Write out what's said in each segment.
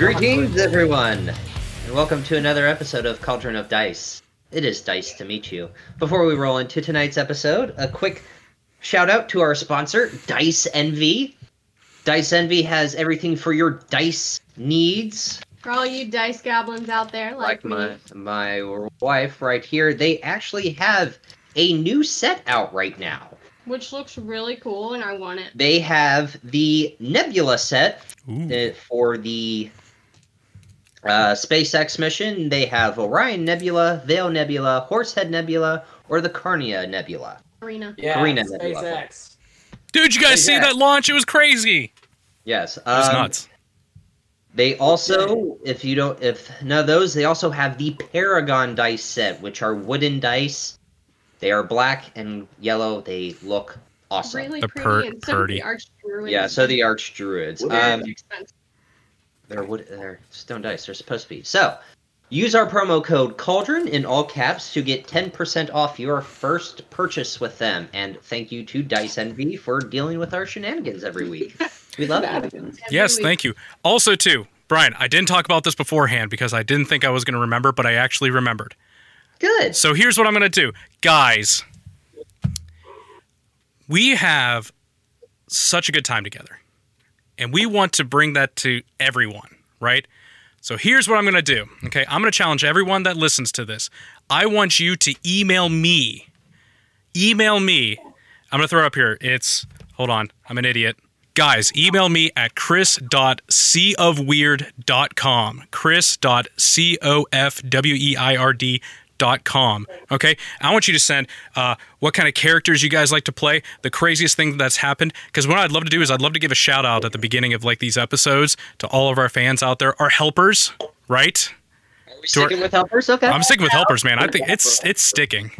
Greetings, everyone, and welcome to another episode of Cauldron of Dice. It is Dice to meet you. Before we roll into tonight's episode, a quick shout out to our sponsor, Dice Envy. Dice Envy has everything for your dice needs. For all you dice goblins out there, like, Like my my wife right here, they actually have a new set out right now. which looks really cool, and I want it. They have the Nebula set Ooh. uh, for the uh, SpaceX mission. They have Orion Nebula, Veil Nebula, Horsehead Nebula, or the Carina Nebula. Arena. Yeah, Carina Nebula. SpaceX. Dude, you guys see that launch? It was crazy. Yes, It was um, nuts. They also, if you don't, if none of those, they also have the Paragon dice set, which are wooden dice. They are black and yellow. They look awesome. Really The pretty, per- and so purty. the arch druid. Yeah, so the Arch Druids. Wooden. Um, expensive. They're wood. They're stone dice. They're supposed to be. So, use our promo code Cauldron in all caps to get ten percent off your first purchase with them. And thank you to Dice Envy for dealing with our shenanigans every week. We love you. Yes, thank you. Also, too, Brian, I didn't talk about this beforehand because I didn't think I was going to remember, but I actually remembered. Good. So here's what I'm going to do. Guys, we have such a good time together. And we want to bring that to everyone, right? So here's what I'm going to do. Okay, I'm going to challenge everyone that listens to this. I want you to email me. Email me. I'm going to throw it up here. It's, hold on, I'm an idiot. Guys, email me at chris.cofweird.com. chris.cofweird.com. Okay? I want you to send uh, what kind of characters you guys like to play, the craziest thing that's happened. Because what I'd love to do is I'd love to give a shout out at the beginning of like these episodes to all of our fans out there, our helpers, right? Are we sticking with helpers? Okay. I'm sticking with helpers, man. I think it's it's sticking.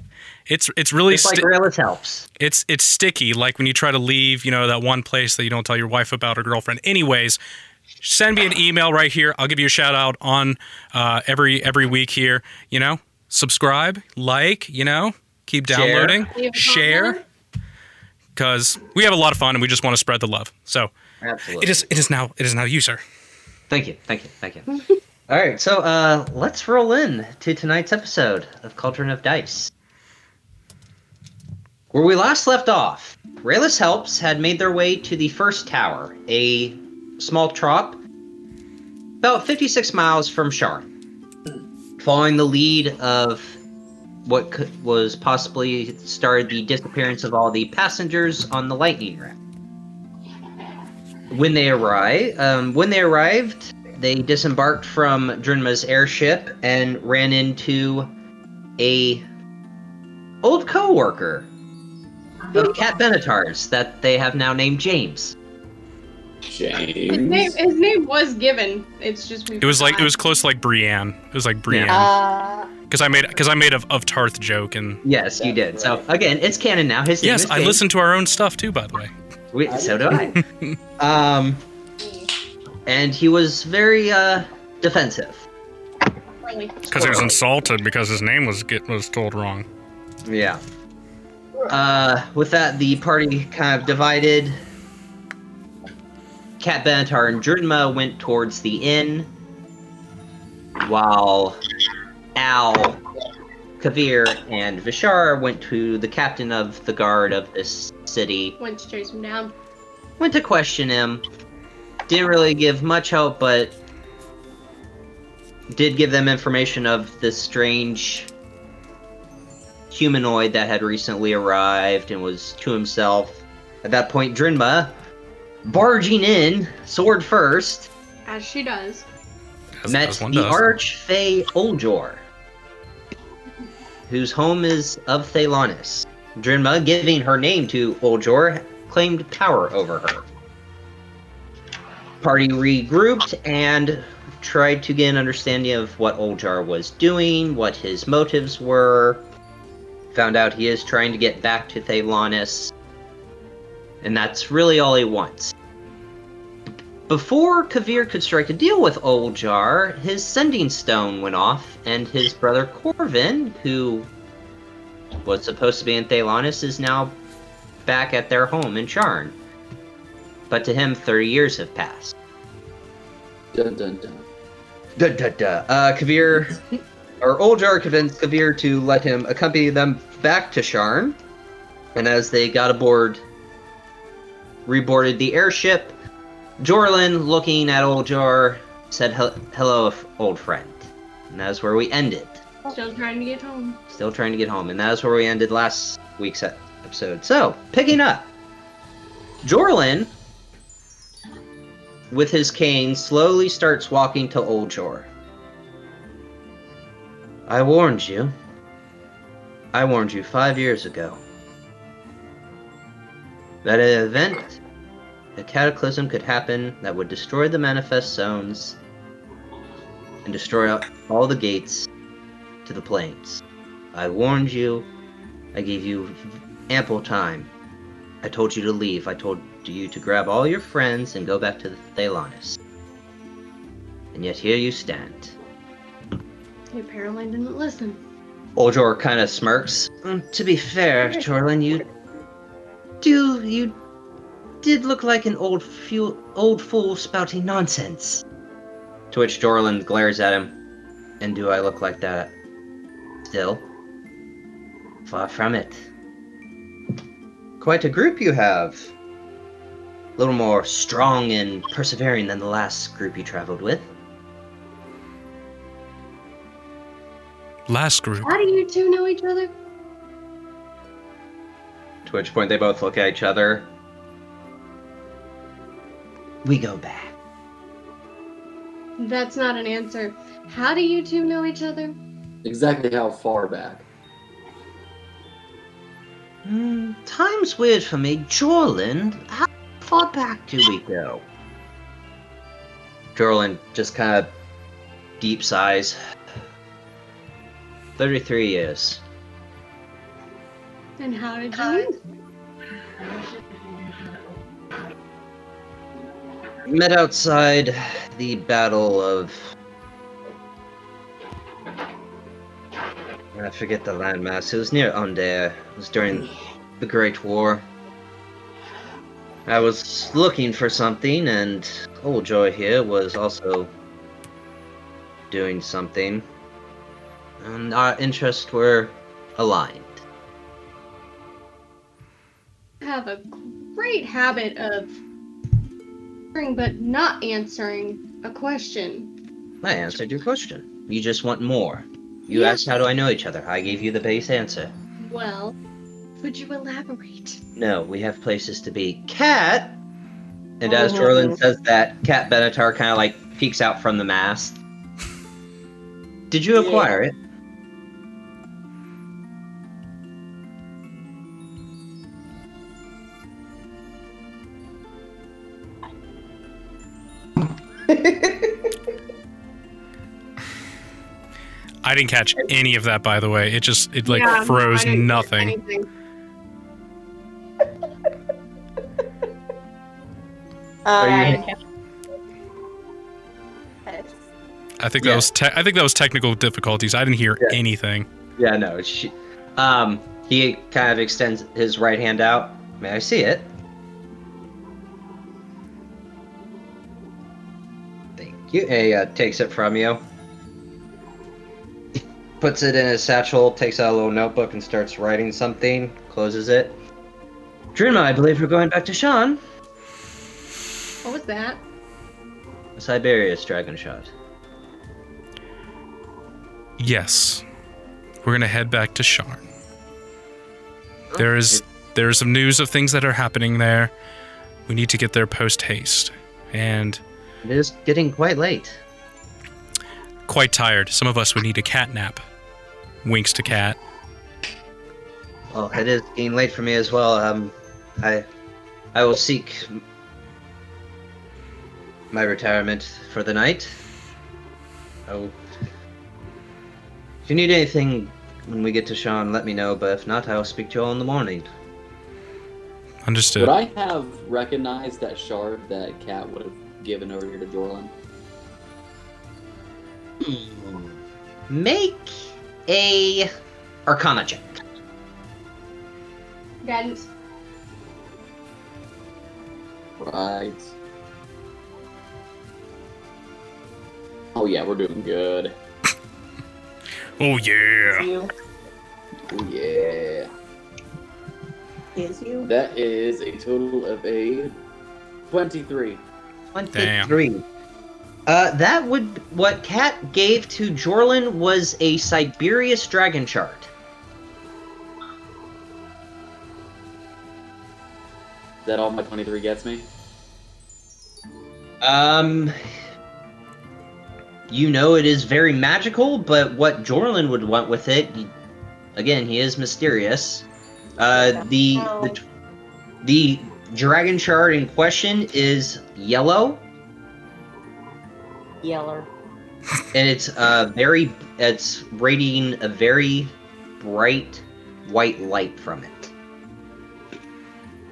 It's it's really It's like sti- helps. it's it's sticky like when you try to leave you know that one place that you don't tell your wife about or girlfriend anyways send me an email right here i'll give you a shout out on uh, every every week here you know subscribe like you know keep downloading Leave share because we have a lot of fun and we just want to spread the love so Absolutely. it is it is now it is now you sir Thank you, thank you, thank you. All right, so uh, let's roll in to tonight's episode of Cauldron of Dice. Where we last left off, Rayless Helps had made their way to the first tower, a small trop, about 56 miles from Sharn. Following the lead of what could, was possibly started the disappearance of all the passengers on the Lightning Round when they arrived, um, when they arrived, they disembarked from Drinma's airship and ran into a old co-worker of Cat Benatar's that they have now named James. His name, his name was given. It's just we. it was like it was close to like brienne it was like brienne Uh, because i made because i made a of tarth joke and Yes, you did. So again, it's canon now. His name yes is i James. listen to our own stuff too by the way We, so do I. um, and he was very uh, defensive. Because he was insulted because his name was get was told wrong Yeah. Uh, with that, the party kind of divided. Cat Benatar and Drinma went towards the inn, while Al, Kavir, and Vishar went to the captain of the guard of this city. Went to chase him down. Went to question him. Didn't really give much help, but did give them information of this strange humanoid that had recently arrived and was to himself. At that point, Drinma, barging in, sword first, As she does. as, met as one the does. Archfey Oljor, whose home is of Thalanis. Drinma, giving her name to Oljor, claimed power over her. Party regrouped and tried to get an understanding of what Oljor was doing, what his motives were. Found out he is trying to get back to Thalanis, and that's really all he wants. Before Kavir could strike a deal with Oljor, his sending stone went off, and his brother Corvin, who was supposed to be in Thalanis, is now back at their home in Sharn. But to him, 30 years have passed. Dun dun dun. Duh, duh, duh. Uh, Kavir, or Oljor convinced Kavir to let him accompany them back to Sharn. And as they got aboard, reboarded the airship, Jorlin, looking at Oljor, said, "Hel- Hello, old friend. And that's where we ended. Still trying to get home. Still trying to get home. And that's where we ended last week's episode. So, picking up. Jorlin, with his cane, slowly starts walking to Oljor. I warned you. I warned you five years ago. That an event, a cataclysm could happen that would destroy the manifest zones and destroy all the gates to the plains. I warned you. I gave you ample time. I told you to leave. I told you to grab all your friends and go back to the Thalanis. And yet here you stand. Apparently didn't listen. Oljor kind of smirks. "Mm, to be fair, Jorlin, you do you did look like an old fu- old fool spouting nonsense. To which Jorlin glares at him. And do I look like that still? Far from it. Quite a group you have. A little more strong and persevering than the last group you traveled with. Last group. How do you two know each other? To which point they both look at each other. We go back. That's not an answer. How do you two know each other? Exactly how far back? Hmm, time's weird for me. Jorlin, how far back do we go? Jorlin just kind of deep sighs. 33 years. And how did you meet? Met outside the Battle of. I forget the landmass. It was near Undair. It was during the Great War. I was looking for something, and Old Joy here was also doing something. And our interests were aligned. Have a great habit of answering but not answering a question. I answered your question. You just want more. You Yeah. asked how do I know each other. I gave you the base answer. Well, would you elaborate? No, we have places to be. Cat! And as Oh. Jorlin says that, Cat Benatar kind of like peeks out from the mast. Did you Yeah. acquire it? I didn't catch any of that, by the way. It just it like Yeah, froze I nothing. anything. I think Yeah. that was te- I think that was technical difficulties. I didn't hear Yeah. anything. Yeah, no. She, um, he kind of extends his right hand out. May I see it? Thank you. And he uh, takes it from you. Puts it in his satchel, takes out a little notebook, and starts writing something. Closes it. Drinma, I believe we're going back to Sharn. What was that? Siberys Dragon Shard. Yes, we're gonna head back to Sharn. There is there is some news of things that are happening there. We need to get there post haste, and It is getting quite late. quite tired. Some of us would need a cat nap. Winks to cat. Well, it is getting late for me as well. Um, I, I will seek my retirement for the night. Oh, if you need anything when we get to Sharn, let me know. But if not, I will speak to you all in the morning. Understood. Would I have recognized that shard that Cat would have given over here to Jorlin? Make a Arcana check. Guidance. Right. Oh yeah, we're doing good. Oh yeah. You? Oh yeah. Is you? That is a total of a twenty-three. Damn. 23. Uh, that would what Kat gave to Jorlin was a Siberys dragon shard. Is that all my twenty-three gets me? Um, you know it is very magical, but what Jorlin would want with it, again, he is mysterious. Uh, the the, the dragon shard in question is yellow, Yeller. and it's uh very it's radiating a very bright white light from it.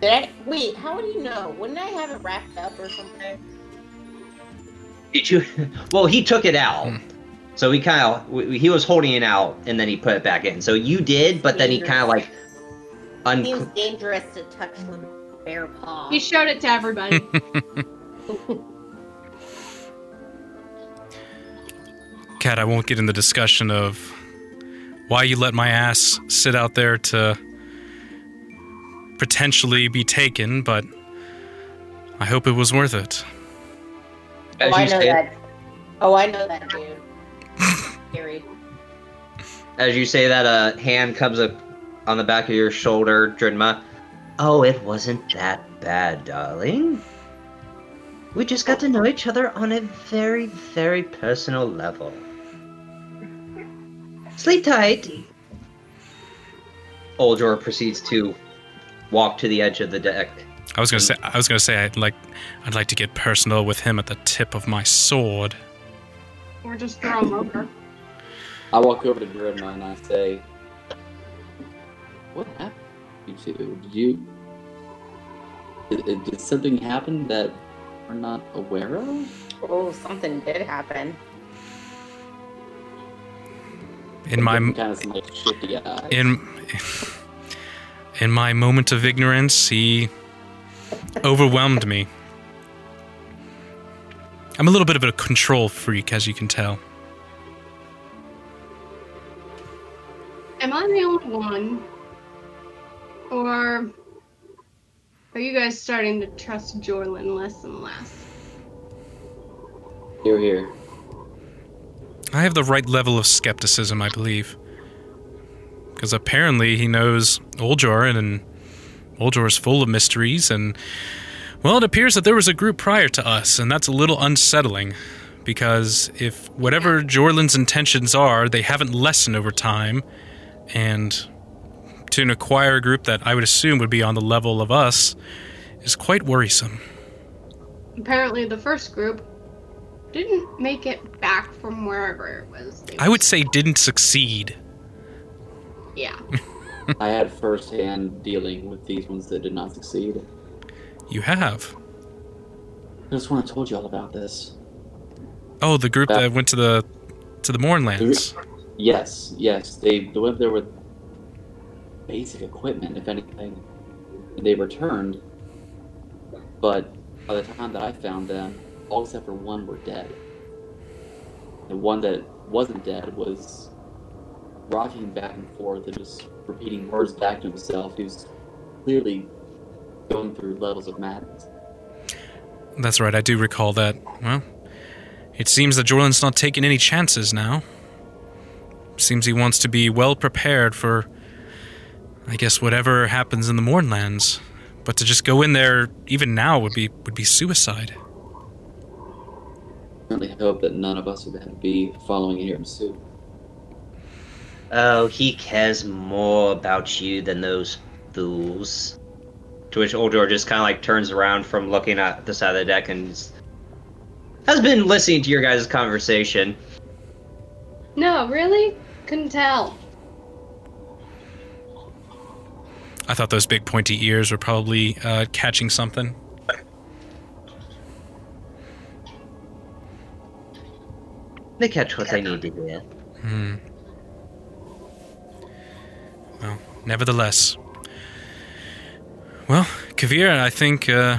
Did I wait? How do you know? Wouldn't I have it wrapped up or something? Did you? Well, he took it out. Hmm. So he kind of he was holding it out and then he put it back in. So you did, but then he kind of like un- Seems dangerous to touch the bare paw. He showed it to everybody. Cat, I won't get in the discussion of why you let my ass sit out there to potentially be taken, but I hope it was worth it. as oh, I you know say, that. Oh, I know that dude. Scary. as you say that a hand comes up on the back of your shoulder, Drinma. Oh, it wasn't that bad, darling. We just got to know each other on a very, very personal level. Sleep tight. Oljor proceeds to walk to the edge of the deck. I was gonna say I was gonna say I'd like I'd like to get personal with him at the tip of my sword. or just throw him over. I walk over to Drinma and I say, "What happened? You two? Did you? Did, did something happen that we're not aware of?" Oh, something did happen. In my kind of some like shifty eyes. in in my moment of ignorance, he overwhelmed me. I'm a little bit of a control freak, as you can tell. Am I the only one? Or are you guys starting to trust Jorlin less and less? You're here. I have the right level of skepticism, I believe. Because apparently he knows Oljor, and, and Oljor is full of mysteries, and, well, it appears that there was a group prior to us, and that's a little unsettling. Because if whatever Jorlin's intentions are, they haven't lessened over time, and to an acquire a group that I would assume would be on the level of us is quite worrisome. Apparently, the first group didn't make it back from wherever it was. I would say didn't succeed. Yeah. I had first-hand dealing with these ones that did not succeed. You have. I just want to told you all about this. Oh, the group Yeah. that went to the to the Mournlands. Yes, yes. They, they went there with basic equipment, if anything. And they returned. But by the time that I found them, all except for one were dead. The one that wasn't dead was rocking back and forth and just repeating words back to himself. He was clearly going through levels of madness. That's right, I do recall that. Well, it seems that Jorlin's not taking any chances now. Seems he wants to be well prepared for, I guess, whatever happens in the Mournlands. But to just go in there even now would be would be suicide. Certainly hope that none of us would have to be following him soon. Oh, he cares more about you than those fools. To which old Oldor just kind of like turns around from looking at the side of the deck and has been listening to your guys' conversation. No, really? Couldn't tell. I thought those big pointy ears were probably uh, catching something. They catch what they need to hear. Hmm. Well, nevertheless. Well, Kavir, I think, uh,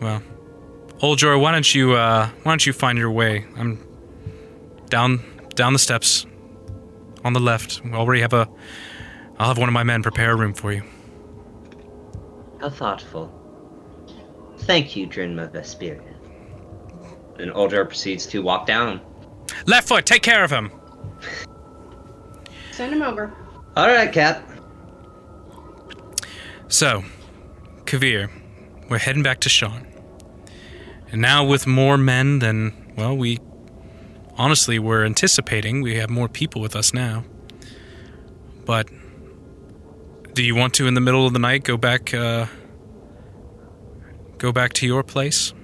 well, Oljor, why don't you, uh, why don't you find your way? I'm, down down the steps on the left. We already have a. I'll have one of my men prepare a room for you. How thoughtful. Thank you, Drinma Vesperia. And Uldra proceeds to walk down. Left foot, take care of him. Send him over. All right, Cap. So, Kavir, we're heading back to Sharn. And now with more men than, well, we honestly were anticipating. We have more people with us now. But do you want to, in the middle of the night, go back, uh, go back to your place?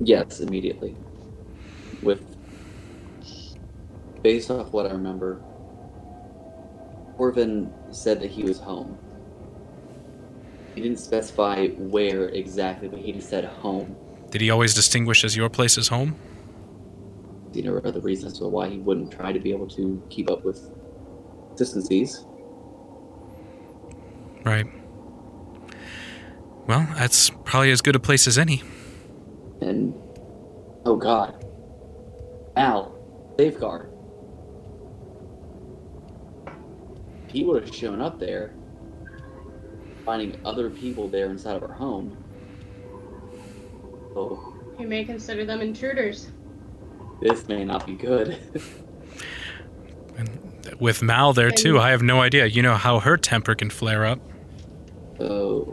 Yes, immediately. With based off what I remember, Corvin said that he was home. He didn't specify where exactly, but he just said home. Did he always distinguish as your place as home? You know, other reasons for why he wouldn't try to be able to keep up with consistencies. Right. Well, that's probably as good a place as any. And oh god, Al, safeguard. If he would have shown up there, finding other people there inside of our home. Oh, You may consider them intruders. this may not be good. And with Mal there too, I have no idea. You know how her temper can flare up. oh,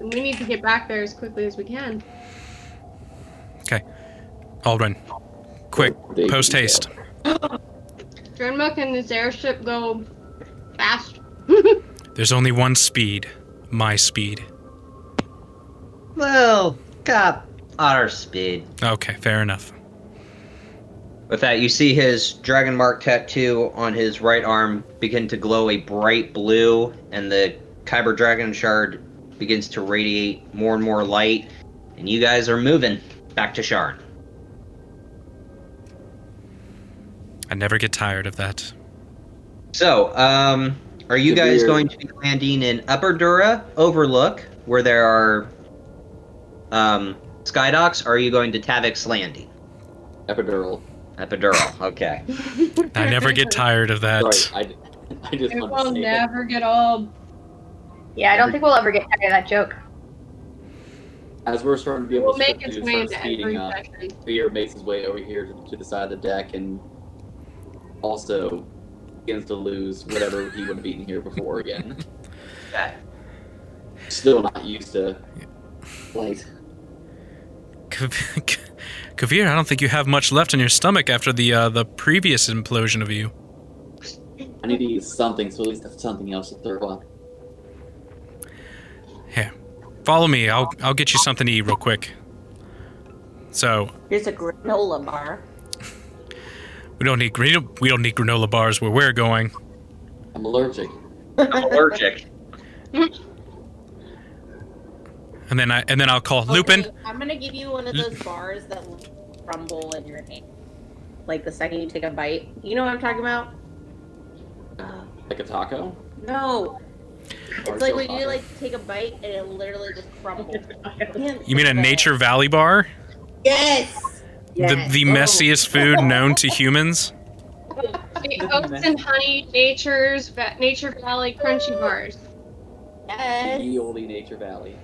we need to get back there as quickly as we can. Okay. Aldrin, quick, post haste. Drinma, can this airship go fast? There's only one speed. My speed. Well, Cap, our speed. Okay, fair enough. With that, you see his dragon mark tattoo on his right arm begin to glow a bright blue, and the Khyber dragon shard begins to radiate more and more light, and you guys are moving back to Sharn. I never get tired of that. So, um, are you guys we- going to be landing in Upper Dura Overlook, where there are um, sky docks, or are you going to Tavick's Landing? epidural. Epidural, okay. I never get tired of that. Sorry, I, I just It want will to say never get old. Yeah, I don't think we'll ever get tired of that joke. as we're starting to be It able will to make start, its to way start speeding up, session. Fear makes his way over here to, to the side of the deck and also begins to lose whatever he would have eaten here before again. okay. Still not used to light. Kavir, I don't think you have much left in your stomach after the uh, the previous implosion of you. I need to eat something, so at least have something else to throw up. Here, follow me. I'll I'll get you something to eat real quick. So Here's a granola bar. We don't need we don't, we don't need granola bars where we're going. I'm allergic. I'm allergic. And then I and then I'll call Lupin. I'm gonna give you one of those bars that will crumble in your hand. Like the second you take a bite. You know what I'm talking about? Uh, Like a taco? no. Or It's like so when you like take a bite and it literally just crumbles. You mean a Nature Valley bar? Yes. The the messiest food known to humans. The oats and honey nature's nature valley crunchy bars. Yes. Ye olde Nature Valley.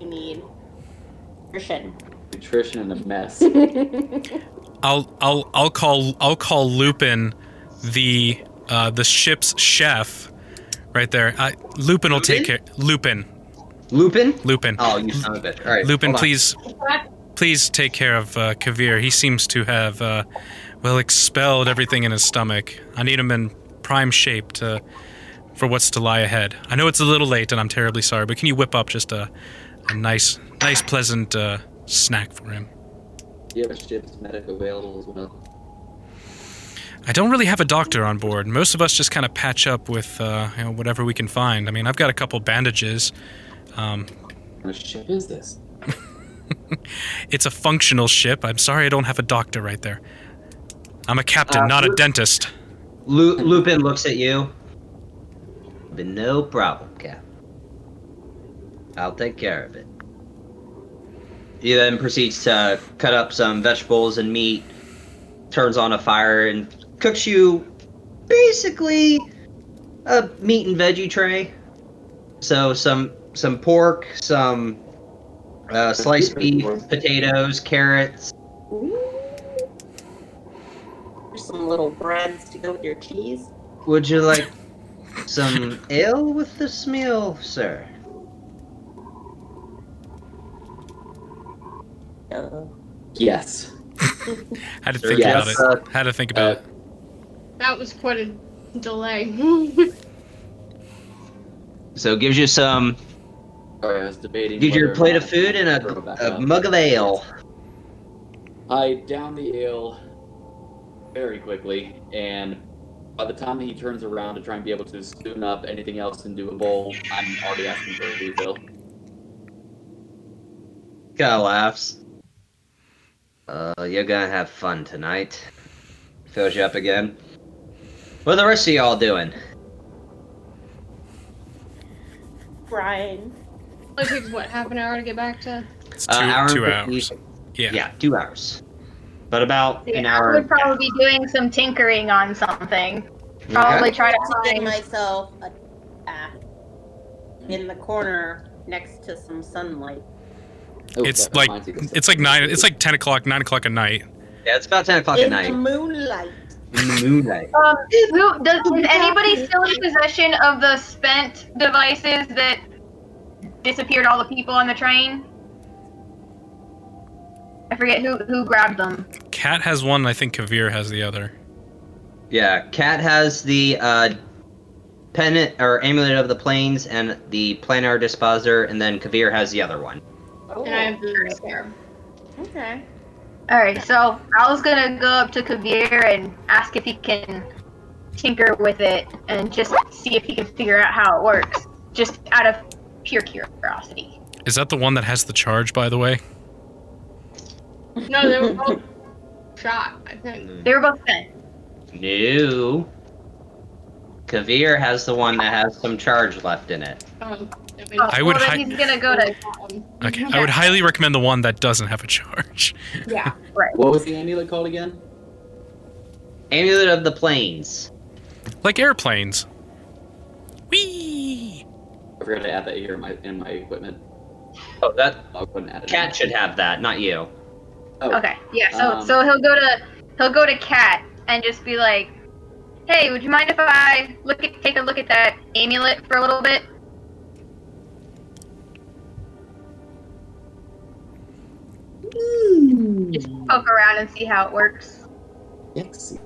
You need nutrition. Nutrition and a mess. I'll I'll I'll call I'll call Lupin the uh, the ship's chef right there. I, Lupin will take care. Lupin, Lupin? Lupin, Oh, you son of a bitch. All right. Lupin, hold on. please please take care of uh, Kavir. He seems to have uh, well expelled everything in his stomach. I need him in prime shape to for what's to lie ahead. I know it's a little late, and I'm terribly sorry, but can you whip up just a a nice nice pleasant uh, snack for him? Do you have a ship's medic available as well? I don't really have a doctor on board. Most of us just kind of patch up with uh, you know, whatever we can find. I mean, I've got a couple bandages. Um, What kind of ship is this? it's a functional ship. I'm sorry I don't have a doctor right there. I'm a captain, Uh, not a dentist. Lu- Lupin looks at you. But no problem, Cap. I'll take care of it. He then proceeds to cut up some vegetables and meat, turns on a fire, and cooks you basically a meat and veggie tray. So some some pork, some uh, sliced beef, potatoes, carrots. There's some little breads to go with your cheese. Would you like some ale with this meal, sir? Uh, Yes. Had to think yes. about it. Had to think about Uh, it. That was quite a delay. So it gives you some, Sorry, I was debating. gives you a whether or plate of food and to throw it back a, a mug of ale. I down the ale very quickly, and by the time he turns around to try and be able to spoon up anything else into a bowl, I'm already asking for a refill. Kinda laughs. Uh, you're gonna have fun tonight. Fills you up again. What are the rest of y'all doing? Brian. It takes what half an hour to get back to. It's two, Uh, hour two hours. Yeah. Yeah, two hours. But about See, an hour. I would probably be doing some tinkering on something. Okay. Probably try to to find. myself a bath in the corner next to some sunlight. Oh, It's like reminds me of it's like nine. It's like ten o'clock, nine o'clock at night. Yeah, it's about 10 o'clock at in the night. moonlight. In the moonlight. Um, who does is anybody still in possession of the spent devices that disappeared all the people on the train? I forget who who grabbed them. Cat has one. I think Kavir has the other. Yeah, Cat has the uh, pennant or amulet of the planes and the planar disposer, and then Kavir has the other one. Oh, And I have the spare. okay. All right, so I was gonna go up to Kavir and ask if he can tinker with it and just see if he can figure out how it works, just out of pure curiosity. Is that the one that has the charge? By the way. No, they were both shot. I think. They were both spent. No. Kavir has the one that has some charge left in it. Um, I mean, Oh, I would well, hi- he's gonna go to Okay. I would highly recommend the one that doesn't have a charge. yeah, right. What was the amulet called again? Amulet of the planes. Like airplanes. Whee! I forgot to add that here in my in my equipment. Oh, that I wouldn't add it. Cat should have that, not you. Oh, Okay, yeah. So Um, so he'll go to he'll go to Cat and just be like, "Hey, would you mind if I look at take a look at that amulet for a little bit?" Just poke around and see how it works. Yes.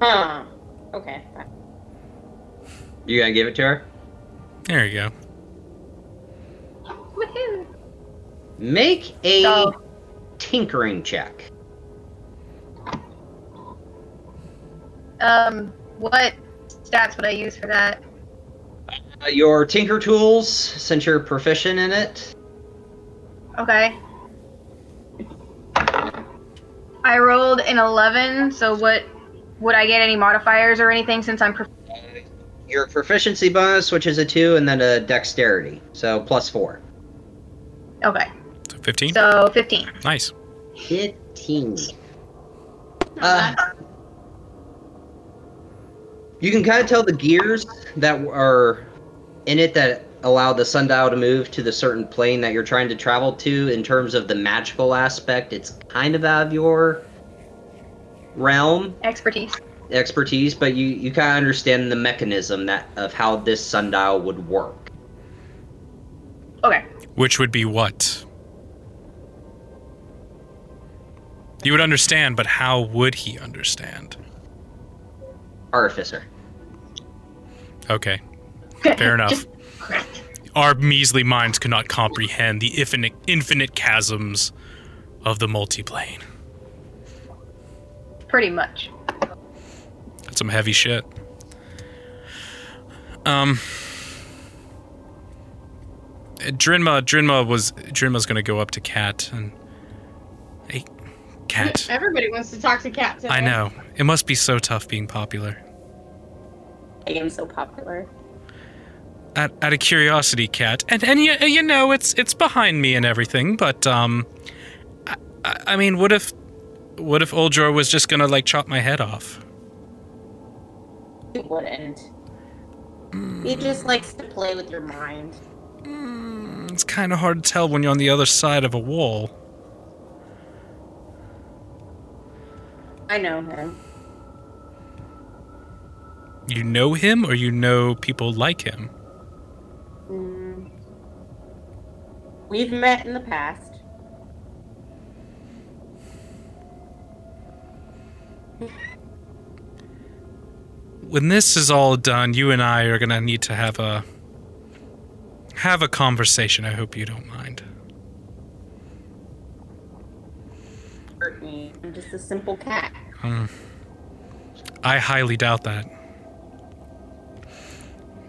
Huh. Okay. You gonna give it to her? There you go. Woohoo! Make a So- tinkering check. Um, what stats would I use for that? Uh, your tinker tools, since you're proficient in it. Okay. I rolled an 11, so what would I get any modifiers or anything since I'm prof- Your proficiency bonus, which is a two, and then a dexterity, so plus four. Okay. So fifteen. So 15. Nice. Fifteen. Uh, you can kind of tell the gears that are in it that allow the sundial to move to the certain plane that you're trying to travel to in terms of the magical aspect it's kind of out of your realm Expertise. Expertise but you you kind of understand the mechanism that of how this sundial would work Okay. Which would be what? You would understand, but how would he understand? artificer Okay, fair enough. Our measly minds cannot comprehend the infinite, infinite chasms of the multiplane. Pretty much. That's some heavy shit. Um, Drinma, Drinma was Drinma's gonna go up to Cat and, hey, Cat. Everybody wants to talk to Cat today. I know it must be so tough being popular. I am so popular. out, out of curiosity, cat, and and you, you know it's it's behind me and everything, but um, I, I I mean, what if what if Oljor was just gonna like chop my head off? It wouldn't. He just likes to play with your mind. Mm, It's kind of hard to tell when you're on the other side of a wall. I know him. You know him, or you know people like him. Mm. We've met in the past. When this is all done, you and I are gonna need to have a have a conversation. I hope you don't mind. Hurt me. I'm just a simple cat. Hmm. I highly doubt that.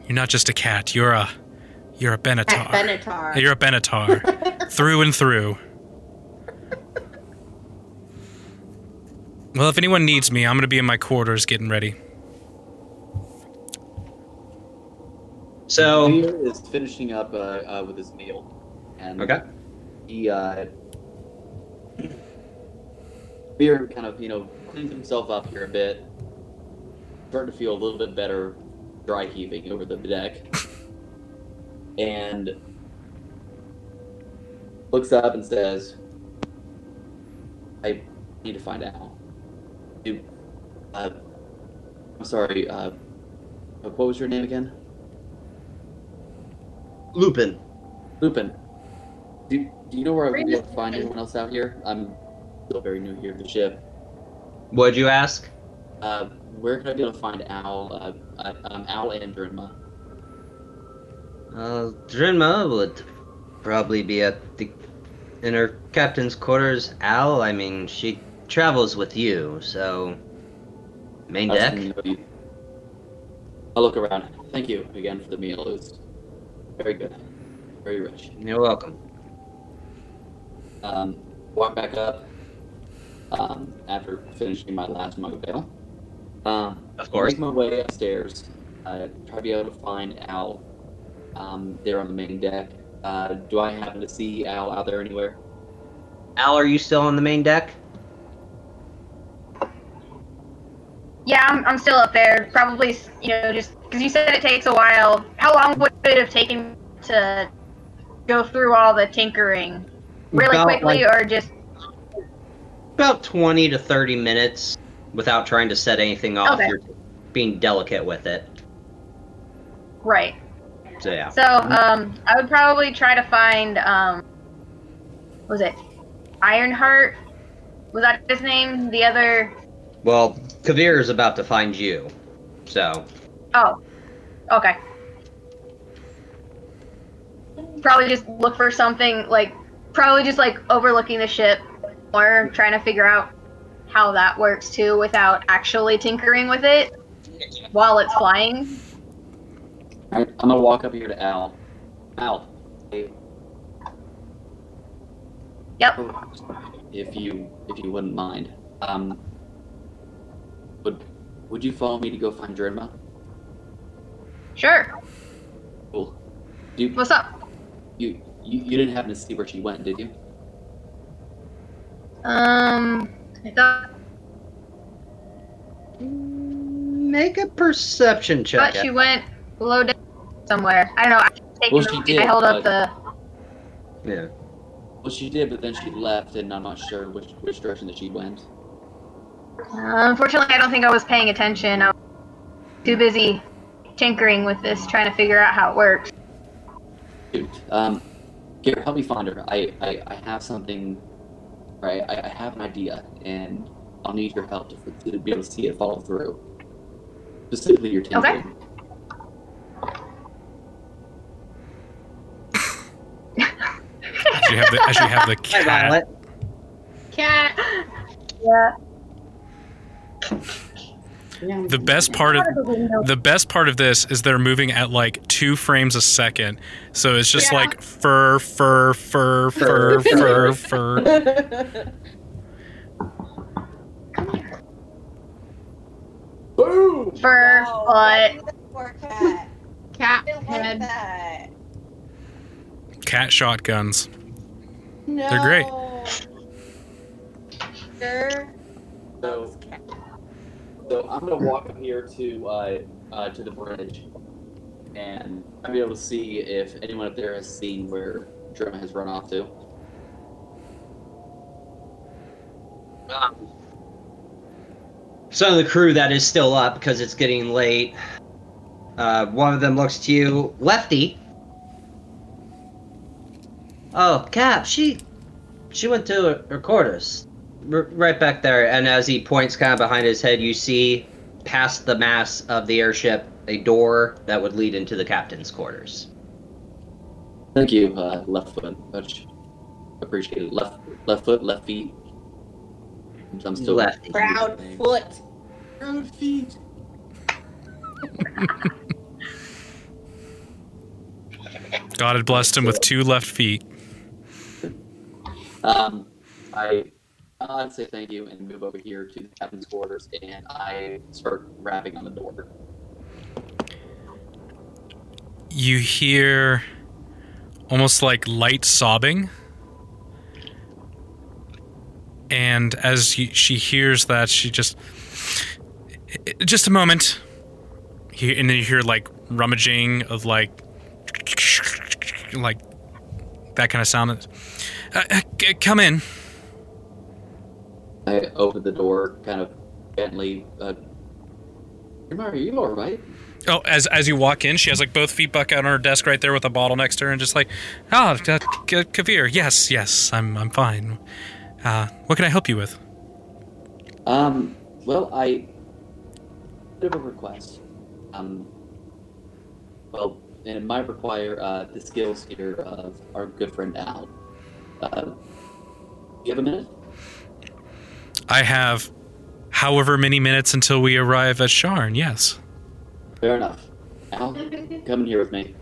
You're not just a cat. You're a you're a Benatar. Benatar. You're a Benatar through and through. Well, if anyone needs me, I'm gonna be in my quarters getting ready. So, Amir is finishing up uh, uh, with his meal, and okay. he uh, kind of you know cleans himself up here a bit, starting to feel a little bit better, dry heaving over the deck, and looks up and says, "I need to find out. Uh, I'm sorry. Uh, what was your name again?" Lupin. Lupin, do, do you know where I would be able to find anyone else out here? I'm still very new here to the ship. What'd you ask? Uh, where can I be able to find Al? Uh, I, um, Al and Drinma. Uh, Drinma would probably be at the in her captain's quarters. Al, I mean, she travels with you, so main deck. gonna know you. I'll look around. Thank you again for the meal. It was very good, very rich. You're welcome. Um, walk back up um, after finishing my last mug of ale. Um, Of course. Make my way upstairs. Uh, try to be able to find Al um, there on the main deck. Uh, do I happen to see Al out there anywhere? Al, are you still on the main deck? Yeah, I'm, I'm still up there. Probably, you know, just because you said it takes a while. How long would it have taken to go through all the tinkering? Really About, quickly, like- or just About 20 to 30 minutes without trying to set anything off. Okay. You're being delicate with it. right? So, yeah. So, um, I would probably try to find, um, what was it Ironheart? Was that his name? The other? Well, Kavir is about to find you. So, Oh, okay. Probably just look for something like, probably just like overlooking the ship, or trying to figure out how that works too, without actually tinkering with it while it's flying. I'm gonna walk up here to Al. Al, hey, Yep. if you if you wouldn't mind, um, would would you follow me to go find Drinma? Sure. Cool. You, What's up? you you you didn't happen to see where she went, did you? Um, I thought, make a perception check. thought she went below deck somewhere. I don't know. I, taken Well, she did, I held up the. Yeah. Well, she did, but then she left, and I'm not sure which which direction that she went. Uh, unfortunately, I don't think I was paying attention. I was too busy tinkering with this, trying to figure out how it works. Dude, um, Garrett, help me find her. I I, I have something. Right, I, I have an idea, and I'll need your help to, to be able to see it follow through. Specifically, your Okay. tinkering. As you have the, as you have the cat. Violet. Cat. Yeah. The best part of the best part of this is they're moving at like two frames a second, so it's just Yeah. like fur, fur, fur, fur, fur, fur. Boom! Fur, Wow, butt. look at that Poor cat. cat head. Cat shotguns. No. They're great. Sure. So, so I'm gonna walk up here to uh, uh, to the bridge, and I'll be able to see if anyone up there has seen where Drinma has run off to. Um, some of the crew that is still up because it's getting late. Uh, one of them looks to you, Lefty. Oh, Cap, she she went to her, her quarters, R- right back there. And as he points kind of behind his head, you see past the mass of the airship a door that would lead into the captain's quarters. Thank you, uh, left foot. Much appreciated. Left left foot, left feet. I'm still Lefty. Proud foot. Proud feet. God had blessed him with two left feet. Um, I I'd say thank you and move over here to the captain's quarters, and I start rapping on the door. You hear almost like light sobbing. And as she hears that, she just. Just a moment. And then you hear like rummaging of like. Like that kind of sound. Uh, uh, come in. I open the door kind of gently. Uh, are you all right? Oh, as as you walk in, she has like both feet buck out on her desk right there with a bottle next to her, and just like, oh, uh, Kavir, yes, yes, I'm I'm fine. Uh, what can I help you with? Um, well, I bit of a request. Um, well, and it might require uh, the skills here of our good friend Al. Uh, you have a minute? I have however many minutes until we arrive at Sharn. Yes. Fair enough. Al, come in here with me.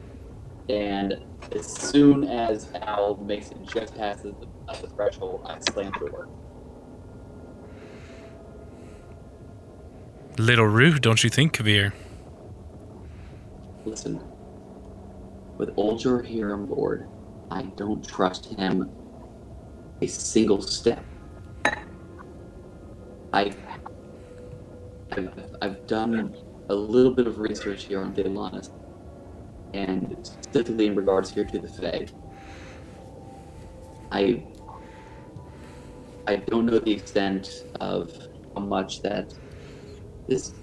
And as soon as Al makes it just past the, the threshold, I slam the door. Little rude, don't you think, Kavir? Listen, with Oljor here on board, I don't trust him a single step. I've, I've, I've done a little bit of research here on Thelanis, and specifically in regards here to the Fae. I I don't know the extent of how much that this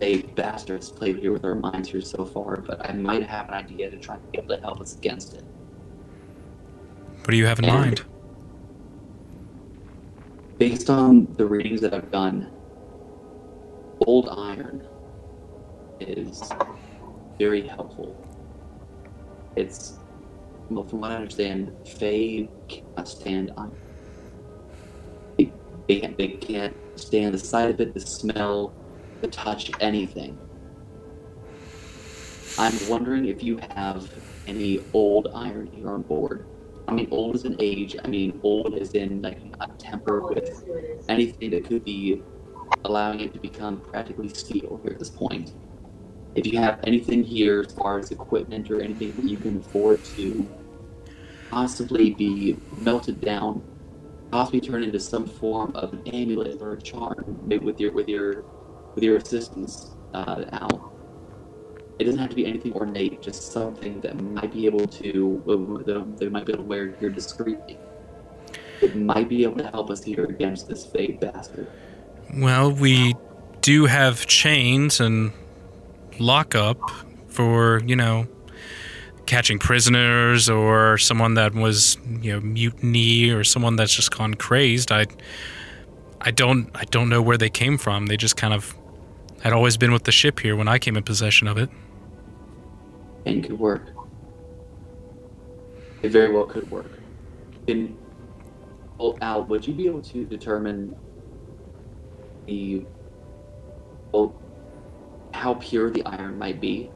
a bastard has played here with our minds here so far, but I might have an idea to try and be able to help us against it. What do you have in And- mind? Based on the readings that I've done, old iron is very helpful. It's, well, from what I understand, Fae cannot stand iron. They, they, can't- they can't stand the sight of it, the smell, the touch, anything. I'm wondering if you have any old iron here on board. I mean, old as an age. I mean, old as in like not tempered with anything that could be allowing it to become practically steel here at this point. If you have anything here as far as equipment or anything that you can afford to possibly be melted down, possibly turned into some form of an amulet or a charm maybe with your with your with your assistance, uh, Al. It doesn't have to be anything ornate, just something that might be able to they might be able to wear here discreetly. It might be able to help us here against this fake bastard. Well, we do have chains and lockup for, you know, catching prisoners or someone that was, you know, mutiny or someone that's just gone crazed. I I don't I don't know where they came from. They just kind of had always been with the ship here when I came in possession of it. And could work. It very well could work. In well, Al, would you be able to determine the well, how pure the iron might be?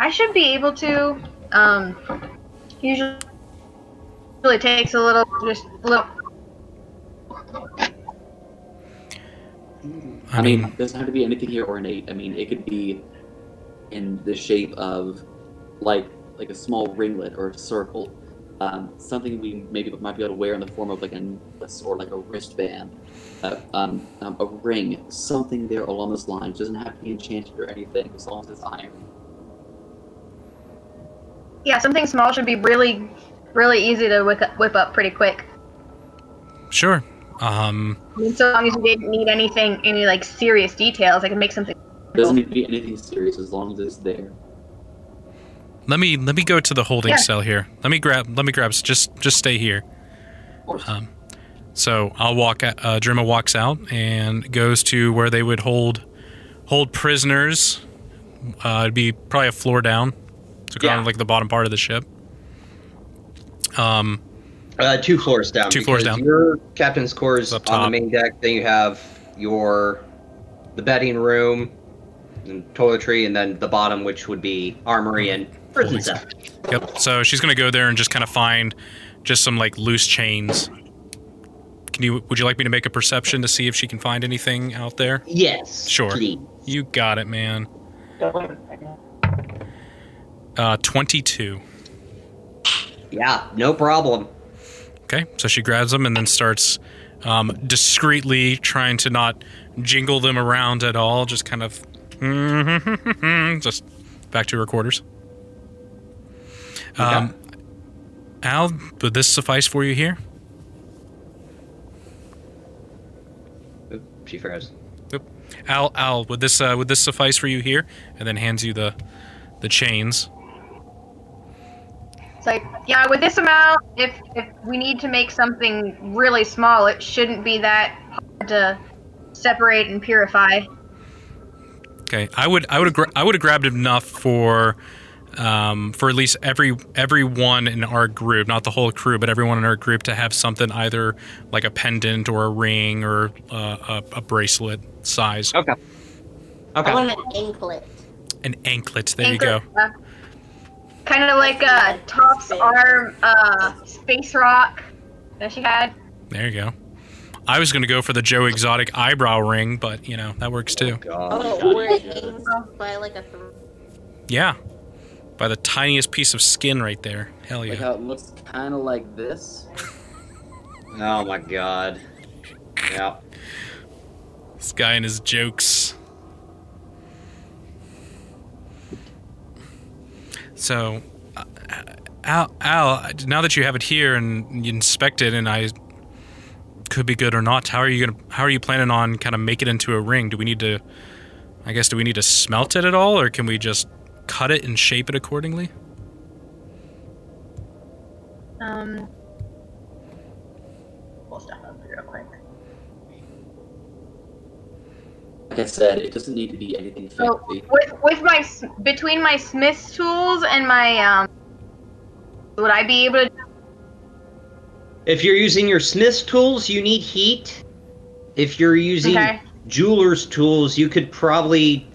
I should be able to. Um, usually, usually takes a little, just a little. I, I mean, mean, it doesn't have to be anything here ornate. I mean, it could be in the shape of like like a small ringlet or a circle, um, something we maybe might be able to wear in the form of like a necklace or like a wristband, uh, um, um, a ring, something there along those lines. doesn't have to be enchanted or anything, as long as it's iron. Yeah, something small should be really, really easy to whip up, whip up pretty quick. sure. Um, I mean, so long as you didn't need anything, any like serious details, I can make something. It doesn't need to be anything serious as long as it's there. let me let me go to the holding Yeah. cell here. Let me grab let me grab just just stay here. Of course. Um, so I'll walk. Uh, Drinma walks out and goes to where they would hold hold prisoners. Uh, it'd be probably a floor down, so kind Yeah. of like the bottom part of the ship. Um, Uh, two floors down. Two floors down. Your captain's quarters Up on the main deck. Then you have your the bedding room, and toiletry, and then the bottom, which would be armory and prison cell. yep. So she's gonna go there and just kind of find just some like loose chains. Can you? Would you like me to make a perception to see if she can find anything out there? Yes. Sure. please. You got it, man. Don't wait a second. Uh, twenty-two. Yeah, no problem. Okay, so she grabs them and then starts um, discreetly trying to not jingle them around at all, just kind of just back to her quarters. Um, Al, would this suffice for you here? Oop, She froze. Al, Al, would this uh, would this suffice for you here? And then hands you the the chains. It's like, yeah, with this amount, if if we need to make something really small, it shouldn't be that hard to separate and purify. Okay, I would I would have gra- I would have grabbed enough for um, for at least every everyone in our group, not the whole crew, but everyone in our group to have something either like a pendant or a ring or uh, a, a bracelet size, Okay. I want an anklet. an anklet. There you go. Kind of like uh, Top's arm, uh, space rock that she had. There you go. I was going to go for the Joe Exotic eyebrow ring, but you know that works too. God. Oh, or it hangs by like a. Th- Yeah, by the tiniest piece of skin right there. Hell Like yeah. how it looks kind of like this. Oh my god. Yeah. This guy and his jokes. So, uh, Al, Al, now that you have it here and you inspect it, and I could be good or not, how are you gonna? How are you planning on kind of make it into a ring? Do we need to? I guess do we need to smelt it at all, or can we just cut it and shape it accordingly? Um, pull stuff up real quick. Like I said, it doesn't need to be anything So fancy. with with my between my smith's tools and my um, would I be able to? If you're using your smith's tools, you need heat. If you're using Okay. jeweler's tools, you could probably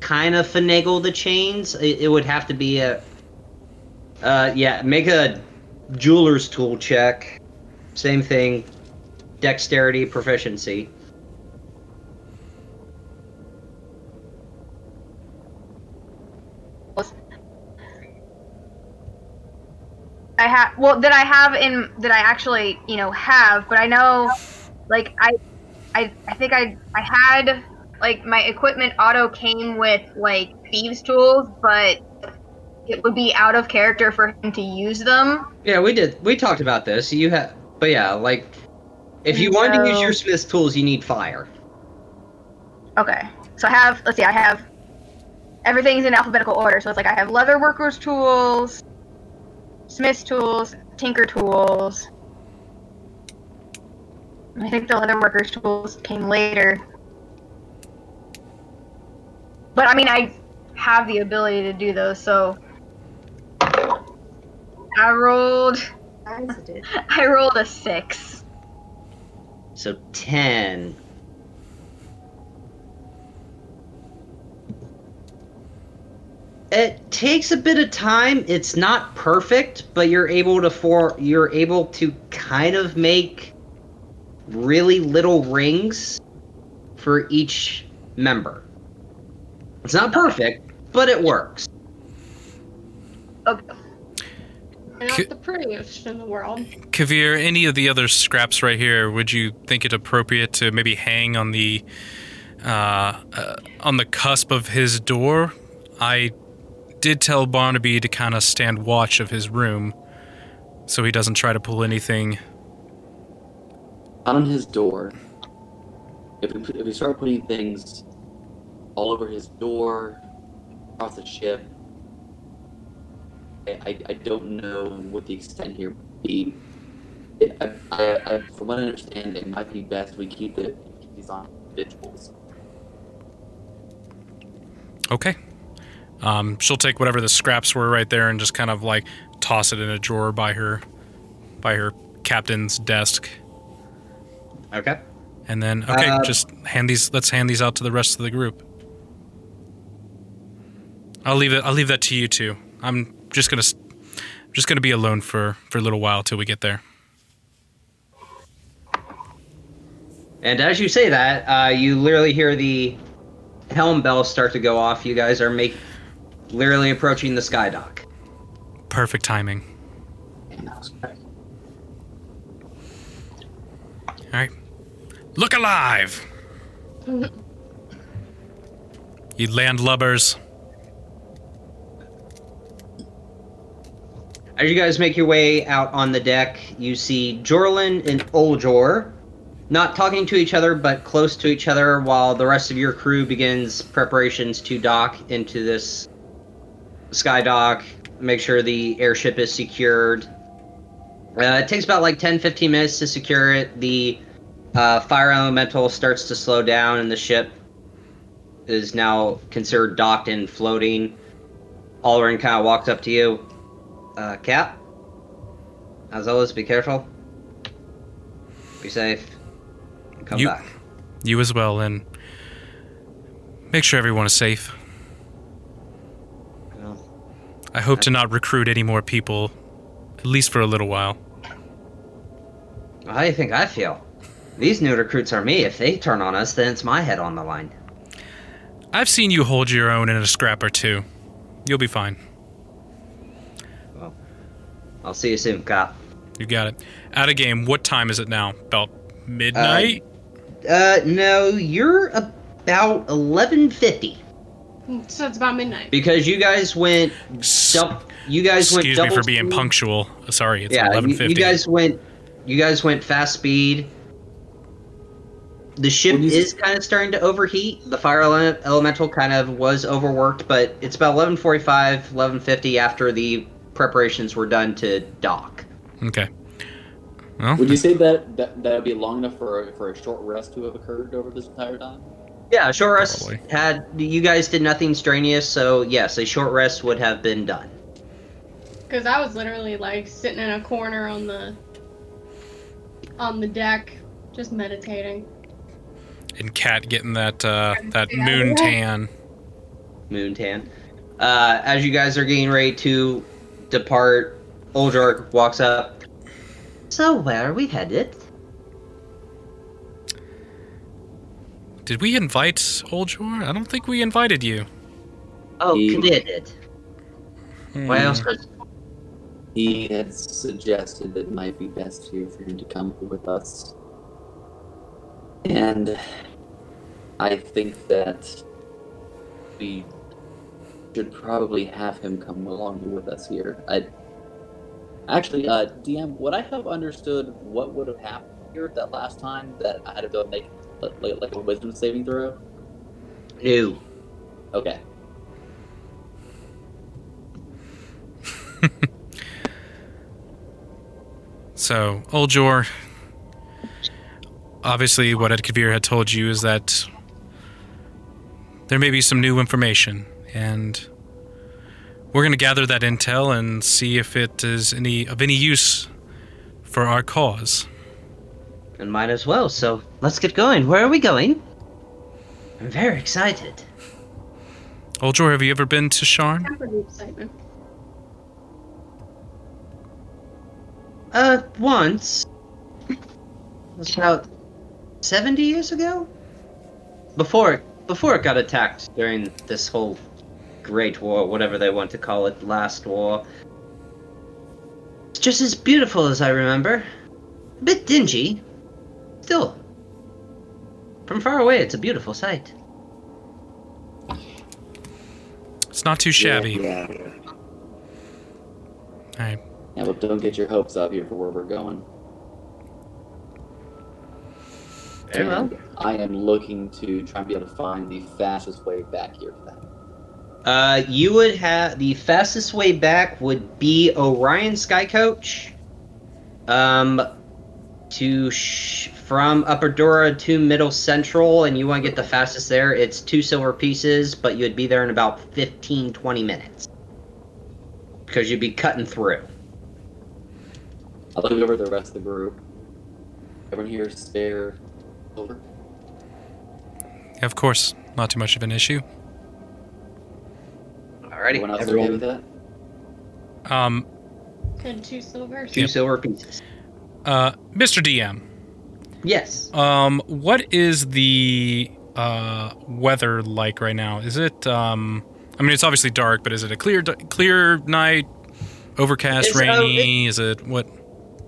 kind of finagle the chains. It, it would have to be a. Uh, yeah, make a jeweler's tool check. Same thing. Dexterity, proficiency. I have well that I have in that I actually you know have, but I know like I I I think I I had like my equipment auto came with like thieves tools, but it would be out of character for him to use them. Yeah, we did. We talked about this. You have, but yeah, like if you want to use your smith's tools, you need fire. Okay, so I have let's see, I have everything's in alphabetical order. So it's like I have leather workers tools, smith's tools, tinker tools. I think the leather workers tools came later. But I mean, I have the ability to do those, so I rolled. I rolled a six. So ten. It takes a bit of time. It's not perfect, but you're able to for you're able to kind of make really little rings for each member. It's not perfect, but it works. Okay. And not the prettiest in the world. Kavir, any of the other scraps right here, would you think it appropriate to maybe hang on the uh, uh, on the cusp of his door? I did tell Barnaby to kind of stand watch of his room, so he doesn't try to pull anything. On his door. If we if we start putting things all over his door, across the ship, I, I, don't know what the extent here would be. It, I, I, I, from what I understand, it might be best we keep keep these on individuals. Okay. Um, she'll take whatever the scraps were right there and just kind of like toss it in a drawer by her, by her captain's desk, Okay. and then okay, Uh, just hand these. Let's hand these out to the rest of the group. I'll leave it. I'll leave that to you two. I'm just gonna, just gonna be alone for for a little while till we get there. And as you say that, uh, you literally hear the helm bells start to go off. You guys are make literally approaching the sky dock. Perfect timing. And that was great. All right. Look alive. you landlubbers. As you guys make your way out on the deck, you see Jorlin and Oljor not talking to each other, but close to each other, while the rest of your crew begins preparations to dock into this sky dock. Make sure the airship is secured. Uh, it takes about like 10 15 minutes to secure it. The uh, fire elemental starts to slow down, and the ship is now considered docked and floating. Alrin kind of walks up to you. Uh, Cap. As always, be careful. Be safe. Come You- back. You as well, and make sure everyone is safe. I hope to not recruit any more people, at least for a little while. how do you think I feel? These new recruits are me. If they turn on us, then it's my head on the line. I've seen you hold your own in a scrap or two. You'll be fine. Well, I'll see you soon, Cap. You got it. Out of game. What time is it now? About midnight. Uh, no, you're about 11:50 So it's about midnight. because you guys went. S- you guys went. Excuse me for being speed. punctual. Sorry, it's yeah, eleven you, you guys went. You guys went fast speed. The ship When you is kind of starting to overheat. The fire ele- elemental kind of was overworked, but it's about 11:45, 11:50 after the preparations were done to dock. Okay. Well, Would you say that that that would be long enough for for a short rest to have occurred over this entire time? Yeah, a short rest Probably. had. You guys did nothing strenuous, so yes, a short rest would have been done. Because I was literally like sitting in a corner on the on the deck, just meditating. and Cat getting that uh, that Yeah. moon tan. Moontan. Uh, as you guys are getting ready to depart, Oljor walks up. So where are we headed? Did we invite Oljor? I don't think we invited you. Oh, He- Kavir did. Hmm. Why else would- He had suggested that it might be best here for him to come with us. And I think that we should probably have him come along with us here. I actually, uh, DM, would I have understood what would have happened here that last time that I had to go make like, like a wisdom saving throw? No. Okay. So, Oljor, obviously, what Ed Kavir had told you is that there may be some new information, and we're going to gather that intel and see if it is any of any use for our cause. And might as well, so let's get going. Where are we going? I'm very excited. Oljor, have you ever been to Sharn? Excitement. Uh, once. It was about 70 years ago? before before it got attacked during this whole Great War, whatever they want to call it, last war. It's just as beautiful as I remember. A bit dingy. Still. From far away, it's a beautiful sight. It's not too shabby. Yeah. All right. Yeah, but don't get your hopes up here for where we're going. Very well. And I am looking to try and be able to find the fastest way back here for that. Uh, you would have the fastest way back would be Orien Sky Coach. Um, to sh- from Upper Dura to Middle Central, and you want to get the fastest there. It's two silver pieces, but you would be there in about 15, 20 minutes because you'd be cutting through. I'll look over at the rest of the group. Everyone here spare silver? Yeah, of course, not too much of an issue. Alrighty, Everyone else okay everyone, with that? Um, Said two silvers. two Yep. silver pieces. uh, Mr. DM, Yes. um, what is the uh weather like right now? Is it um? I mean, it's obviously dark, but is it a clear clear night? Overcast, It's, uh, rainy? is it what?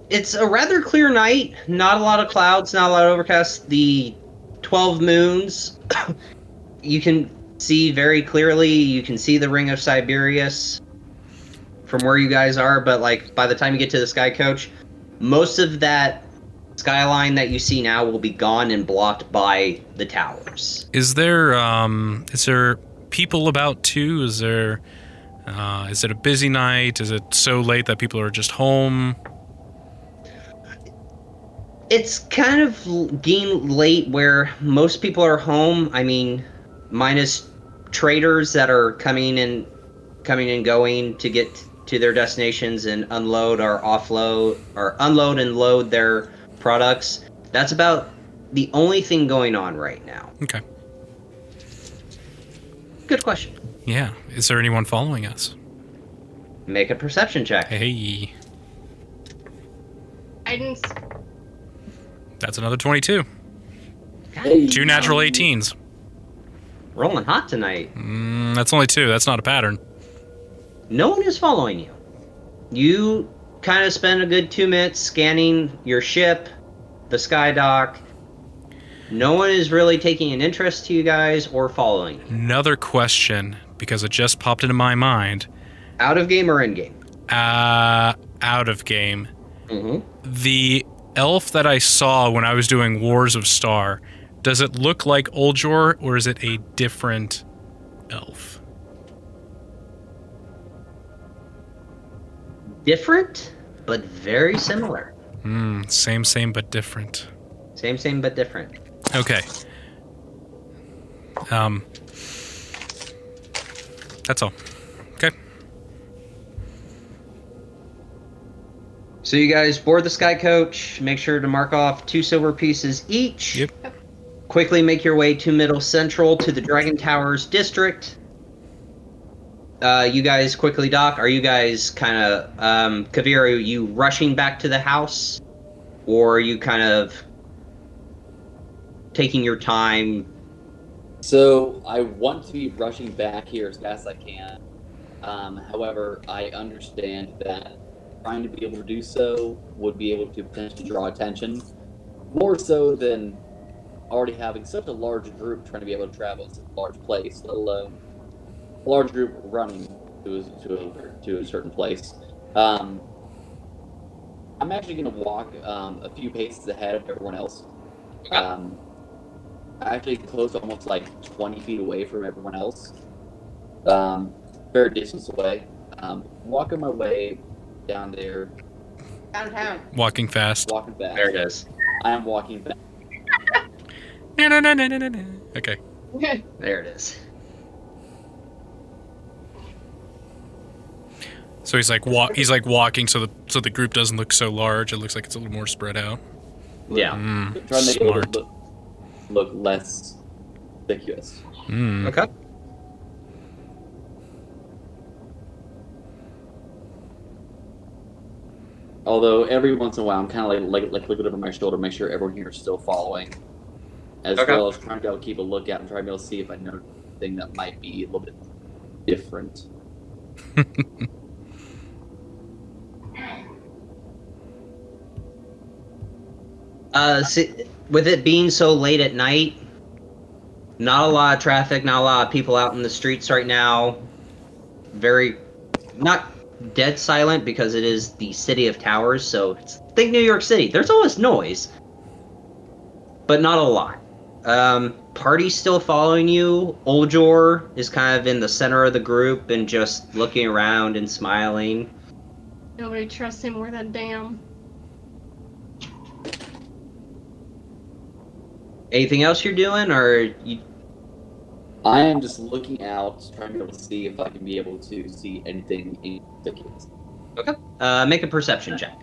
It's a rather clear night. Not a lot of clouds, not a lot of overcast. The 12 moons, you can see very clearly. You can see the ring of Siberys from where you guys are, but like by the time you get to the sky coach, most of that skyline that you see now will be gone and blocked by the towers. Is there um? Is there people about too? Is there? Uh, is it a busy night? Is it so late that people are just home? It's kind of getting late where most people are home. I mean, minus traders that are coming and coming and going to get to their destinations and unload or offload or unload and load their products. That's about the only thing going on right now. Okay. Good question. Yeah. Is there anyone following us? Make a perception check. Hey, Guidance. that's another twenty-two. Hey, Two natural um, 18s. Rolling hot tonight. Mm, that's only two. That's not a pattern. No one is following you. You kind of spend a good two minutes scanning your ship, the sky dock. No one is really taking an interest to you guys or following. Another question because it just popped into my mind. Out of game or in game? Uh, out of game. Mm-hmm. The elf that I saw when I was doing Wars of Star, does it look like Oljor or is it a different elf? Different, but very similar. Hmm, same, same, but different. Same, same, but different. Okay. Um, that's all. Okay. So you guys board the sky coach. Make sure to mark off two silver pieces each. Yep. Quickly make your way to Middle Central to the Dragon Towers district. Uh, you guys quickly Doc? Are you guys kind of um, Kavir? Are you rushing back to the house, or are you kind of taking your time? So I want to be rushing back here as fast as I can. Um, however, I understand that trying to be able to do so would be able to potentially draw attention, more so than already having such a large group trying to be able to travel to a large place, let alone large group running to a, to a, to a certain place. Um, I'm actually going to walk um, a few paces ahead of everyone else. Um, actually close almost like 20 feet away from everyone else. Um, fair distance away. Um, walking my way down there, Downtown. Walking fast. walking fast. There it is. I am walking back. No, no, no, no, no, no, no. Okay. There it is. So he's like wa- he's like walking so the so the group doesn't look so large. It looks like it's a little more spread out. Yeah. Mm, Trying to make it smart. look, look less conspicuous. Mm. Okay. Although every once in a while, I'm kind of like, like like looking over my shoulder, make sure everyone here is still following. as Okay. well as trying to to keep a lookout and try to be able to see if I know anything that might be a little bit different. Uh, si with it being so late at night, not a lot of traffic, not a lot of people out in the streets right now. Very, not dead silent because it is the city of towers. So think New York City. There's always noise, but not a lot. Um, party's still following you. Oljor is kind of in the center of the group and just looking around and smiling. Nobody trusts him more than damn. Anything else you're doing, or you I am just looking out, trying to be able to see if I can be able to see anything in ridiculous. uh, make a perception check?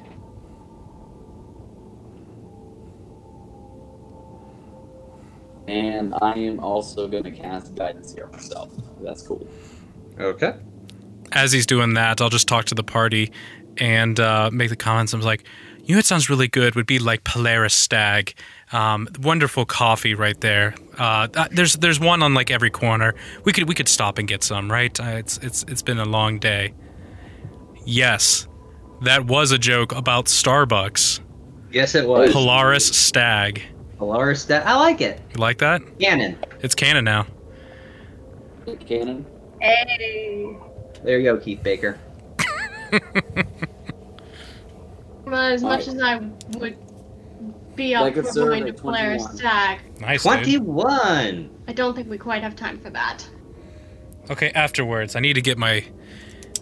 And I am also going to cast guidance here myself. That's cool. Okay. As he's doing that, I'll just talk to the party and uh, make the comments. I'm like, you know, it sounds really good. Would be like Polaris Stag. Um, wonderful coffee right there. Uh, uh, there's there's one on like every corner. We could we could stop and get some, right? Uh, it's it's it's been a long day. Yes, that was a joke about Starbucks. Yes, it was. Polaris Stag. Polaris. Stag. I like it. You like that? Cannon. It's canon now. Cannon? Hey. There you go, Keith Baker. But as much as I would be up Like a for serve behind a at Polaris 21. stag, Nice. Dude. Twenty-one. I don't think we quite have time for that. Okay, afterwards, I need to get my,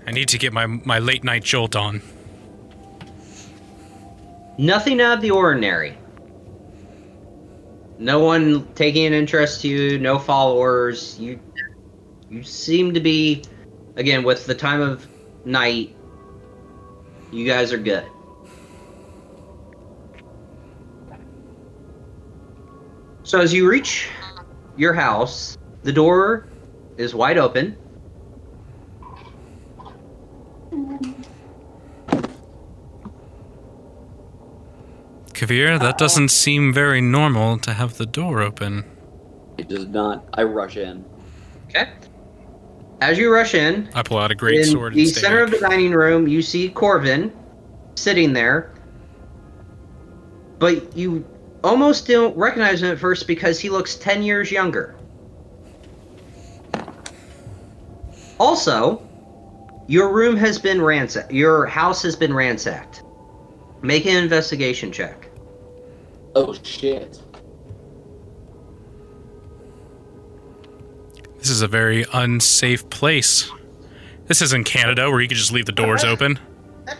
I need to get my my late night jolt on. Nothing out of the ordinary. No one taking an interest to you. No followers. You, you seem to be, again, with the time of night. You guys are good. So as you reach your house, the door is wide open. Kavir, that doesn't seem very normal to have the door open. It does not. I rush in. Okay. As you rush in, I pull out a great in sword the and center of the dining room, you see Corvin sitting there, but you almost don't recognize him at first because he looks 10 years younger. Also, your room has been ransacked. Your house has been ransacked. Make an investigation check. Oh shit. This is a very unsafe place. This isn't Canada where you could just leave the doors open.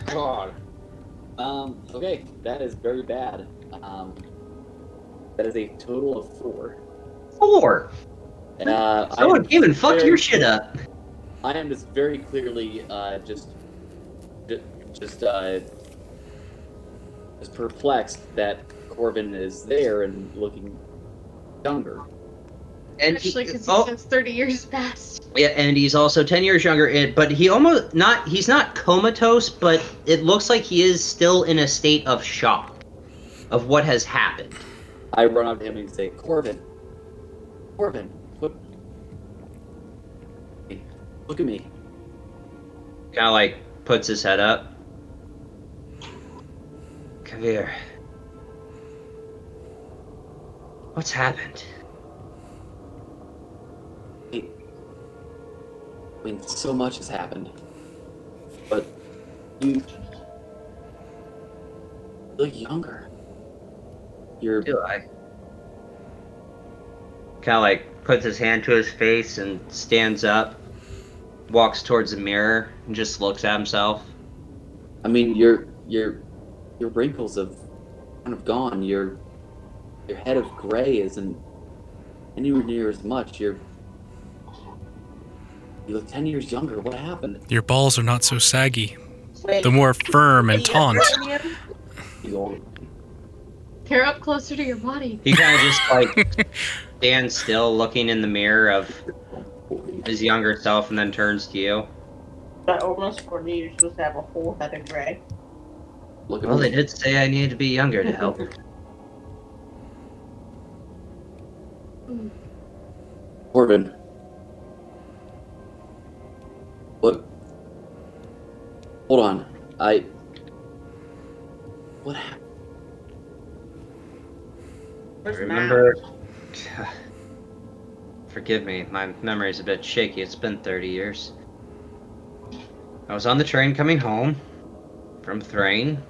God. Um, okay, that is very bad. Um, that is a total of four. Four. Uh, I would am came and fucked very- your shit up. I am just very clearly uh, just, just, uh, just perplexed that Corvin is there and looking younger. And he- Especially because oh, he 30 years past. Yeah, and he's also ten years younger. It, but he almost not. He's not comatose, but it looks like he is still in a state of shock of what has happened. I run up to him and say, Corvin, Corvin, look, look at me. Kind of like puts his head up. Kavir, what's happened? I mean, so much has happened. But you look younger. You're Do I? Kind of like puts his hand to his face and stands up, walks towards the mirror, and just looks at himself. I mean your your your wrinkles have kind of gone. Your your head of gray isn't anywhere near as much. You're you look ten years younger. What happened? Your balls are not so saggy. Wait, The more firm and taunt. You old They're up closer to your body. He kind of just like stands still, looking in the mirror of his younger self, and then turns to you. But almost 40, you're supposed to have a whole head of gray. look at Well, me. they did say I needed to be younger to help. Corvin. What? Hold on. I. What happened? Where's I remember. Forgive me, my memory's a bit shaky. It's been 30 years. I was on the train coming home from Thrane.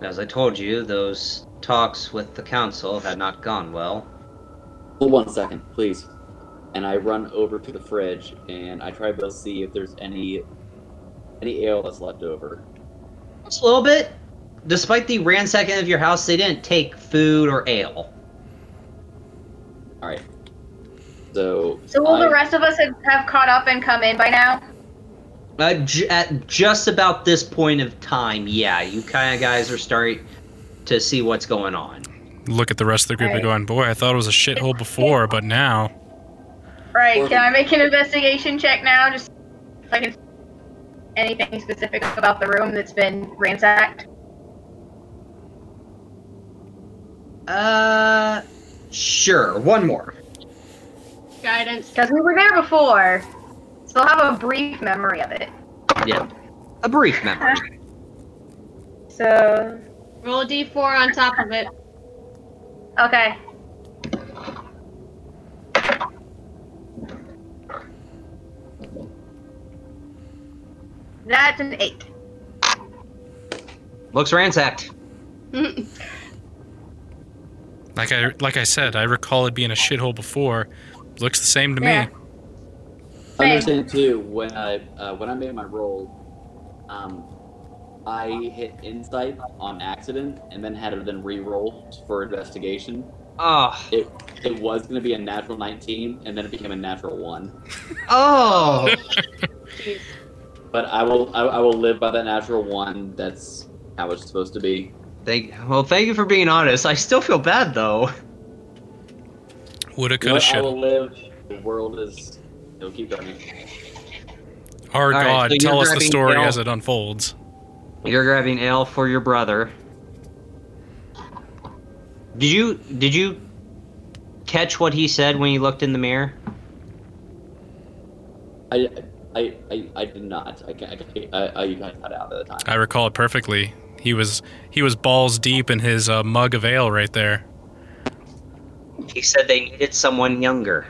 As I told you, those talks with the council had not gone well. Hold one second, please. And I run over to the fridge and I try to see if there's any any ale that's left over. Just a little bit. Despite the ransacking of your house, they didn't take food or ale. All right. So. So will I- the rest of us have, have caught up and come in by now? Uh, j- at just about this point of time, yeah, you kind of guys are starting to see what's going on. Look at the rest of the group and Right. going, boy, I thought it was a shithole before, but now. Right. Can I make an investigation check now? Just if I can anything specific about the room that's been ransacked. Uh, sure. One more. Guidance. Because we were there before. So I'll have a brief memory of it. Yeah, a brief memory. So Roll a d4 on top of it. okay. That's an eight. Looks ransacked. Like I like I said, I recall it being a shithole before. Looks the same to Yeah. me. I understand too. When I uh, when I made my roll, um, I hit insight on accident and then had to then re-roll for investigation. Oh, It it was going to be a natural 19, and then it became a natural one. oh. But I will I, I will live by that natural one. That's how it's supposed to be. Thank. Well, thank you for being honest. I still feel bad though. Woulda, coulda, what? I shoulda. will live. The world is. It'll keep going. Our All right, God, so you're tell us the grabbing story ale. as it unfolds. You're grabbing ale for your brother. Did you did you catch what he said when you looked in the mirror? I I I, I did not. I. I, I, I you guys cut out at the time. I recall it perfectly. He was he was balls deep in his uh, mug of ale right there. He said they needed someone younger.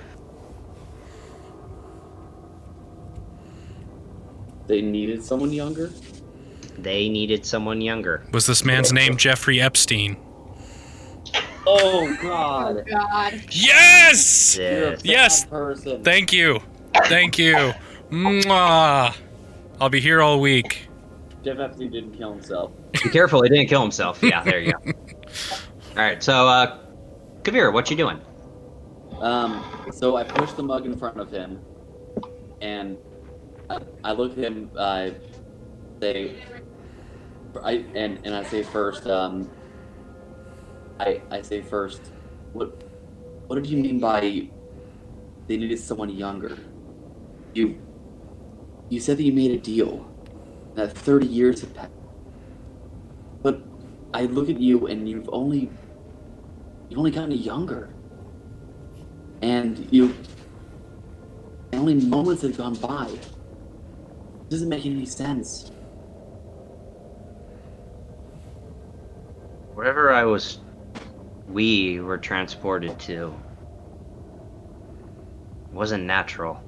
They needed someone younger. They needed someone younger. Was this man's name Jeffrey Epstein? Oh Oh God! god. Yes! You're a Yeah. bad Yes! person. Thank you. Thank you. Mwah. I'll be here all week. Jeff Epstein didn't kill himself. Be careful, he didn't kill himself. Yeah, there you go. All right, so uh, Kavir, what you doing? Um, so I push the mug in front of him, and I, I look at him. I say, I and and I say first. Um, I I say first. What what did you mean by they needed someone younger? You you said that you made a deal. That thirty years have passed. But I look at you, and you've only you've only gotten younger and you only moments have gone by. It doesn't make any sense. Wherever I was, we were transported to. Wasn't natural.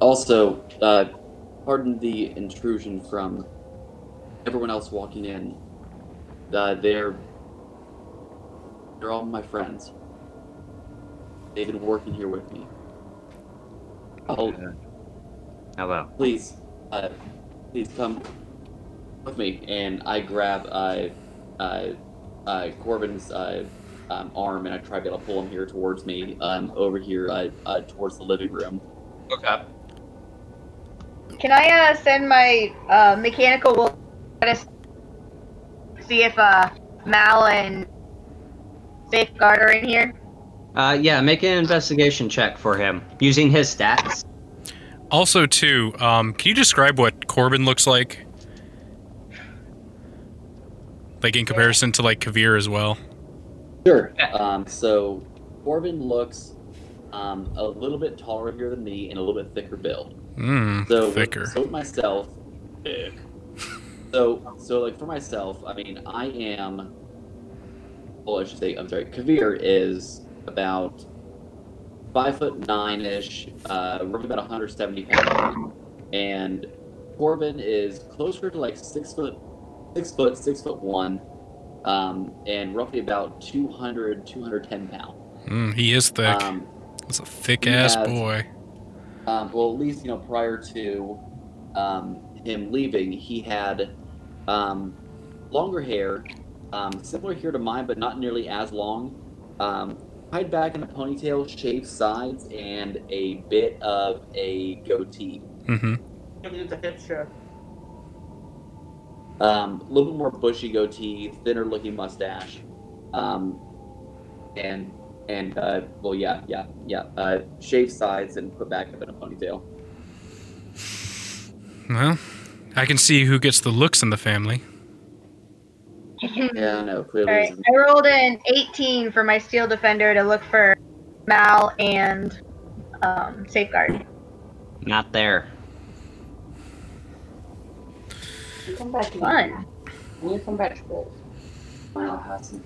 Also, uh, pardon the intrusion from everyone else walking in. Uh, they're they're all my friends. They've been working here with me. Oh, Hello. please, uh, please come with me. And I grab uh, uh, uh, Corvin's uh, um, arm and I try to be able to pull him here towards me, um, over here uh, uh, towards the living room. Okay. Can I uh, send my uh, mechanical will to see if uh, Mal and Safeguard are in here? Uh, yeah, make an investigation check for him using his stats. Also, too, um, can you describe what Corvin looks like? Like in comparison to like Kavir as well. Sure. Um, so Corvin looks um, a little bit taller here than me and a little bit thicker build. Mmm, So with- thicker. so myself, thick. So so like for myself, I mean I am. Well, I should say I'm sorry. Kavir is about five foot nine ish, uh, roughly about 170 pounds, and Corvin is closer to like six foot, six foot, six foot one, um, and roughly about 200, 210 pounds. Mm, he is thick. Um, That's a thick ass has- boy. Um, well, at least you know prior to um, him leaving, he had um, longer hair, um, similar hair to mine, but not nearly as long. Um, tied back in a ponytail, shaved sides, and a bit of a goatee. Mm-hmm. It's a hipster. Um, a little bit more bushy goatee, thinner looking mustache, um, and and uh, well, yeah, yeah, yeah, uh, shaved sides and put back up in a ponytail. Well, I can see who gets the looks in the family. Yeah, no, clearly. Alright, isn't. I rolled an 18 for my steel defender to look for Mal and um, safeguard. Not there. Come back to Fun. You come back to school. Mile has some-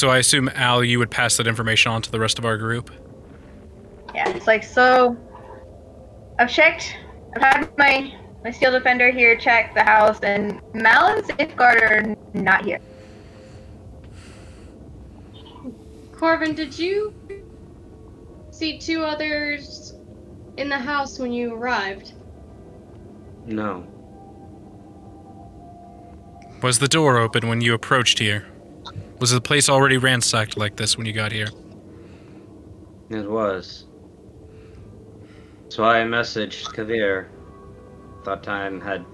So I assume Al, you would pass that information on to the rest of our group. Yeah, it's like so. I've checked. I've had my my steel defender here check the house, and Mal and safeguard are not here. Corvin, did you see two others in the house when you arrived? No. Was the door open when you approached here? Was the place already ransacked like this when you got here? It was. So I messaged Kavir. Thought time had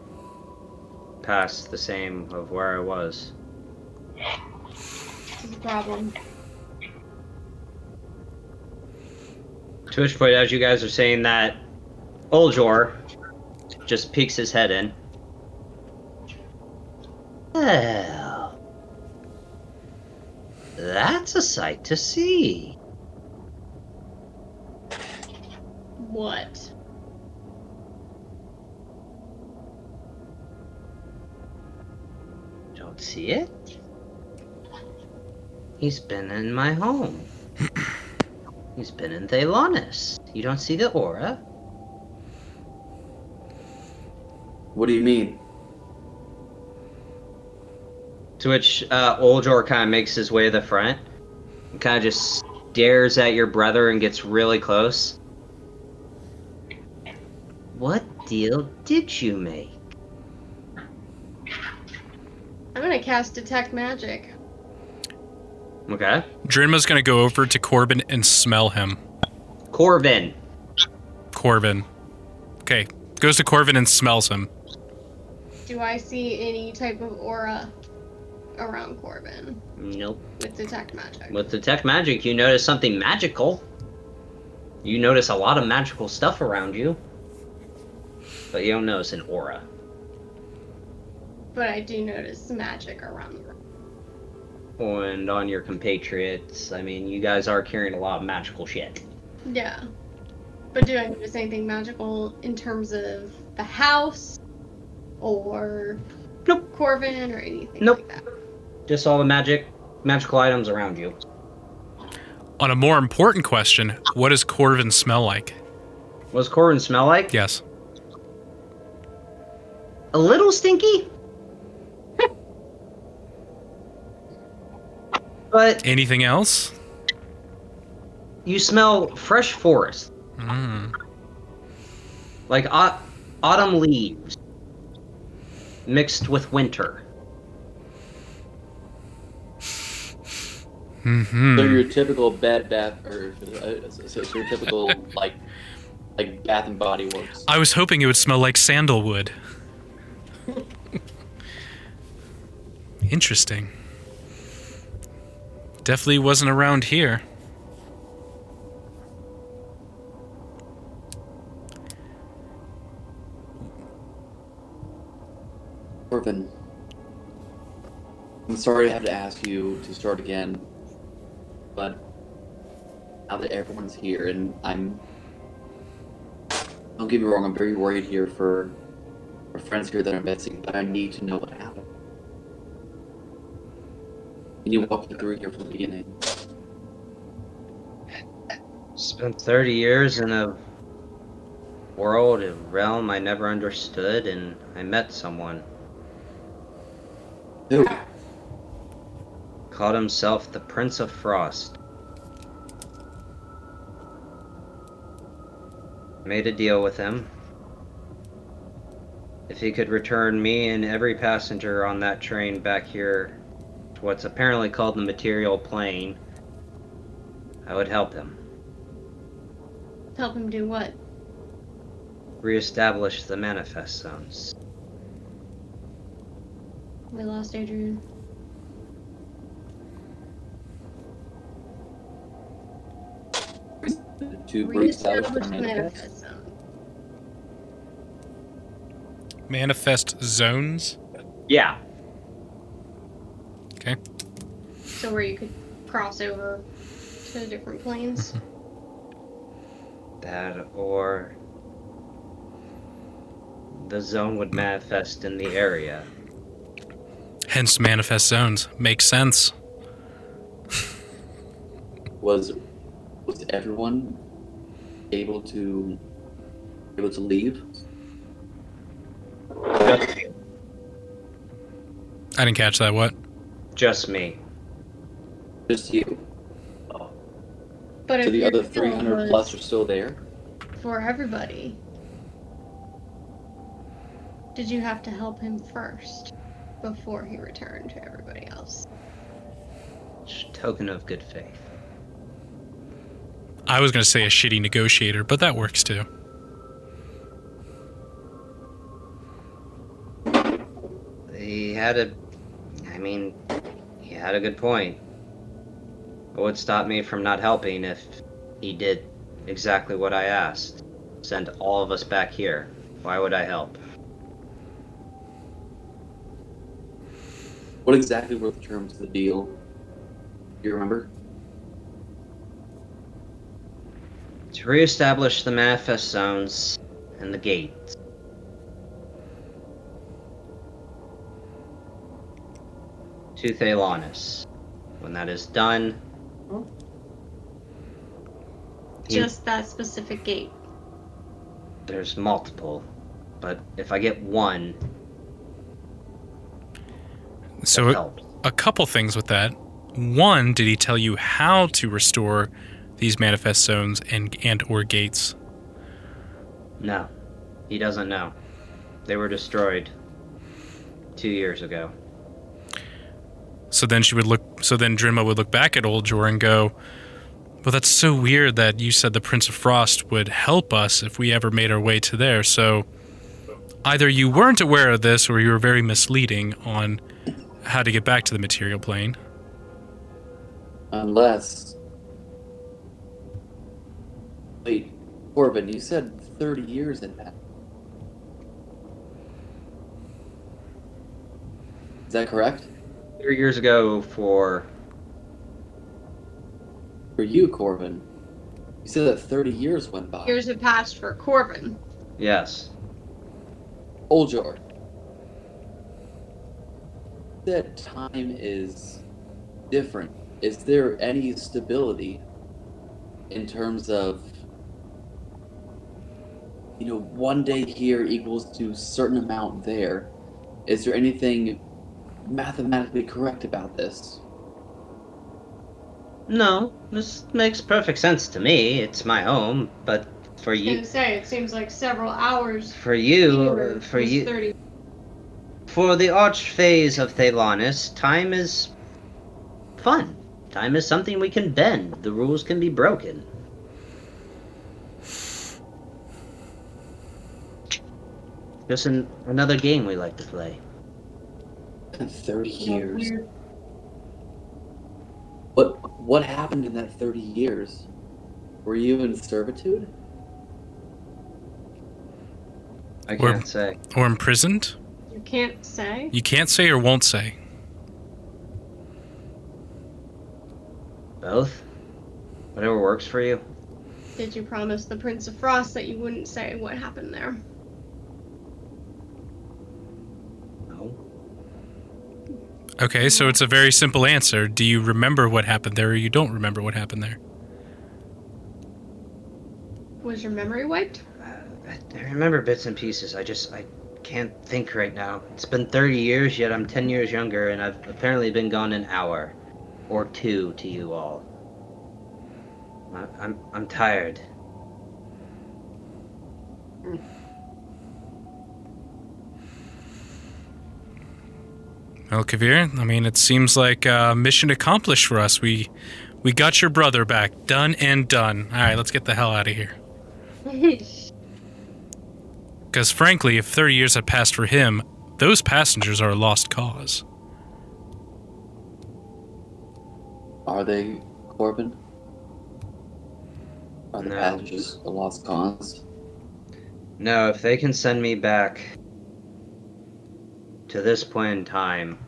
passed the same of where I was. This is a problem. To which point, as you guys are saying that, Oljor just peeks his head in. Well, that's a sight to see. What? Don't see it? He's been in my home. He's been in Thelanis. You don't see the aura? What do you mean? To which uh, Oljor kind of makes his way to the front and kind of just stares at your brother and gets really close. What deal did you make? I'm gonna cast Detect Magic. Okay. Drinma's gonna go over to Corvin and smell him. Corvin. Corvin. Okay, goes to Corvin and smells him. Do I see any type of aura around Corvin Nope. with Detect Magic? With Detect Magic, you notice something magical. You notice a lot of magical stuff around you. But you don't notice an aura. But I do notice magic around the room. And on your compatriots, I mean, you guys are carrying a lot of magical shit. Yeah. But do I notice anything magical in terms of the house or Nope. Corvin or anything Nope. like that? Just all the magic, magical items around you. On a more important question, what does Corvin smell like? What does Corvin smell like? Yes. A little stinky. but Anything else? you smell fresh forest, Mm. like au- autumn leaves mixed with winter. Hmm So your typical bed bath, or uh, so your typical like like Bath and Body Works. I was hoping it would smell like sandalwood. Interesting. Definitely wasn't around here. Corvin, I'm sorry I have to ask you to start again but now that everyone's here and I'm don't get me wrong, I'm very worried here for our friends here that are missing, but I need to know what happened. Can you walk me through here from the beginning? Spent 30 years in a world, a realm I never understood, and I met someone. Who? Called himself the Prince of Frost. Made a deal with him. If he could return me and every passenger on that train back here to what's apparently called the material plane, I would help him. Help him do what? Reestablish the manifest zones. We lost Adrian. To reestablish the Reestablish manifest? manifest. Manifest zones. Yeah. Okay. So where you could cross over to different planes. That or the zone would manifest in the area. Hence, manifest zones. Makes sense. Was was everyone able to able to leave? I didn't catch that. What? just me. Just you. But So the other 300 plus are still there? for everybody, did you have to help him first before he returned to everybody else? Token of good faith. I was going to say a shitty negotiator, but that works too. He had a. I mean, he had a good point. What would stop me from not helping if he did exactly what I asked? Send all of us back here. Why would I help? What exactly were the terms of the deal? Do you remember? To reestablish the manifest zones and the gates. To Thelanis. When that is done, Just that specific gate. there's multiple, but if I get one, So, a, a couple things with that. One, did he tell you how to restore these manifest zones and and or gates? No, he doesn't know. They were destroyed two years ago. So then she would look. So then Drinma would look back at Oljor and go, "Well, that's so weird that you said the Prince of Frost would help us if we ever made our way to there. So either you weren't aware of this, or you were very misleading on how to get back to the material plane." Unless. Wait, Corvin, you said 30 years in that. Is that correct? Three years ago for For you, Corvin. You said that 30 years went by. Years have passed for Corvin. yes. Old Oljor. That time is different. Is there any stability in terms of, you know, one day here equals to certain amount there? Is there anything mathematically correct about this? No, this makes perfect sense to me. It's my home, but for I was you, gonna say it seems like several hours. for you, uh, for you, 30. for the archfey of Thelanis, time is fun. Time is something we can bend. The rules can be broken. Just an, another game we like to play. In 30 years. What what happened in that 30 years? Were you in servitude? I can't say. Or imprisoned? You can't say. You can't say or won't say. Both? Whatever works for you. Did you promise the Prince of Frost that you wouldn't say what happened there? No. Okay, so it's a very simple answer. Do you remember what happened there, or you don't remember what happened there? Was your memory wiped? Uh, I, I remember bits and pieces. I just I can't think right now. It's been 30 years, yet I'm 10 years younger, and I've apparently been gone an hour or two to you all. I, I'm I'm tired. Well, Kavir, I mean, it seems like uh, mission accomplished for us. We we got your brother back, done and done. All right, let's get the hell out of here. Because frankly, if 30 years had passed for him, those passengers are a lost cause. Are they, Corvin? Are the No. passengers a lost cause? No, if they can send me back to this point in time,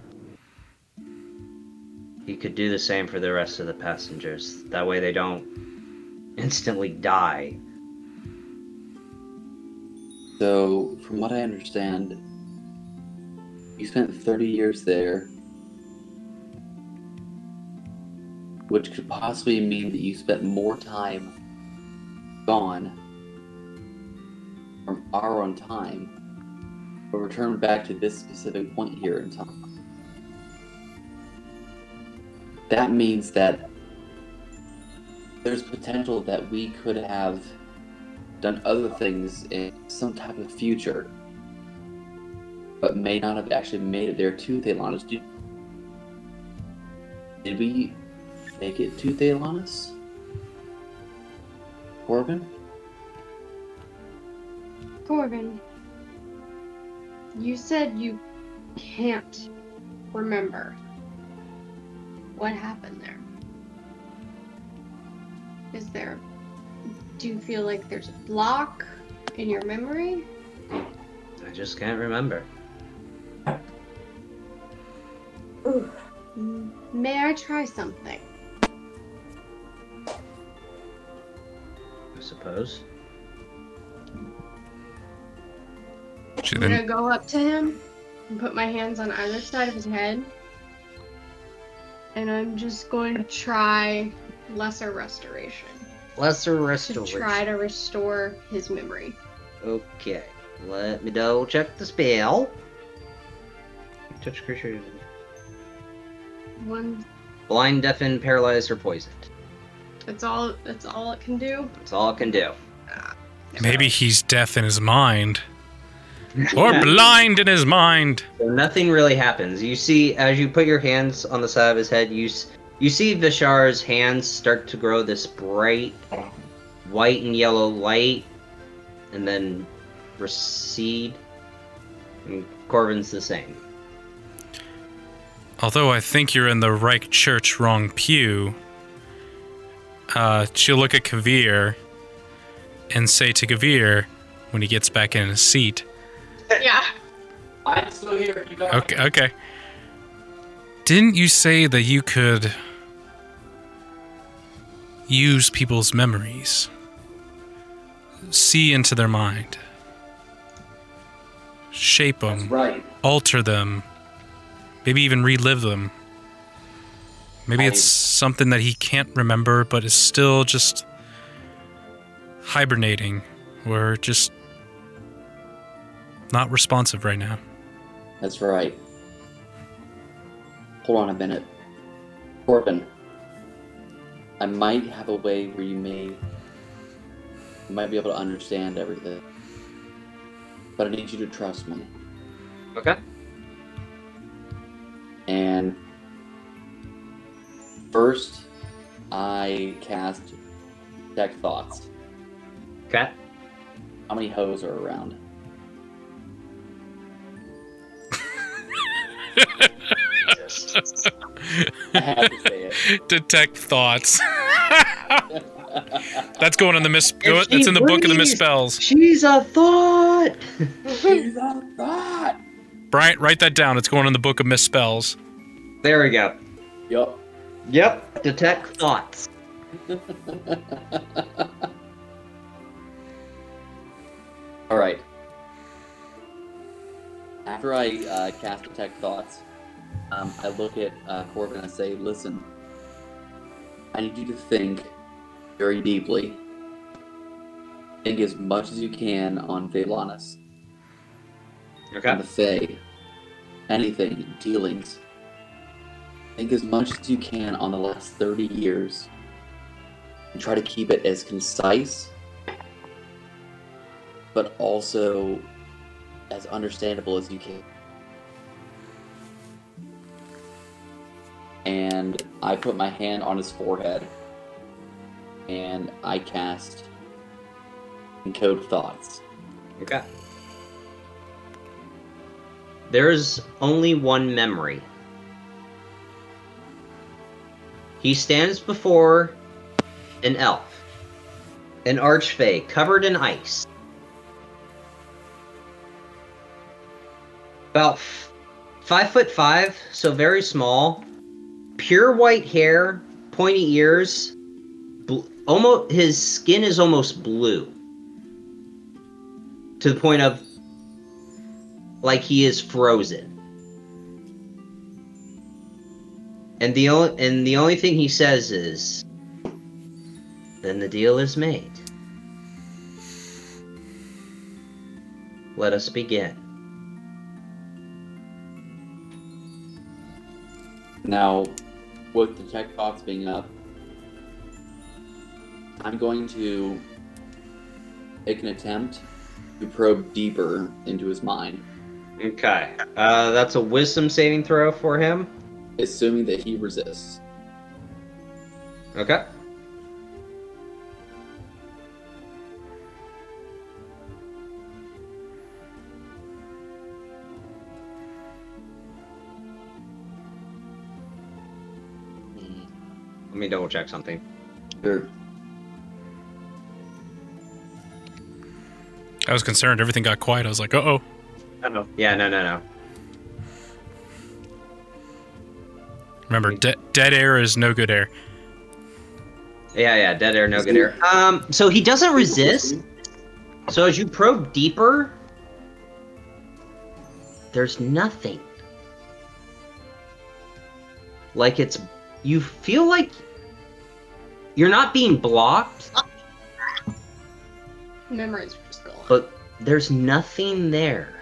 he could do the same for the rest of the passengers. That way they don't instantly die. So, from what I understand, you spent 30 years there, which could possibly mean that you spent more time gone from our own time, but returned back to this specific point here in time. That means that there's potential that we could have done other things in some type of future, but may not have actually made it there to Thelanis. Did, we make it to Thelanis? Corvin? Corvin, you said you can't remember what happened there. Is there. Do you feel like there's a block in your memory? I just can't remember. Mm, May I try something? I suppose. She I'm then gonna go up to him and put my hands on either side of his head. And I'm just going to try lesser restoration. Lesser restoration. To restoration. try to restore his memory. Okay. Let me double check the spell. Touch creature. One Blind, deafened, paralyzed, or poisoned. that's all that's all it can do. That's all it can do. Ah, maybe he's deaf in his mind, or blind in his mind. So nothing really happens. You see, as you put your hands on the side of his head, you you see Vishar's hands start to grow this bright white and yellow light, and then recede. And Corvin's the same. Although I think you're in the right church, wrong pew. Uh, she'll look at Kavir and say to Kavir when he gets back in his seat, Yeah. I'm still here. You got Okay, okay. Didn't you say that you could use people's memories? See into their mind. Shape them, right. alter them, maybe even relive them. Maybe it's something that he can't remember but is still just hibernating or just not responsive right now. That's right. Hold on a minute. Corvin, I might have a way where you may you might be able to understand everything. But I need you to trust me. Okay. And first I cast Deck Thoughts. Okay. How many hoes are around? I have to say it. Detect thoughts. That's going in the mis. If That's in the book of the misspells. She's a thought. She's a thought. Brian, write that down. It's going in the book of misspells. there we go. Yep. Yep. Detect thoughts. All right. After I uh, cast Detect Thoughts, um, I look at uh, Corvin and I say, listen, I need you to think very deeply. Think as much as you can on Thelanis, Okay. on the Fae, anything, dealings. Think as much as you can on the last 30 years and try to keep it as concise but also as understandable as you can. And I put my hand on his forehead and I cast Encode Thoughts. Okay. There's only one memory. He stands before an elf, an archfey covered in ice. About five foot five, so very small. Pure white hair, pointy ears. Bl- almost his skin is almost blue. To the point of like he is frozen. And the only and the only thing he says is then the deal is made. Let us begin. Now, with Detect Thoughts being up, I'm going to make an attempt to probe deeper into his mind, Okay. Uh that's a wisdom saving throw for him. assuming that he resists. Okay. Let me double check something. Sure. I was concerned. Everything got quiet. I was like, uh oh. Yeah, no, no, no. Remember, de- dead air is no good air. Yeah, yeah, dead air, no good air. Um, so he doesn't resist. So as you probe deeper, there's nothing. Like it's, you feel like you're not being blocked, Memories are just gone. but there's nothing there.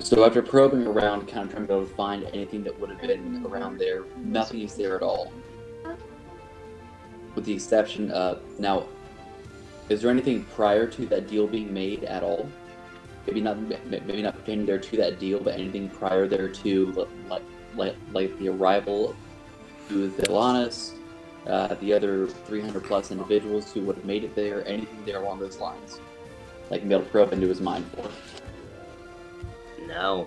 So after probing around, kind of trying to be able to find anything that would have been around there, nothing is there at all. With the exception of now, is there anything prior to that deal being made at all? Maybe not, maybe not pertaining there to that deal, but anything prior there to like like like the arrival to Thelanis, uh, the other 300 plus individuals who would have made it there, anything there along those lines, like be able to probe into his mind for. No.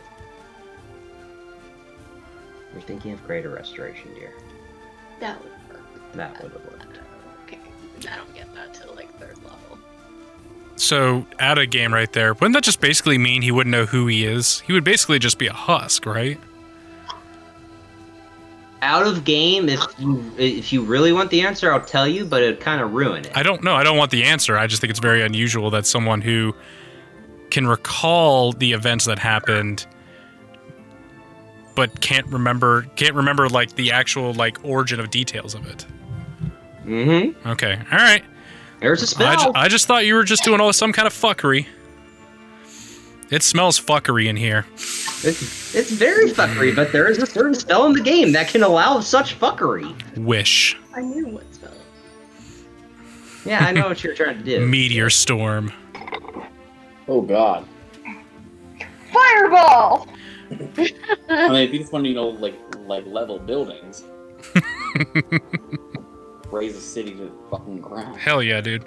You're thinking of greater restoration, dear. That would work. That would have worked. Okay. I don't get that till like third level. So, out of game right there. Wouldn't that just basically mean he wouldn't know who he is? He would basically just be a husk, right? Out of game, if you if you really want the answer, I'll tell you, but it'd kind of ruin it. I don't know. I don't want the answer. I just think it's very unusual that someone who can recall the events that happened but can't remember can't remember like the actual like origin of details of it. Mm-hmm. Okay. All right. There's a I, spell. ju- I just thought you were just doing all some kind of fuckery. It smells fuckery in here. It's, it's very fuckery, but there is a certain spell in the game that can allow such fuckery. Wish. I knew what spell. Yeah, I know what you're trying to do. Meteor storm. Oh God. Fireball! I mean, if you just want to, you know, like like level buildings, raise a city to the fucking ground. Hell yeah, dude.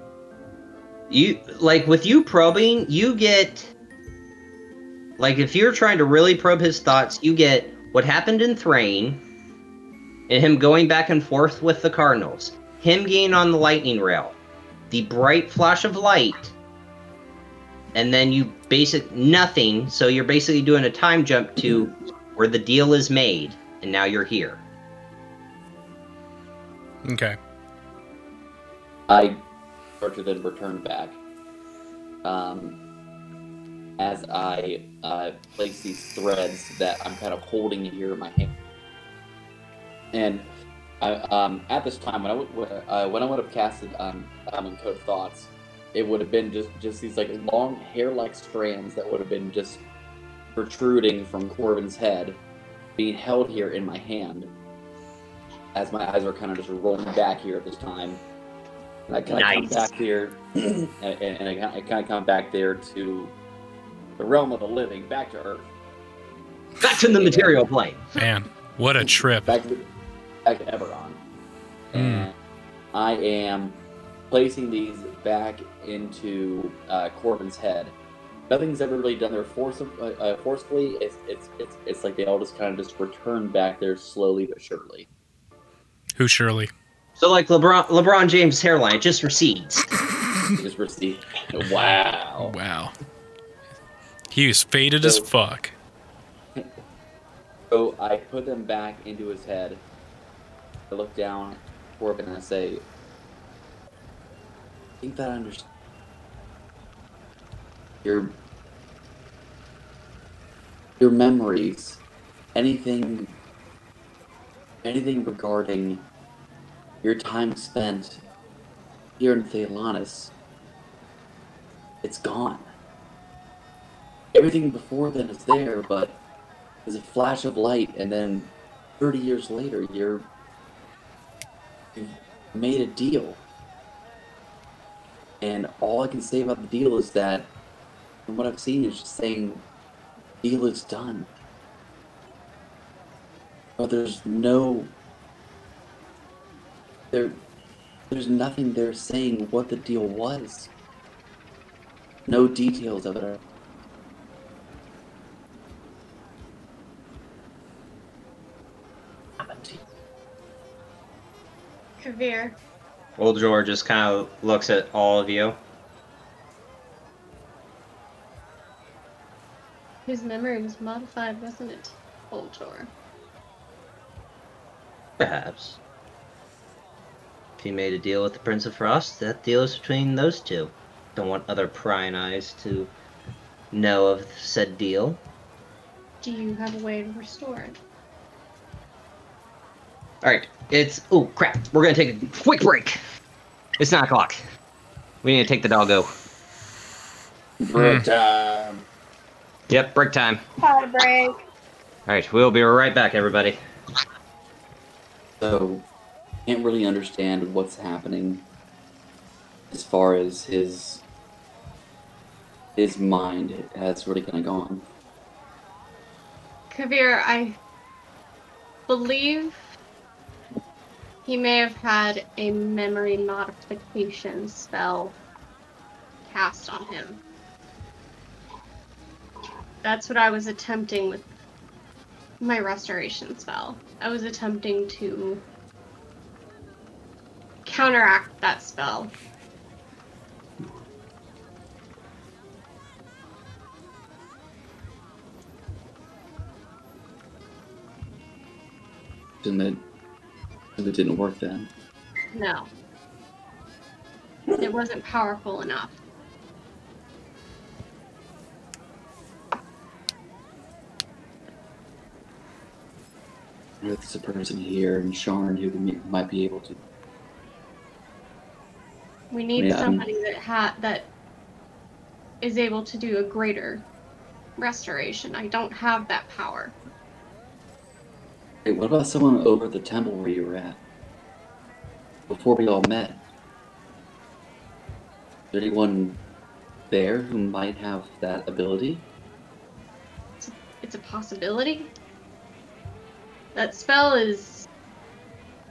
You like with you probing, you get like if you're trying to really probe his thoughts, you get what happened in Thrane and him going back and forth with the Cardinals. him getting on the lightning rail, the bright flash of light, and then you basic nothing. So you're basically doing a time jump to where the deal is made, and now you're here. Okay. I start to then return back. Um, as I uh, place these threads that I'm kind of holding here in my hand. And I, um, at this time, when I, would, uh, when I would have casted um, um, Code Thoughts, it would have been just, just these like long hair-like strands that would have been just protruding from Corvin's head, being held here in my hand. As my eyes are kind of just rolling back here at this time, and I kind of come back here, and, and I, kinda- I kind of come back there to the realm of the living, back to Earth, Back to the material plane. Man, what a trip. back to back to Eberron, Hmm. and I am placing these back into uh, Corvin's head. Nothing's ever really done there force, uh, uh, forcefully. It's, it's it's it's like they all just kind of just return back there slowly but surely. Who Shirley? So like LeBron LeBron James' hairline, it just recedes. Just receive. Wow. Wow. He was faded as fuck. So I put them back into his head. I look down, Corvin, and I say, I think that I understand. Your your memories, anything anything regarding your time spent here in Thelanis, it's gone. Everything before then is there, but there's a flash of light, and then 30 years later, you're you've made a deal. And all I can say about the deal is that, from what I've seen, is just saying, deal is done. But there's no, there, there's nothing there saying what the deal was. No details of it are Kavir, Oljor just kind of looks at all of you. his memory was modified, wasn't it? Oljor. Perhaps. If he made a deal with the Prince of Frost, that deal is between those two. Don't want other prying eyes to know of said deal. Do you have a way to restore it? Alright, it's. Oh, crap. We're gonna take a quick break. It's 9 o'clock. We need to take the doggo. break hmm. time. Yep, break time. Pot break. Alright, we'll be right back, everybody. So, can't really understand what's happening as far as his his mind has really kind of gone. Kavir, I believe he may have had a memory modification spell cast on him. That's what I was attempting with my restoration spell. I was attempting to counteract that spell. And it, and it didn't work then. No. It wasn't powerful enough. There's a person here in Sharn who might be able to. We need Yeah. somebody that ha- that is able to do a greater restoration. I don't have that power. Hey, what about someone over at the temple where you were at? Before we all met? Is there anyone there who might have that ability? It's a possibility. That spell is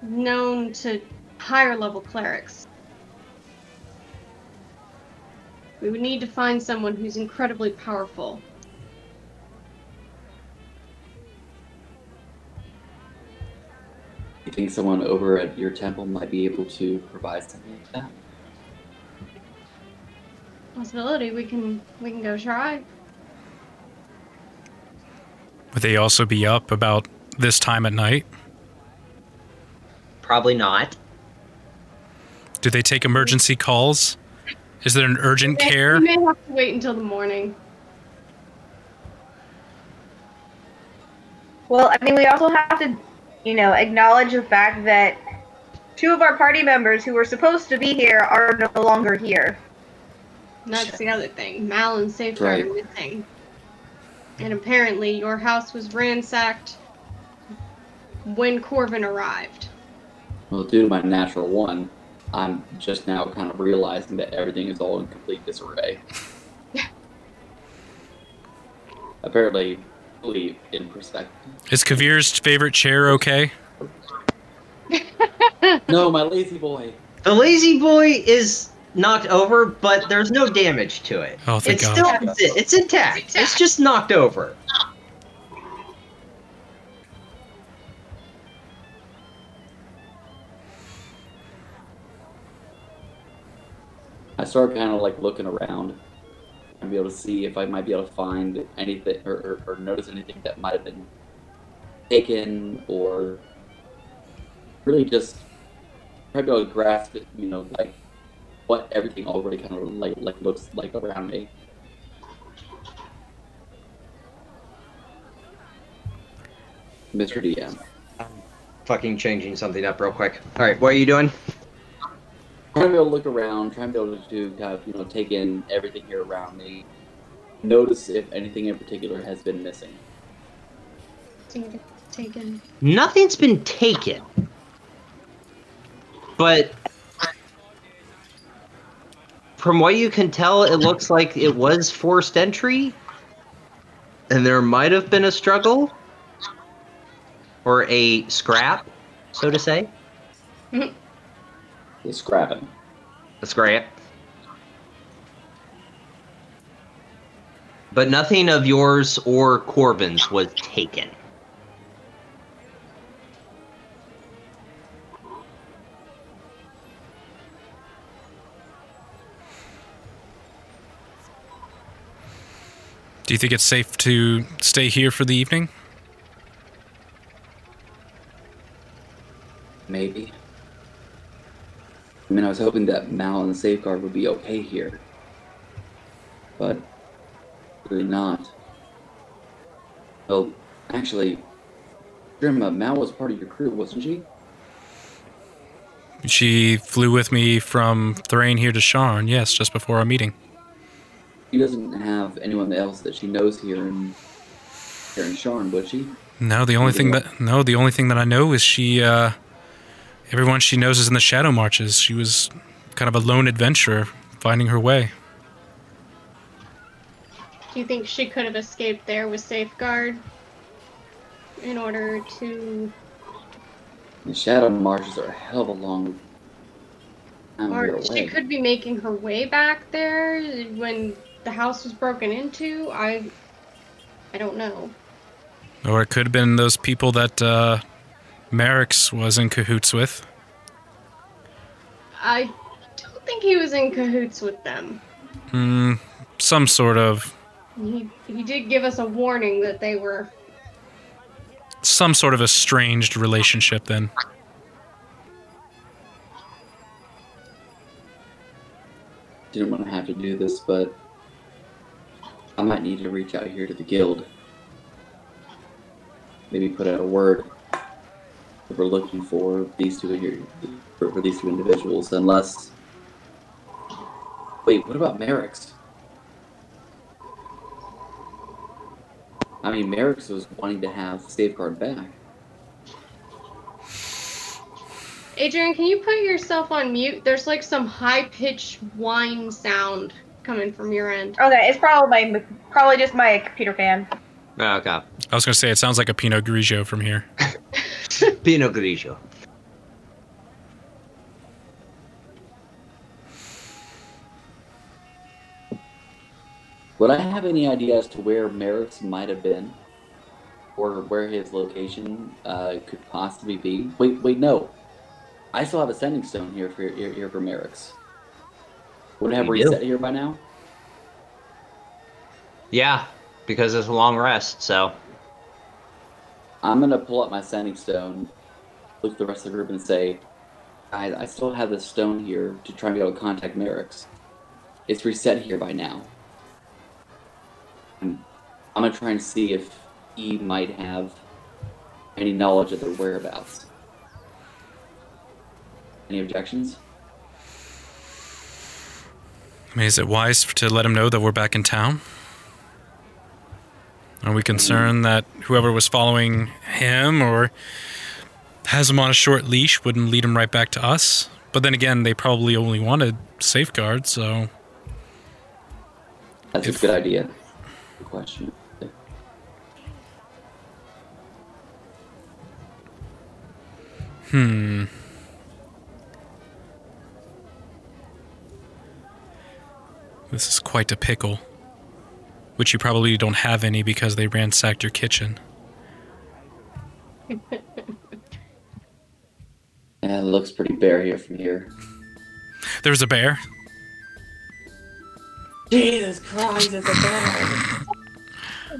known to higher level clerics. We would need to find someone who's incredibly powerful. You think someone over at your temple might be able to provide something like that? Possibility. We can we can go try. Would they also be up about this time at night? Probably not. Do they take emergency calls? Is there an urgent We may- care? You may have to wait until the morning. Well, I mean, we also have to, you know, acknowledge the fact that two of our party members who were supposed to be here are no longer here. That's the other thing. Mal and Safeguard are missing. And apparently your house was ransacked when Corvin arrived. Well, due to my natural one, I'm just now kind of realizing that everything is all in complete disarray. Apparently, fully in perspective. Is Kavir's favorite chair okay? No, my lazy boy. The lazy boy is knocked over, but there's no damage to it. Oh, thank it's God. still it's, it's intact. It's just knocked over. I start kind of like looking around and be able to see if I might be able to find anything or, or, or notice anything that might have been taken or really just try to be able to grasp it, you know, like what everything already kind of like like looks like around me. Mr. DM. I'm Fucking changing something up real quick. All right, what are you doing? Trying to be able to look around, trying to be able to kind of you know take in everything here around me, notice if anything in particular has been missing. Taken. Nothing's been taken. But from what you can tell, it looks like it was forced entry. And there might have been a struggle. Or a scrap, so to say. He's scrapping. A scrap. But nothing of yours or Corvin's was taken. Do you think it's safe to stay here for the evening? Maybe. I mean, I was hoping that Mal and the Safeguard would be okay here, but really not. Well, actually, Drinma, Mal was part of your crew, wasn't she? She flew with me from Thrane here to Sharn, yes, just before our meeting. She doesn't have anyone else that she knows here in here in Sharn, would she? No, the only thing that no, the only thing that I know is she uh everyone she knows is in the Shadow Marches. She was kind of a lone adventurer finding her way. Do you think she could have escaped there with Safeguard in order to. The Shadow Marches are a hell of a long time Or away. she could be making her way back there when the house was broken into? I. I don't know. Or it could have been those people that uh Merrick's was in cahoots with. I don't think he was in cahoots with them. Hmm, some sort of He, he did give us a warning that they were. some sort of estranged relationship then. Didn't want to have to do this, but I might need to reach out here to the guild. Maybe put out a word that we're looking for these two here, for, for these two individuals, unless. Wait, what about Merrick's? I mean, Merrick's was wanting to have Safeguard back. Adrian, can you put yourself on mute? There's like some high pitched whine sound coming from your end. Okay, it's probably my, probably just my computer fan. Oh, okay. I was gonna say it sounds like a Pinot Grigio from here. Pinot Grigio. Would I have any idea as to where Merrick's might have been? or where his location uh, could possibly be. Wait, wait, no. I still have a sending stone here for here, here for Merrick's. Would it have You do. reset here by now? Yeah, because it's a long rest, so. I'm gonna pull up my sending stone, look at the rest of the group, and say, "I, I still have this stone here to try and be able to contact Merrix. It's reset here by now. And I'm gonna try and see if he might have any knowledge of their whereabouts. Any objections? I mean, is it wise to let him know that we're back in town? Are we concerned that whoever was following him or has him on a short leash wouldn't lead him right back to us? But then again, they probably only wanted safeguards, so That's If- a good idea. Good question. hmm. This is quite a pickle. Which you probably don't have any because they ransacked your kitchen. Yeah, it looks pretty bare here from here. There's a bear. Jesus Christ, it's a bear!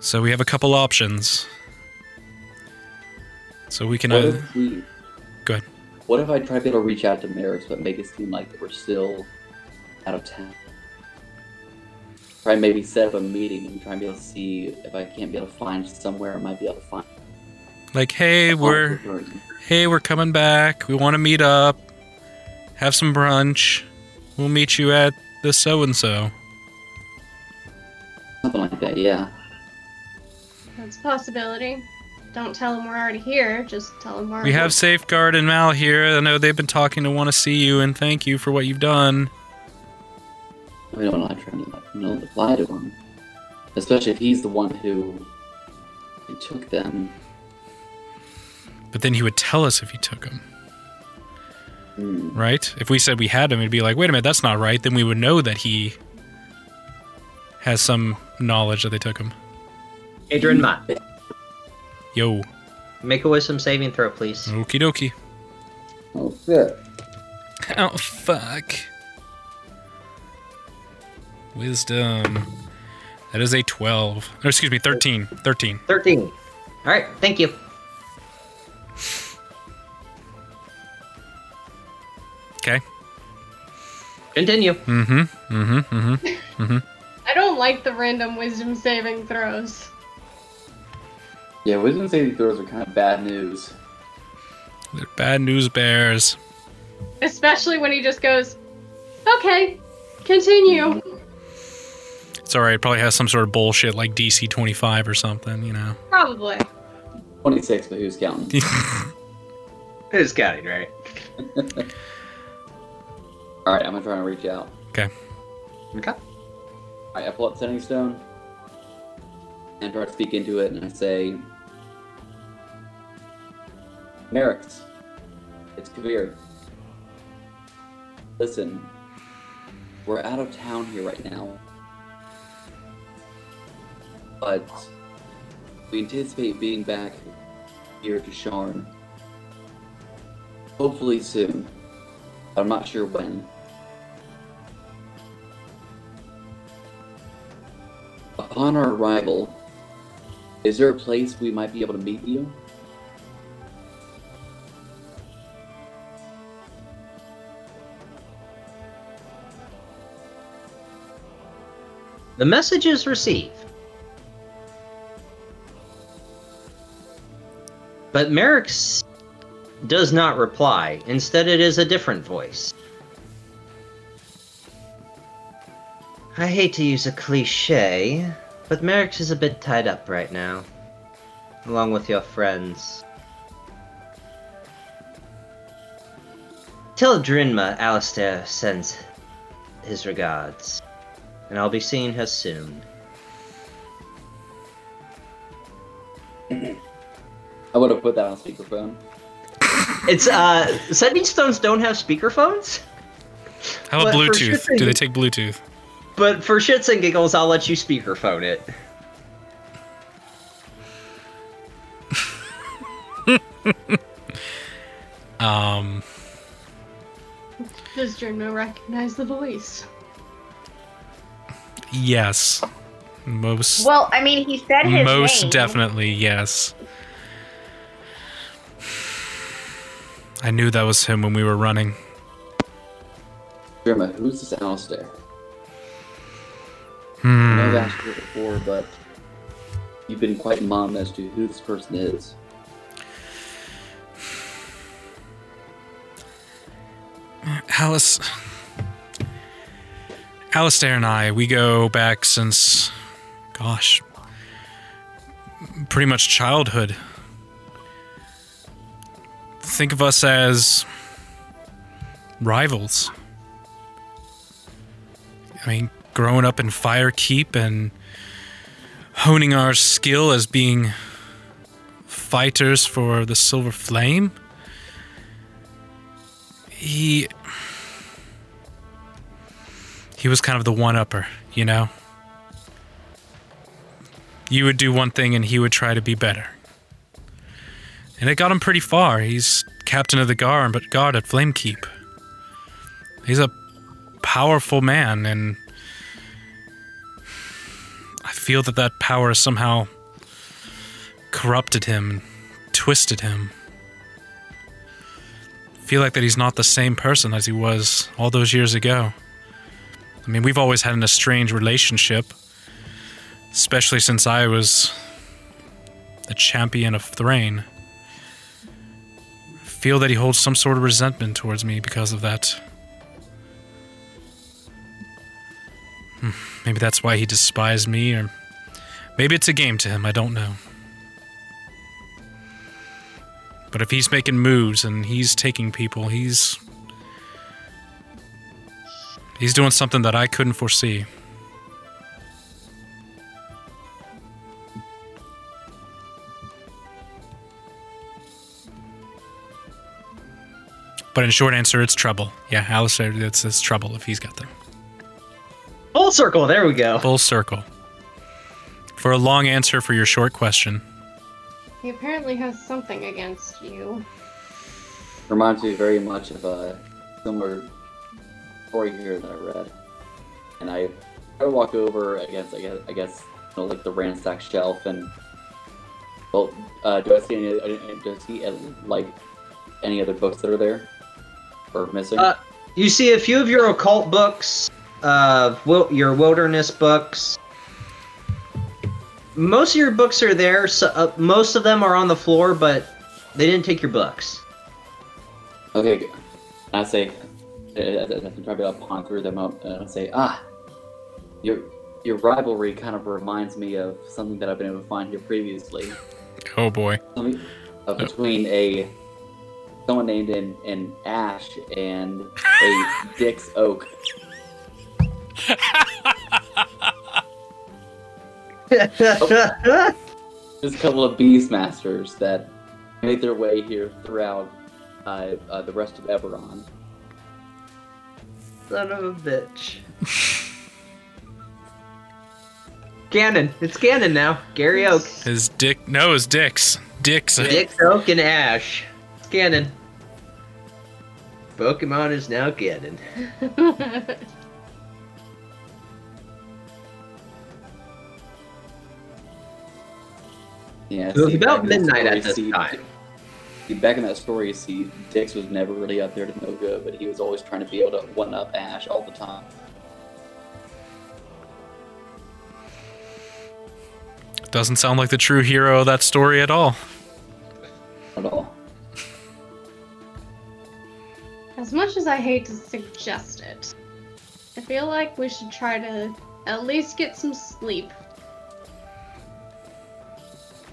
So we have a couple options. So we can What either. if we? Go ahead. What if I try to to reach out to Maris, but make it seem like we're still out of town? Try and maybe set up a meeting and try and be able to see if I can't be able to find somewhere I might be able to find. Like, hey, we're hey, we're coming back. We want to meet up, have some brunch. We'll meet you at the so and so. Something like that, yeah. That's a possibility. Don't tell them we're already here. Just tell them we're. We have Safeguard and Mal here. I know they've been talking to want to see you and thank you for what you've done. We don't want to try to you know, lie to him, especially if he's the one who who took them. But then he would tell us if he took them, Hmm. right? If we said we had him, it'd be like, wait a minute, that's not right. Then we would know that he has some knowledge that they took him. Adrian Mott, Yo, make a wisdom saving throw, please. okie dokie. Oh shit! Oh, fuck. Wisdom. That is a 12. Or, excuse me, 13. 13. 13. All right, thank you. Okay. Continue. Mm-hmm. Mm-hmm. Mm-hmm. I don't like the random wisdom saving throws. Yeah, wisdom saving throws are kind of bad news. They're bad news bears. Especially when he just goes, okay, continue. It's alright. It probably has some sort of bullshit like DC 25 or something, you know. Probably. Twenty-six, but who's counting? Who's counting, right? All right, I'm gonna try and reach out. Okay. Okay. All right, I pull up Sending Stone and try to speak into it, and I say, Merrix, it's Kavir. Listen, we're out of town here right now, but we anticipate being back here to Sharn. Hopefully soon. I'm not sure when. Upon our arrival, is there a place we might be able to meet you? The message is received. But Merrix does not reply. Instead, it is a different voice. I hate to use a cliche, but Merrix is a bit tied up right now, along with your friends. Tell Drinma Alistair sends his regards, and I'll be seeing her soon. I would have put that on speakerphone. It's uh, sending stones don't have speakerphones, How about But Bluetooth? sure Do they take Bluetooth? but for shits and giggles, I'll let you speakerphone it. Um, Does Jinmo recognize the voice? yes. Most Well, I mean, he said his most name. definitely, yes. I knew that was him when we were running. Grandma, who's this Alistair? I know I've Hmm. asked you before, but you've been quite mum as to who this person is. Alice. Alistair and I, we go back since, gosh, pretty much childhood. Think of us as rivals. I mean, growing up in Firekeep and honing our skill as being fighters for the Silver Flame. He he was kind of the one upper, you know? You would do one thing and he would try to be better. And it got him pretty far. He's captain of the guard, but guard at Flamekeep. He's a powerful man, and I feel that that power somehow corrupted him, and twisted him. I feel like that he's not the same person as he was all those years ago. I mean, we've always had an estranged relationship, especially since I was the champion of Thrane. Feel that he holds some sort of resentment towards me because of that. Hmm, Maybe that's why he despised me, or maybe it's a game to him, I don't know. But if he's making moves and he's taking people, he's He's doing something that I couldn't foresee. But in short answer, it's trouble. Yeah, Alistair, it's, it's trouble if he's got them. Full circle. There we go. Full circle. For a long answer for your short question, He apparently has something against you. Reminds me very much of a similar story here that I read. And I, I walk over against, I guess, I guess you know, like the ransacked shelf, and well, uh, do I see any? uh, Do I see uh, like any other books that are there or missing? Uh, You see a few of your occult books, uh, wil- your wilderness books. Most of your books are there. So, uh, most of them are on the floor, but they didn't take your books. Okay, good. I say, uh, I'm trying to pawn through them up, and I say, ah, your your rivalry kind of reminds me of something that I've been able to find here previously. oh boy. Uh, between a someone named in, in Ash and a Dick's Oak. There's a couple of Beastmasters that made their way here throughout uh, uh, the rest of Eberron. Son of a bitch. Ganon. It's Ganon now. Gary Oak. His dick. No, his dicks. Dicks. Dick Oak and Ash. It's Ganon. Pokemon is now Ganon. Yeah, It was see, about back in that midnight story, at this see- time. See, back in that story, you see, Dix was never really up there to no good, but he was always trying to be able to one up Ash all the time. Doesn't sound like the true hero of that story at all. At all. As much as I hate to suggest it, I feel like we should try to at least get some sleep.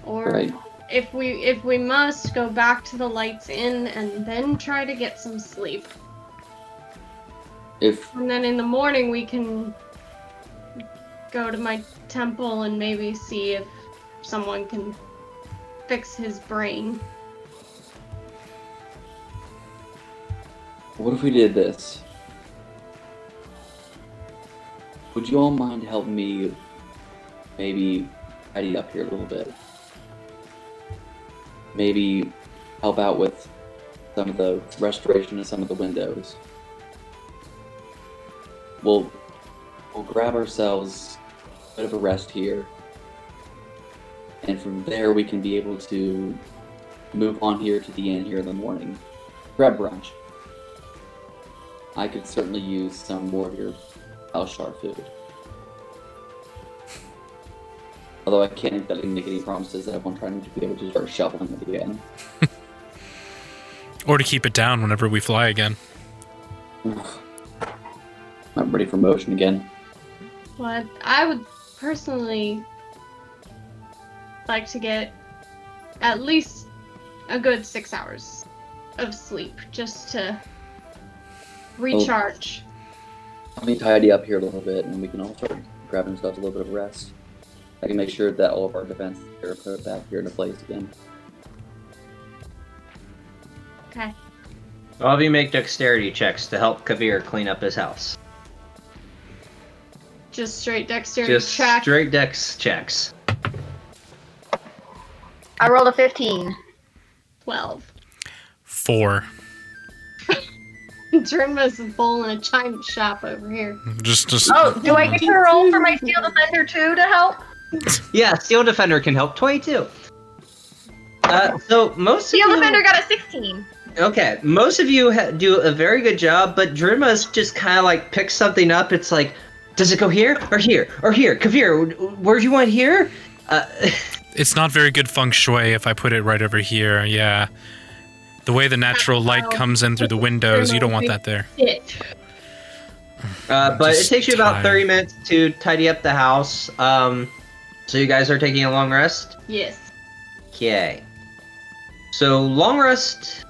Or Right. if we if we must go back to the lights inn and then try to get some sleep. If And then in the morning we can go to my temple and maybe see if someone can fix his brain. What if we did this? would you all mind helping me maybe tidy up here a little bit? Maybe help out with some of the restoration of some of the windows. We'll we'll grab ourselves a bit of a rest here. And from there we can be able to move on here to the inn here in the morning. Grab brunch. I could certainly use some more of your Elshar food. Although I can't exactly make any promises that I'm trying to be able to start shoveling it again. Or to keep it down whenever we fly again. I'm ready for motion again. But I would personally like to get at least a good six hours of sleep just to recharge. Oh. Let me tidy up here a little bit and we can all start grabbing ourselves a little bit of rest. I can make sure that all of our defenses are put back here into place again. Okay. All of you make dexterity checks to help Kavir clean up his house. Just straight dexterity checks. Just check. straight dex checks. I rolled a 15. 12. Four. Turnmas is bowl in a china shop over here. Just, just. Oh, do I get to roll for my steel defender too to help? Yeah, Steel Defender can help. 22. Uh, so most Steel of you, defender got a 16. Okay, most of you ha- do a very good job, but Drinma's just kind of like picks something up. It's like, does it go here or here or here? Kavir, where do you want here? Uh, It's not very good feng shui if I put it right over here. Yeah. The way the natural light comes in through the windows, you don't want that there. Uh, but it takes you about tired. 30 minutes to tidy up the house. Um, so you guys are taking a long rest? Yes. Okay. So long rest.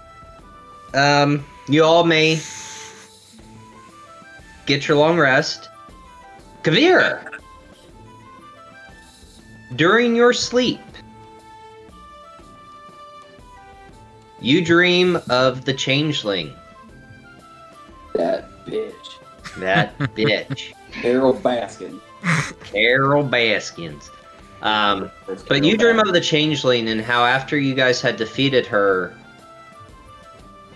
Um, you all may get your long rest. Kavir, during your sleep, you dream of the changeling. That bitch. That bitch, Carole Baskin. Carole Baskins. Um, But you dream of the changeling and how after you guys had defeated her,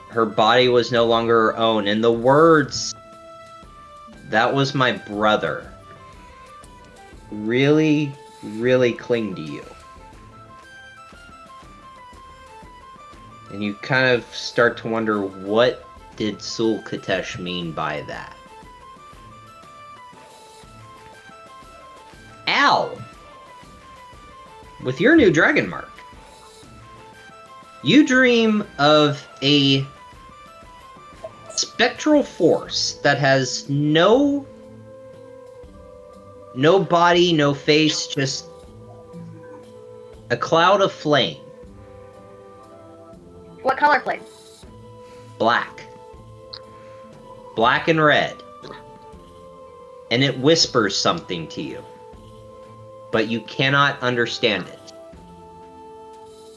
her body was no longer her own. And the words, that was my brother, really, really cling to you. And you kind of start to wonder what did Sul Katesh mean by that? Al, with your new dragon mark, you dream of a spectral force that has no no body, no face, just a cloud of flame, What color flame? black. Black and red. And it whispers something to you. But you cannot understand it.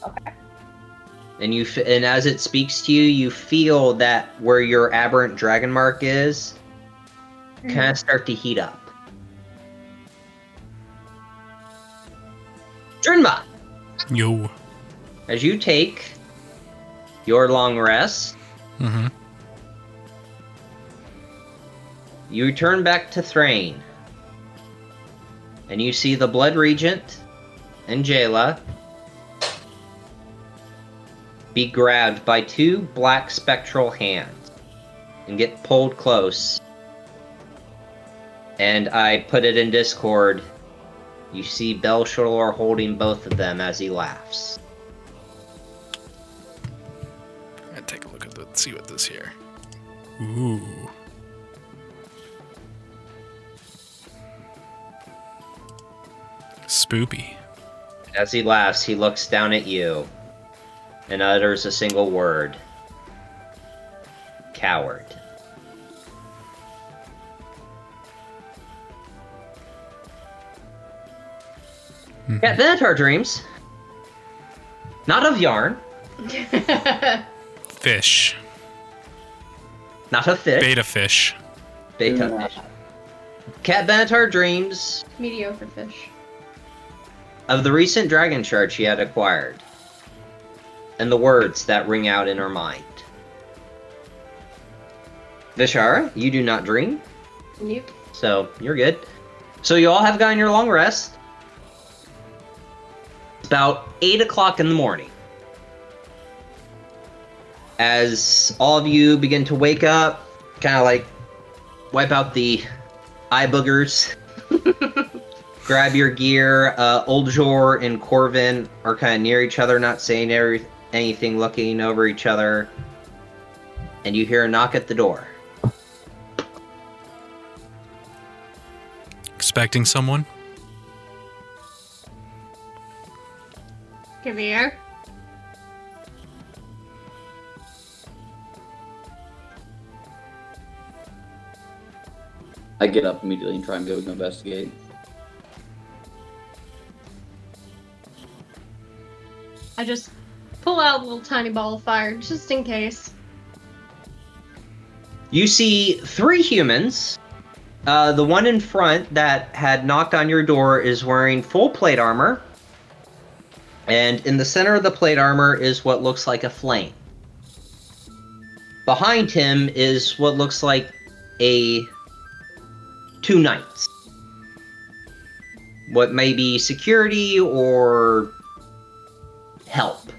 Okay. and you f- and as it speaks to you you feel that where your aberrant dragon mark is mm-hmm. kind of start to heat up Drinma, Yo. as you take your long rest Mm-hmm. you return back to Thrane and you see the blood regent and Jayla be grabbed by two black spectral hands and get pulled close. And I put it in Discord. You see Bel Shalor holding both of them as he laughs. A look at the see what this here. Ooh. Spoopy. As he laughs, he looks down at you and utters a single word Coward. Hmm. Yeah, Benatar dreams. Not of yarn, Fish. Not a fish, Beta fish. beta Yeah. fish. Cat Benatar dreams Mediocre fish. of the recent dragon shard she had acquired, and the words that ring out in her mind. Vishara, you do not dream, Nope. so you're good. So you all have gotten your long rest. It's about 8 o'clock in the morning. As all of you begin to wake up, kind of like wipe out the eye boogers, grab your gear. Uh, Oljor and Corvin are kind of near each other, not saying every- anything, looking over each other. And you hear a knock at the door. Expecting someone? Come I get up immediately and try and go investigate. I just pull out a little tiny ball of fire just in case. You see three humans. Uh, the one in front that had knocked on your door is wearing full plate armor. And in the center of the plate armor is what looks like a flame. Behind him is what looks like a two knights. What may be security or help.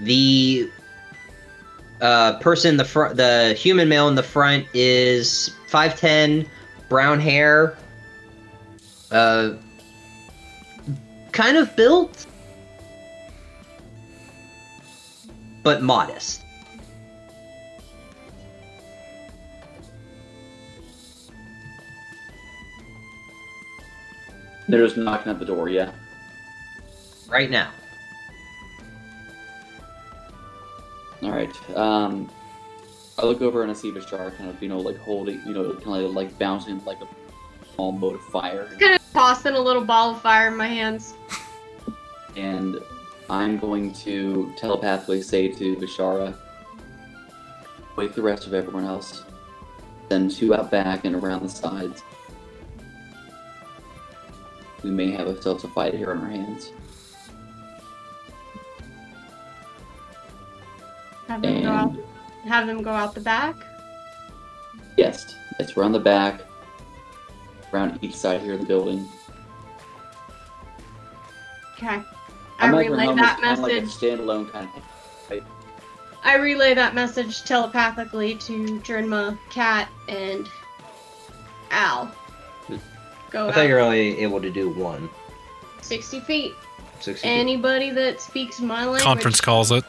The uh, person the front, the human male in the front is 5'10, brown hair, uh, kind of built, but modest. They're just knocking at the door, yeah. Right now. All right. Um, I look over and I see Vishar kind of, you know, like holding, you know, kind of like bouncing like a small mote of fire. Kind of tossing a little ball of fire in my hands. And I'm going to telepathically say to Vishara, wake the rest of everyone else. Send two out back and around the sides. We may have ourselves a fight here on our hands. Have them go out. Have them go out the back. yes, it's around the back, around each side here of the building. Okay. I imagine relay that kinda like message. standalone kind of I relay that message telepathically to Jernma, Cat, and Al. Go I out thought you were only able to do one. 60 feet. 60 Anybody that speaks my language, Conference calls it.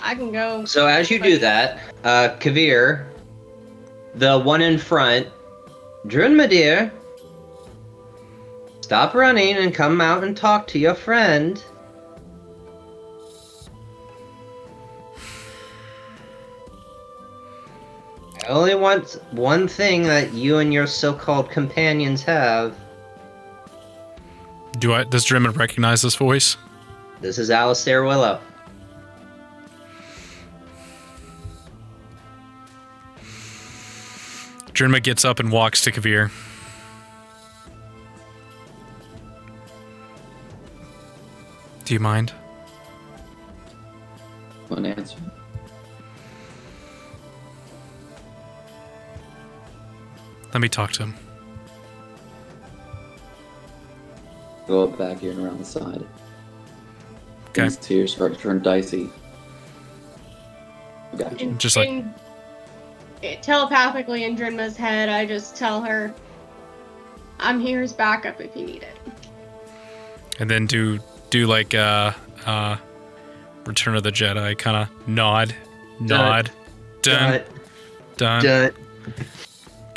I can go. So as you do that, uh, Kavir, the one in front, Drun Madir, stop running and come out and talk to your friend. I only want one thing that you and your so-called companions have. Do I? Does Drinma recognize this voice? This is Alistair Willow. Drinma gets up and walks to Kavir. Do you mind? one answer. Let me talk to him. Go up back here and around the side. Okay. These tears start to turn dicey. Gotcha. In, Just like- in- eh, telepathically in Drinma's head, I just tell her, I'm here as backup if you need it. And then do do like uh uh Return of the Jedi kind of nod, nod, done, done. Dun.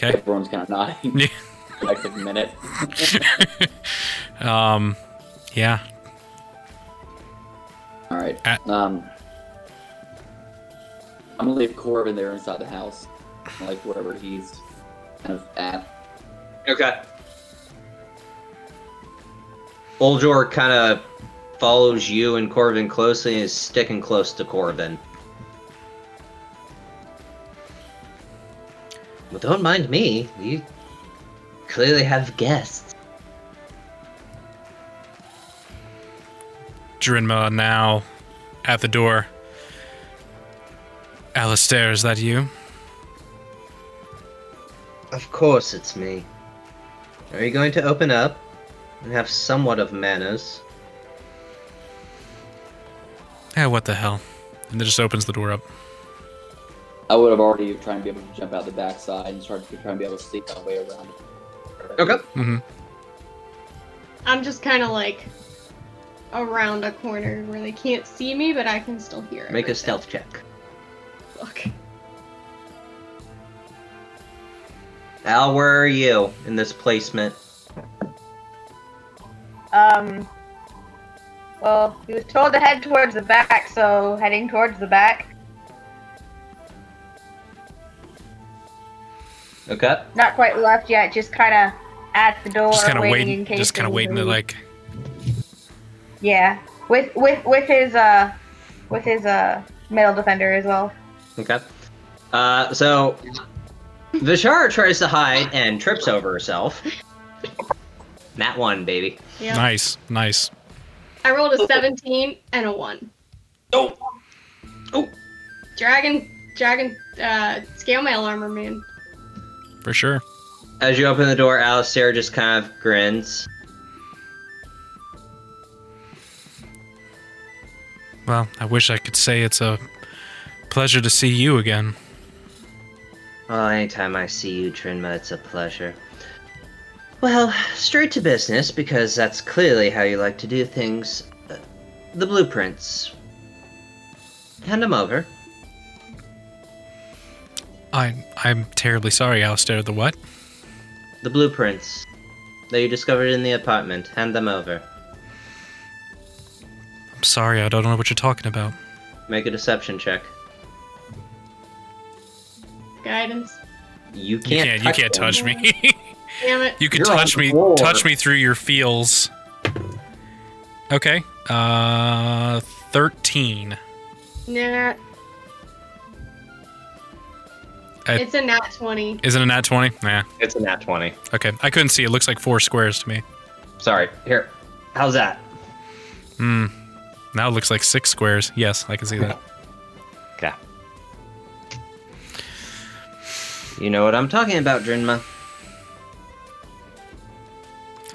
Okay. Everyone's kind of nodding. Yeah. like a minute. Um, yeah. All right. At- Um, I'm gonna leave Corbin there inside the house, like wherever he's kind of at. Okay. Oljor kind of follows you and Corvin closely and is sticking close to Corvin. don't mind me. You clearly have guests. Drinma now at the door. Alistair, is that you? Of course it's me. Are you going to open up and have somewhat of manners? Yeah, what the hell? And it just opens the door up. I would have already tried to be able to jump out the backside and start to try and be able to sneak my way around. Okay. hmm I'm just kind of like around a corner where they can't see me, but I can still hear it. Make a stealth check. Look. Al, where are you in this placement? Um. Well, he was told to head towards the back, so heading towards the back. Okay. Not quite left yet, just kind of at the door, Just kind of waiting, in waiting, case. just kind of waiting to like. Yeah, with with with his uh, with his uh metal defender as well. Okay. Uh, so Vishara tries to hide and trips over herself. That one, baby. Yeah. Nice, nice. I rolled a 17 and a 1. Oh, Dragon, dragon, uh, scale mail armor, man. For sure. As you open the door, Alistair just kind of grins. Well, I wish I could say it's a pleasure to see you again. Well, anytime I see you, Drinma, it's a pleasure. Well, straight to business, because that's clearly how you like to do things. Uh, the blueprints. Hand them over. I I'm terribly sorry, Alistair. The what? The blueprints that you discovered in the apartment. Hand them over. I'm sorry, I don't know what you're talking about. Make a deception check. Guidance. You You can't. can't you touch can't touch me. Damn it. you can You're touch me floor. touch me through your feels. Okay. Uh 13. Nah. I- it's a nat 20. Is it a nat 20? Yeah. It's a nat 20. Okay. I couldn't see. It looks like four squares to me. Sorry. Here. How's that? Hmm. Now it looks like six squares. Yes, I can see that. Okay. You know what I'm talking about, Drinma.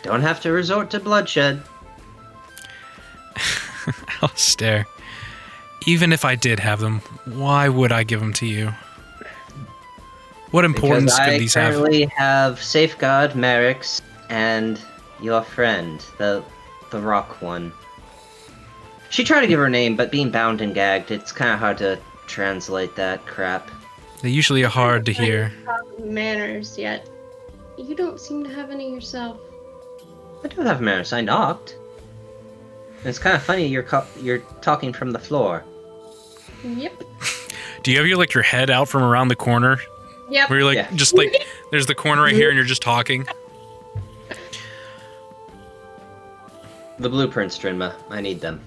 Don't have to resort to bloodshed. I'll stare. Even if I did have them, why would I give them to you? What importance because could I these have? I currently have Safeguard, Merrix, and your friend, the the rock one. She tried to give her name, but being bound and gagged, it's kind of hard to translate that crap. They usually are hard to hear. Manners yet. You don't seem to have any yourself. I do have manners. I knocked. And it's kind of funny you're co- you're talking from the floor. Yep. Do you have your like your head out from around the corner Yep. where you're like Yeah. just like there's the corner right here and you're just talking? The blueprints, Drinma. I need them.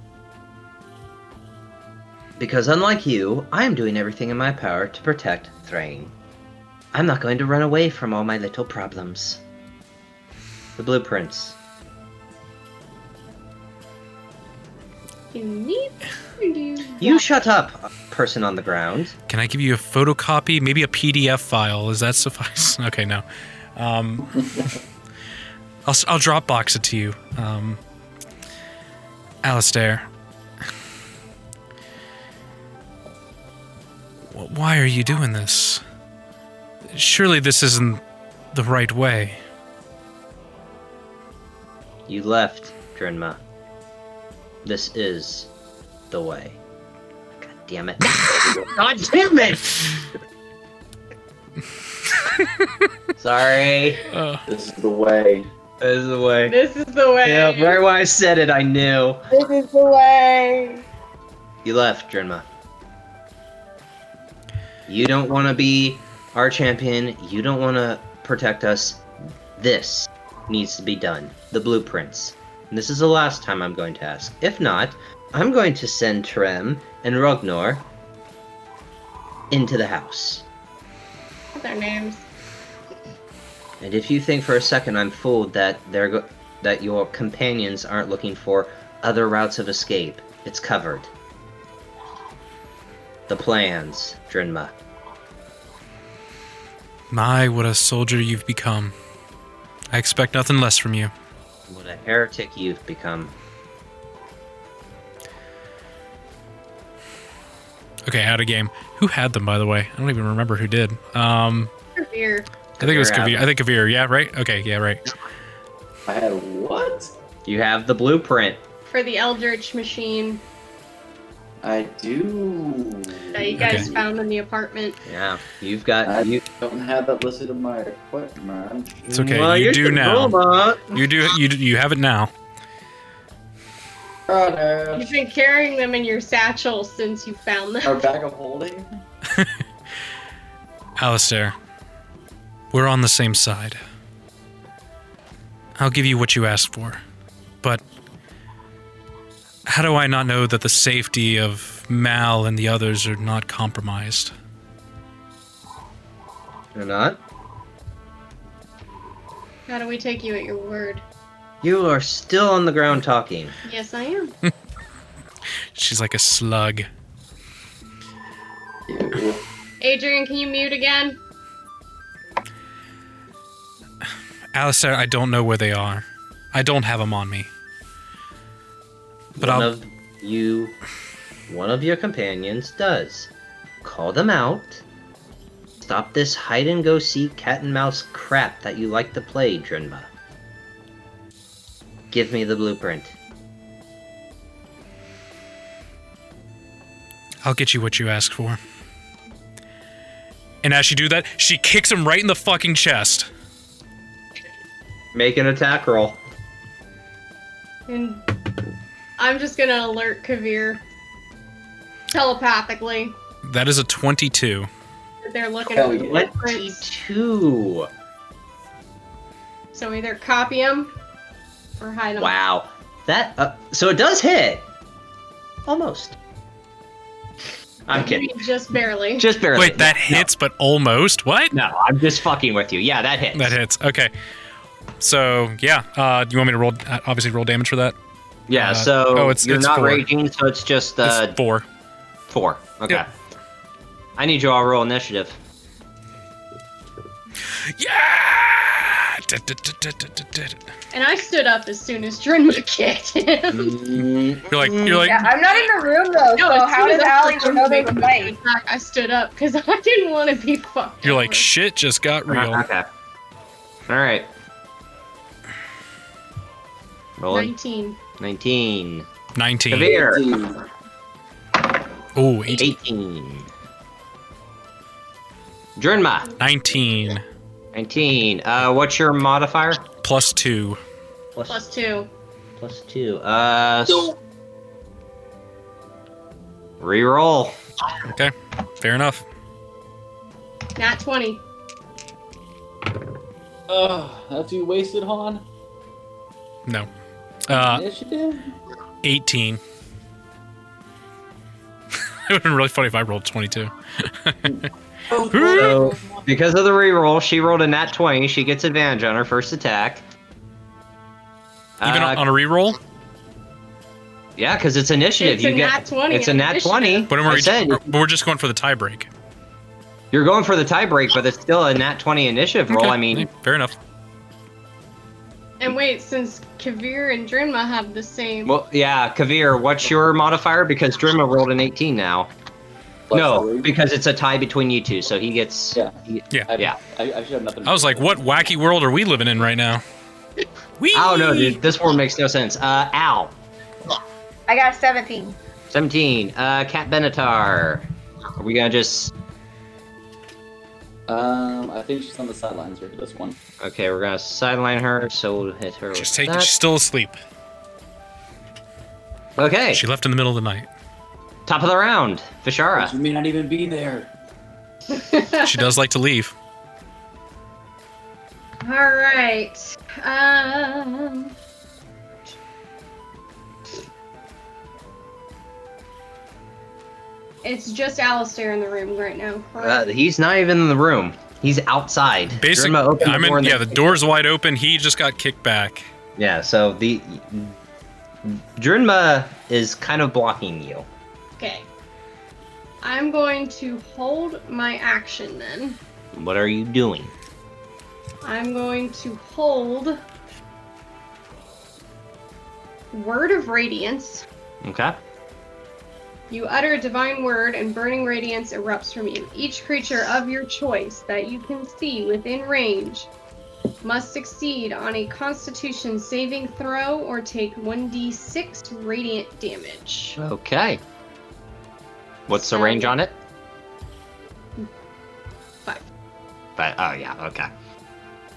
Because unlike you, I am doing everything in my power to protect Thrane. I'm not going to run away from all my little problems. The blueprints. You shut up, person on the ground. Can I give you a photocopy, maybe a PDF file? Is that suffice? Okay, no. Um, I'll s- I'll Dropbox it to you. Um, Alistair. Why are you doing this? Surely this isn't the right way. You left, Drinma. This is the way. God damn it. God damn it! Sorry. Uh, this is the way. This is the way. This is the way. Yeah, right when I said it, I knew. This is the way. You left, Drinma. You don't want to be our champion. You don't want to protect us. This needs to be done. The blueprints. And this is the last time I'm going to ask. If not, I'm going to send Trem and Rognor into the house. Their names. And if you think for a second I'm fooled that they're go- that your companions aren't looking for other routes of escape, it's covered. The plans, Drinma. My, what a soldier you've become. I expect nothing less from you. What a heretic you've become. Okay, out of game. Who had them, by the way? I don't even remember who did. Um, Here. I think it was Kavir had Kavir. them. I think Kavir. Yeah, right. Okay, yeah, right. I had what? You have the blueprint. For the Eldritch machine I do. that you guys Okay. found in the apartment. Yeah, you've got I you. don't have that listed in my equipment. It's okay. Well, you do now. robot. You do. You you have it now. Brother. You've been carrying them in your satchel since you found them. Our bag of holding? Alistair, we're on the same side. I'll give you what you asked for. But how do I not know that the safety of Mal and the others are not compromised? You're not. How do we take you at your word? You are still on the ground talking. Yes, I am. She's like a slug. Adrian, can you mute again? Alistair, I don't know where they are. I don't have them on me. But one I'll- of you, one of your companions does. Call them out. Stop this hide and go seek cat and mouse crap that you like to play, Drinma. Give me the blueprint. I'll get you what you asked for. And as she do that, she kicks him right in the fucking chest. Make an attack roll. And I'm just gonna alert Kavir telepathically That is a 22. they're looking at for the yeah. Twenty-two. So either copy them or hide them. Wow. That. Uh, so it does hit. Almost. I'm kidding. Just barely. Just barely. Wait, that No, hits, but almost? What? No, I'm just fucking with you. Yeah, that hits. That hits. Okay. So, yeah. Uh, do you want me to roll, uh, obviously, roll damage for that? Yeah. Uh, So oh, it's- you're it's not four. raging, so it's just uh, it's four. four. Okay. Yep. I need you all roll initiative. Yeah! And I stood up as soon as Drinma kicked him. Mm, like, you're like, Yeah, I'm not in the room though, No, so how soon does I Allie know they make a play? attack, I stood up because I didn't want to be fucked. you're like, shit just got real. Okay. All right. Rolling. 19. 19. 19. Kavir. Oh, 18. 18. Drinma. 19 19. Uh, what's your modifier? plus 2. Plus 2. Plus 2. Uh, s- reroll. Okay. Fair enough. Nat 20. Oh, that's you wasted, Han? No. Uh, Initiative? 18. it would have been really funny if I rolled 22. So, because of the reroll, she rolled a nat 20. She gets advantage on her first attack. Even Uh, on a reroll? yeah, because it's initiative. It's you a get nat 20 It's a nat initiative. 20. But I we're, said, but we're just going for the tie break. you're going for the tie break, but it's still a nat 20 initiative roll. Okay. I mean, fair enough. And wait, since Kavir and Drinma have the same. well, yeah, Kavir, what's your modifier? Because Drinma rolled an 18 now. Plus no, three? because it's a tie between you two, so he gets. Yeah. he- I, Yeah. I, I should have nothing. I was like, what wacky world are we living in right now? Whee! I don't know, dude. This world makes no sense. Uh, Al, I got 17. 17. Uh, Cat Benatar. Are we gonna just? Um, I think she's on the sidelines here for this one. Okay, we're gonna sideline her, so we'll hit her. Just with take that. She's still asleep. Okay, She left in the middle of the night. top of the round, Vishara. You may not even be there. She does like to leave. Alright. Um. It's just Alistair in the room right now, Uh, he's not even in the room. He's outside. Basically, Drinma the I'm in. Yeah, the door's wide open. He just got kicked back. Yeah, so the Drinma is kind of blocking you. Okay. I'm going to hold my action then. What are you doing? I'm going to hold Word of Radiance. Okay. You utter a divine word, and burning radiance erupts from you. Each creature of your choice that you can see within range must succeed on a Constitution saving throw or take 1d6 radiant damage. Okay. What's the range on it? Five. But oh yeah, okay.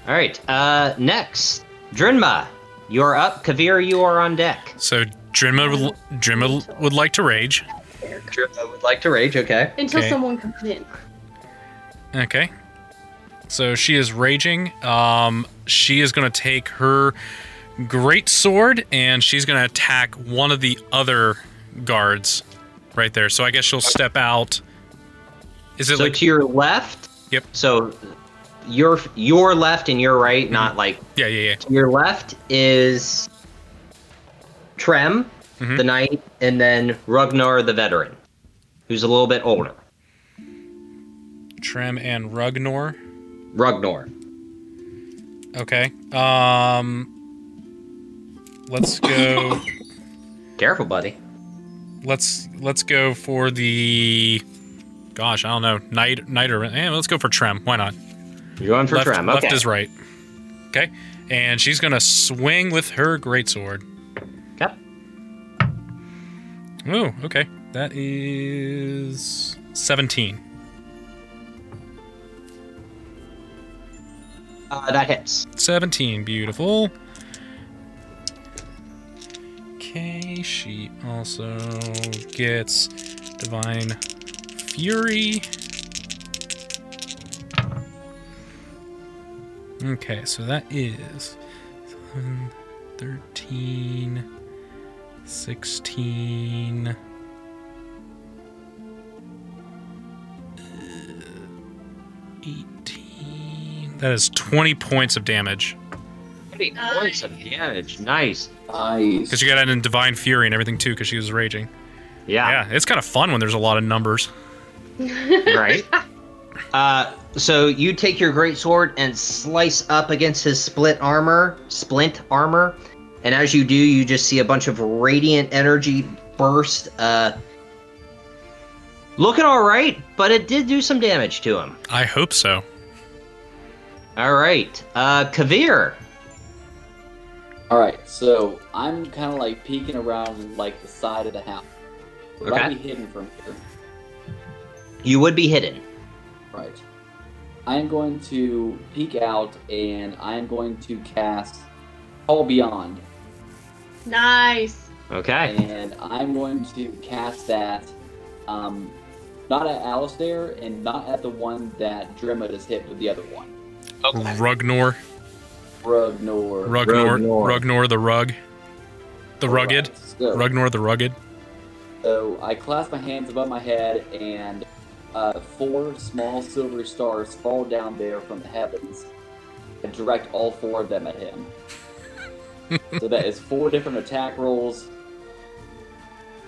All right. Uh, next, Drinma, you're up. Kavir, you are on deck. So Drinma Drinma would like to rage. Drinma would like to rage. Okay. Until Okay. someone comes in. Okay. So she is raging. Um, she is going to take her great sword and she's going to attack one of the other guards right there. So I guess she'll step out. Is it so like to your left. Yep. So your your left and your right, not like yeah, yeah, yeah. to your left is Trem, Mhm. the knight, and then Rugnar, the veteran, who's a little bit older. Trem and Rugnor. Rugnar. Okay. Um let's go Careful, buddy. let's let's go for the gosh, I don't know. Knight knight or eh, let's go for Trem. Why not? You're going for left, Trem. Okay. left is right. Okay. And she's gonna swing with her greatsword. Oh, okay. That is 17. Uh, that hits. 17, beautiful. Okay, she also gets Divine Fury. Okay, so that is 13, 16. uh, 18. That is 20 points of damage. Twenty points of damage. Nice. Nice. Because you got it in Divine Fury and everything too, because she was raging. Yeah. Yeah, it's kind of fun when there's a lot of numbers. Right. uh, so you take your great sword and slice up against his split armor, splint armor, and as you do, you just see a bunch of radiant energy burst. Uh, looking all right, but it did do some damage to him. I hope so. All right, uh, Kavir. All right, so I'm kind of like peeking around like the side of the house. Would I be hidden from here? You would be hidden. Right. I am going to peek out and I am going to cast Call Beyond. Nice. Okay. And I'm going to cast that um, not at Alistair and not at the one that Drinma just hit with the other one. Rugnor, Rugnor. Rugnor, Rugnor. Rugnor the rug, the rugged, Alright, so- Rugnor the rugged. So I clasp my hands above my head, and uh, four small silver stars fall down there from the heavens. and direct all four of them at him. So that is four different attack rolls.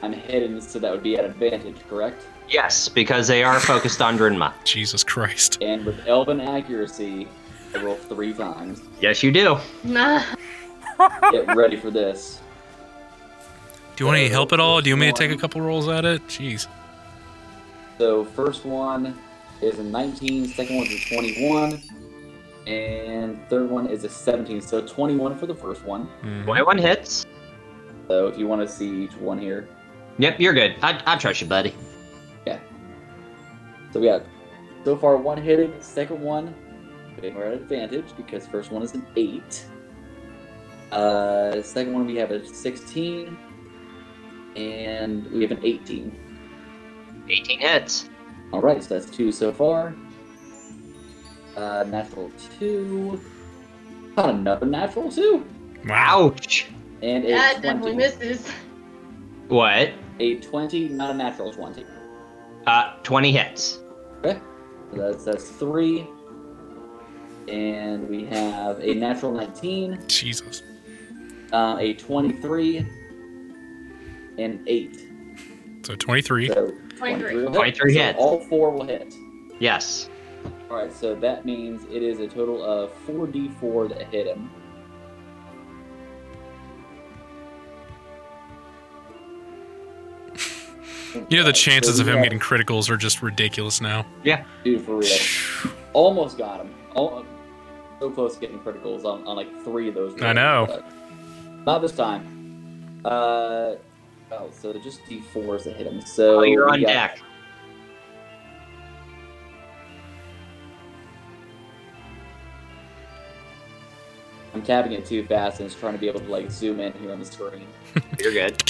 I'm hidden, so that would be at advantage, correct? Yes, because they are focused on Drinma. Jesus Christ. And with elven accuracy, I roll three times. Yes, you do. Get ready for this. Do you want any help at all? Do you want me to take a couple rolls at it? Jeez. So first one is a 19, second one is a 21, and third one is a 17. So 21 for the first one. Mhm. 21 hits. So if you want to see each one here. Yep, you're good. I, I trust you, buddy. Yeah. So we got so far one hitting, second one we're at advantage because first one is an 8. Uh, second one we have a 16, and we have an 18. 18 hits. All right, so that's two so far. Uh, natural two. Not another natural two. Wow. Ouch. And a That 20. definitely misses. What? A 20, not a natural 20. Uh, 20 hits. Okay. So that's, that's three. And we have a natural 19, Jesus. uh, a 23, and 8. So 23. So 23. will hit. 23 So hits. All four will hit. Yes. Alright, so that means it is a total of 4d4 that hit him. You know the chances so of him have- getting criticals are just ridiculous now. Yeah, dude, for real. Almost got him. Al- so close to getting criticals on, on like three of those. I know. but Not this time. Uh, oh, so just d4s that hit him. So Oh, you're we on got- deck. I'm tapping it too fast and it's trying to be able to like zoom in here on the screen. You're good.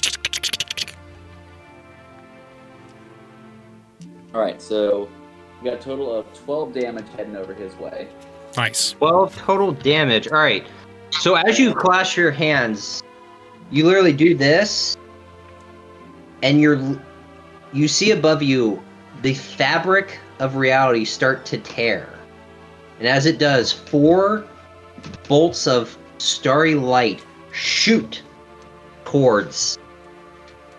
Alright, so we got a total of 12 damage heading over his way. Nice. 12 total damage. All right. So as you clash your hands, you literally do this, and you're you see above you the fabric of reality start to tear, and as it does, four bolts of starry light shoot towards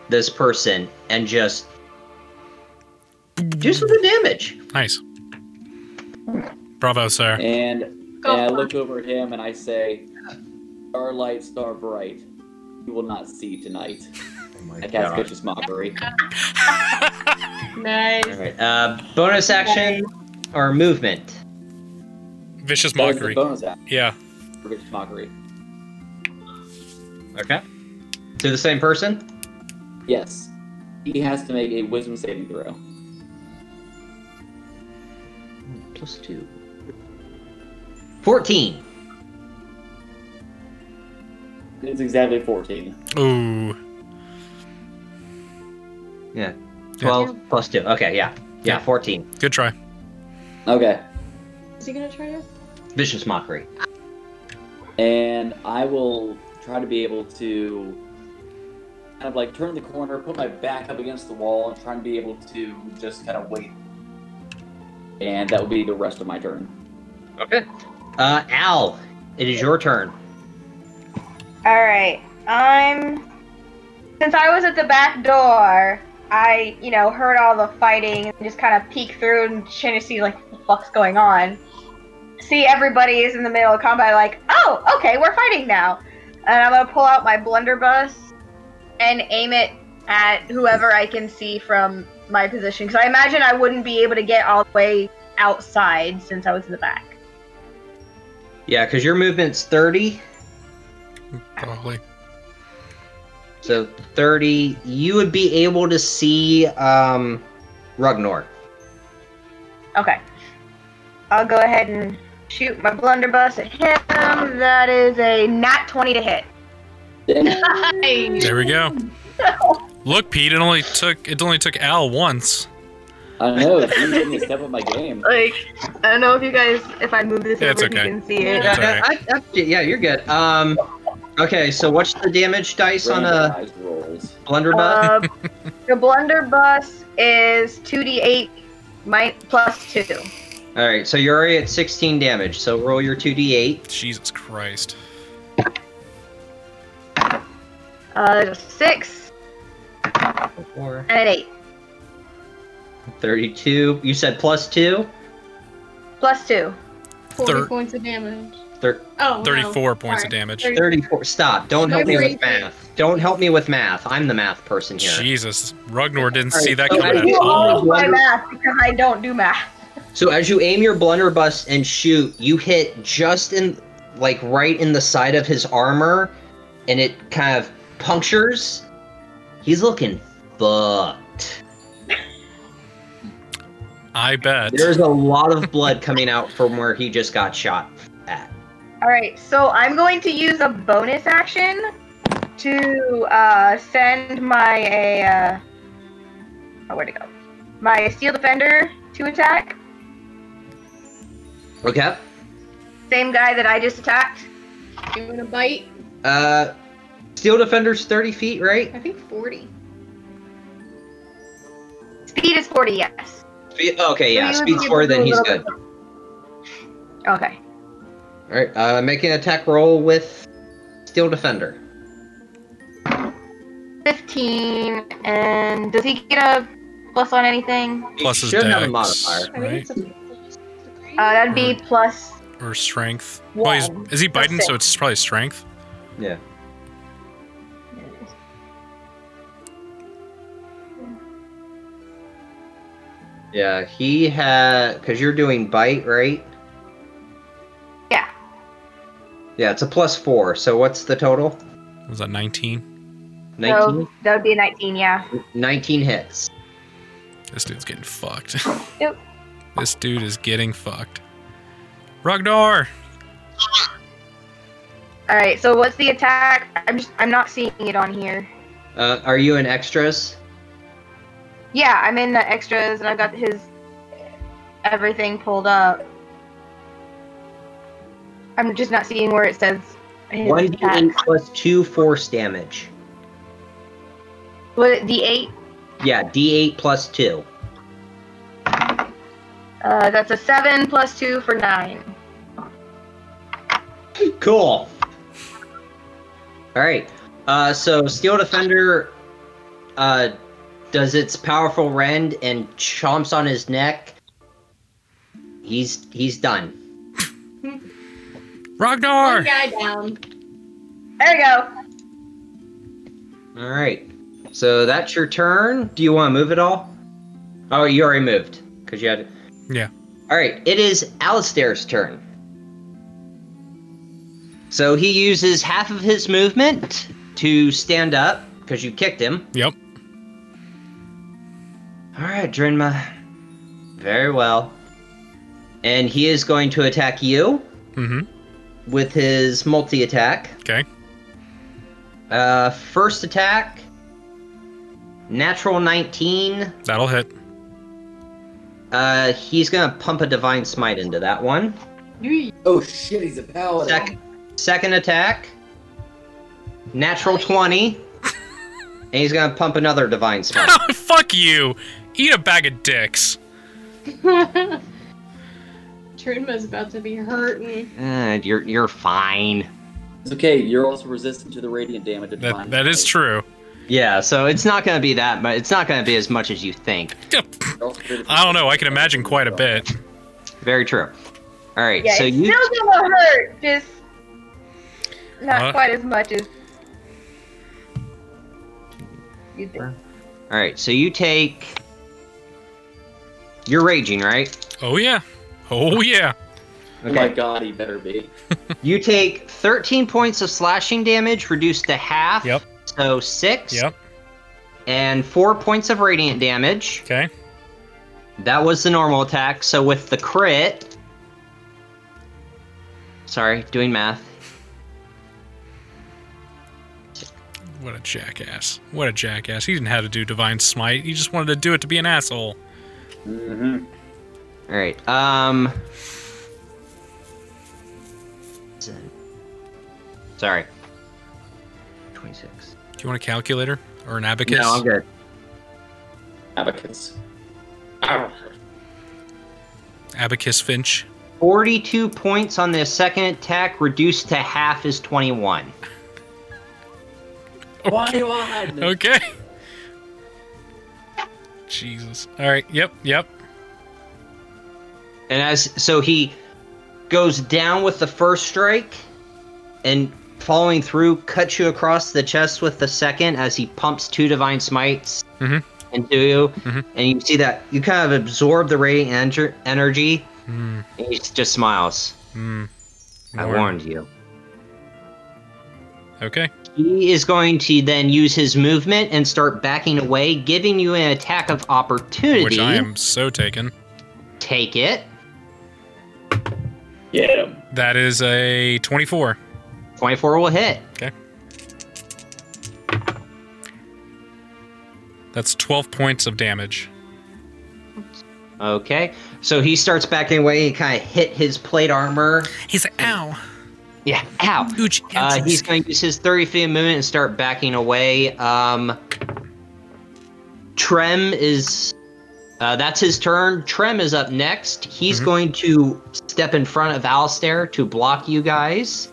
this person and just do some good damage. Nice. Bravo, sir. And, and I look over at him and I say, Starlight, star bright, you will not see tonight. I cast vicious mockery. Nice. All right. Uh, bonus action or movement. Vicious That the mockery. bonus act Yeah. for vicious mockery. Okay. To the same person? Yes. He has to make a wisdom saving throw. Plus two. 14. It's exactly 14. Ooh. Yeah. 12 plus two. Okay, yeah. Yeah, Yeah. 14. Good try. Okay. Is he gonna try to? Vicious mockery. And I will try to be able to kind of like turn the corner, put my back up against the wall, and try and be able to just kind of wait. And that will be the rest of my turn. Okay. Uh, Al, it is your turn. All right. I'm. Since I was at the back door, I, you know, heard all the fighting and just kind of peek through and trying to see like what the fuck's going on. See, everybody is in the middle of combat. Like, oh, okay, we're fighting now. And I'm gonna pull out my blunderbuss and aim it at whoever I can see from my position. Because I imagine I wouldn't be able to get all the way outside since I was in the back. Yeah, because your movement's 30. Probably. So 30. You would be able to see um, Rugnor. Okay. I'll go ahead and shoot my blunderbuss at him. That is a nat 20 to hit. Nice. There we go. Look, Pete, it only took it only took Al once. I know, you need to step up my game. Like, I don't know if you guys, if I move this Yeah, over, okay. you can see it. That's Yeah, alright. I- I- yeah, you're good. Um, okay, so what's the damage dice on a rolls. blunderbuss? Uh, the blunderbuss is 2d8 mi- plus 2. All right, so you're already at 16 damage. So roll your 2d8. Jesus Christ. Uh, 6 Four, and an 8. 32. You said plus two. Plus 2. 40 Thir- points of damage. Thir- Oh, no. 34 points of damage. 30 34. Stop. Don't help me with math. Don't help me with math. I'm the math person here. Jesus. Rugnor didn't All see that so coming I at do You all. all know my Blunder- math because I don't do math. So as you aim your blunderbuss and shoot, you hit just in, like right in the side of his armor, and it kind of punctures. He's looking fucked. I bet. There's a lot of blood coming out from where he just got shot at. Alright, so I'm going to use a bonus action to uh, send my uh, oh, where'd it go? My steel defender to attack. Okay. Same guy that I just attacked. Doing a bite. Uh, steel defender's 30 feet, right? I think 40. Speed is 40, yes. Spe- Okay, yeah. So Speed's be four, then he's good. bit- Okay. All right, uh, make an attack roll with Steel Defender. 15, and does he get a plus on anything? Plus his should have a dex, modifier. I think right? It's a Uh, that'd be plus. Or strength. Well, he's, is he Plus biting? So it's probably strength. Yeah. Yeah, he had because you're doing bite, right? Yeah. Yeah, it's a plus four. So what's the total? Was that 19? So 19? that would be a 19, yeah. 19 hits. This dude's getting fucked. Yep. This dude is getting fucked. Ragnar! All right. So what's the attack? I'm just I'm not seeing it on here. Uh, are you in extras? Yeah, I'm in the extras and I've got his everything pulled up. I'm just not seeing where it says his One d8 plus two force damage. What it D8? Yeah, d8 plus two. Uh, that's a seven plus two for nine. Cool. All right. Uh, so Steel Defender uh, does its powerful rend and chomps on his neck. He's he's done. Ragnar! one guy down. There you go. All right. So that's your turn. Do you want to move at all? Oh, you already moved because you had. Yeah. All right. It is Alistair's turn. So he uses half of his movement to stand up because you kicked him. Yep. All right, Drinma. Very well. And he is going to attack you Mm-hmm. with his multi attack. Okay. Uh, first attack, natural 19. That'll hit. Uh, he's gonna pump a divine smite into that one. Oh shit, he's a paladin. Sec- second attack, natural 20. and he's gonna pump another divine smite. Fuck you! Eat a bag of dicks. Drinma's about to be hurting. uh, you're you're fine. It's okay, you're also resistant to the radiant damage That that is true. Yeah, so it's not gonna be that, but it's not gonna be as much as you think. You're also critical- I don't know. I can imagine quite a bit. Very true. All right, Yeah, so it's you still gonna hurt, just not Uh, quite as much as you think. All right, so you take. You're raging, right? Oh yeah. Oh yeah. Oh my god, he better be. You take 13 points of slashing damage, reduced to half. Yep. So six. Yep. And four points of radiant damage. Okay. That was the normal attack. So with the crit. Sorry, doing math. What a jackass. What a jackass. He didn't have to do divine smite. He just wanted to do it to be an asshole. Mm-hmm. All right. Um. Sorry. 26. Do you want a calculator or an abacus? No, I'm good. Abacus. Arr. Abacus Finch. 42 points on the second attack, reduced to half is 21. Why one? Okay. Jesus. All right. Yep. Yep. And as so he goes down with the first strike and following through cuts you across the chest with the second as he pumps two divine smites Mhm. into you Mhm. and you see that you kind of absorb the radiant ener- energy Hmm. and he just smiles Hmm. i warned you Okay. he is going to then use his movement and start backing away giving you an attack of opportunity Which I am so taken. take it Yeah. That is a 24. 24 will hit Okay. That's 12 points of damage. okay so he starts backing away He kind of hit his plate armor He's like, ow. Yeah, ow. Ooch, Uh, ouch. he's going to use his 30 feet of movement and start backing away. Um, Trem is Uh, that's his turn. Trem is up next. He's Mhm. going to step in front of Alistair to block you guys.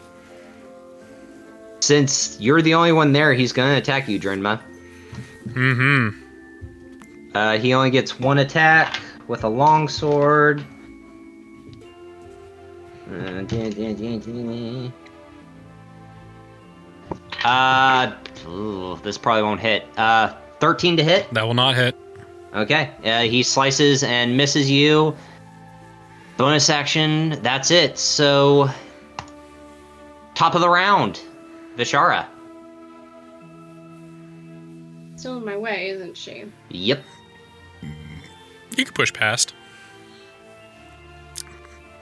Since you're the only one there, he's to attack you, Drinma. Mm-hmm. Uh, he only gets one attack with a long sword. Uh. Uh, ooh, this probably won't hit. Uh, 13 to hit. That will not hit. Okay. Uh, he slices and misses you. Bonus action. That's it. So, top of the round, Vishara. Still in my way, isn't she? Yep. You can push past.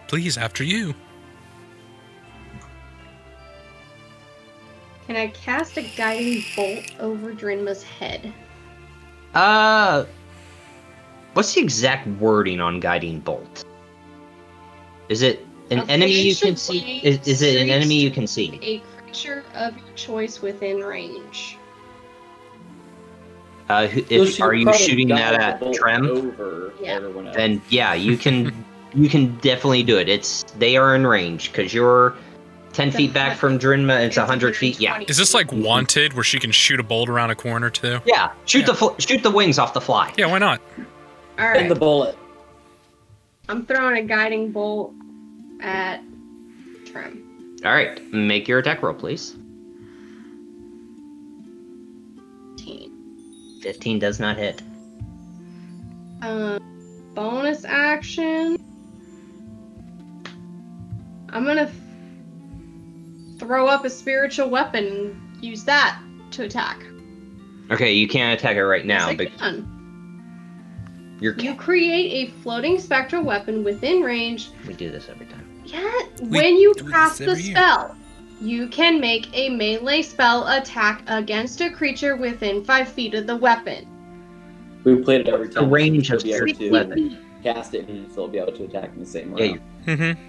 Please, after you. Can I cast a guiding bolt over Drinma's head? Uh, what's the exact wording on guiding bolt? Is it an enemy you can see? Is, is it an enemy you can see? A creature of your choice within range. Uh, who- So are you shooting that at bolt Trem? Over Yeah. everyone else. Then yeah, you can you can definitely do it. It's they are in range because you're ten feet back from Drinma. It's It's hundred feet. Yeah, Is this like wanted where she can shoot a bolt around a corner too? yeah. Shoot Yeah. the fl- shoot the wings off the fly. Yeah, why not? All And the bullet. I'm throwing a guiding bolt at Trem. All right, make your attack roll, please. 15. Fifteen does not hit. Um, bonus action. I'm gonna f- throw up a spiritual weapon and use that to attack. Okay, you can't attack it right now, Yes, I but can. you're. You create a floating spectral weapon within range. We do this every time. Yeah, when you cast the every year. spell, you can make a melee spell attack against a creature within five feet of the weapon. We played it every The time. range of We'll be able spiritual to weapon. Cast it and still be able to attack in the same Yeah, round. you- Mm-hmm.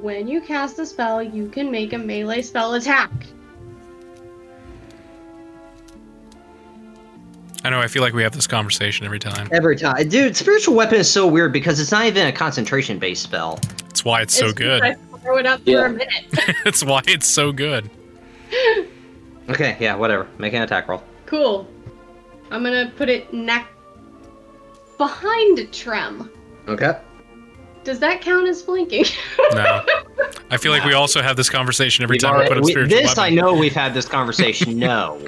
When you cast the spell, you can make a melee spell attack. I know. I feel like we have this conversation every time. Every time, dude. Spiritual weapon is so weird because it's not even a concentration based spell. That's why it's so good. I throw it up Yeah. for a minute. That's why it's so good. Okay, yeah, whatever. Make an attack roll. Cool. I'm gonna put it neck behind Trem. Okay. Does that count as flanking? No, I feel like we also have this conversation every We've time we put up we- spiritual this I know we've had this conversation. no.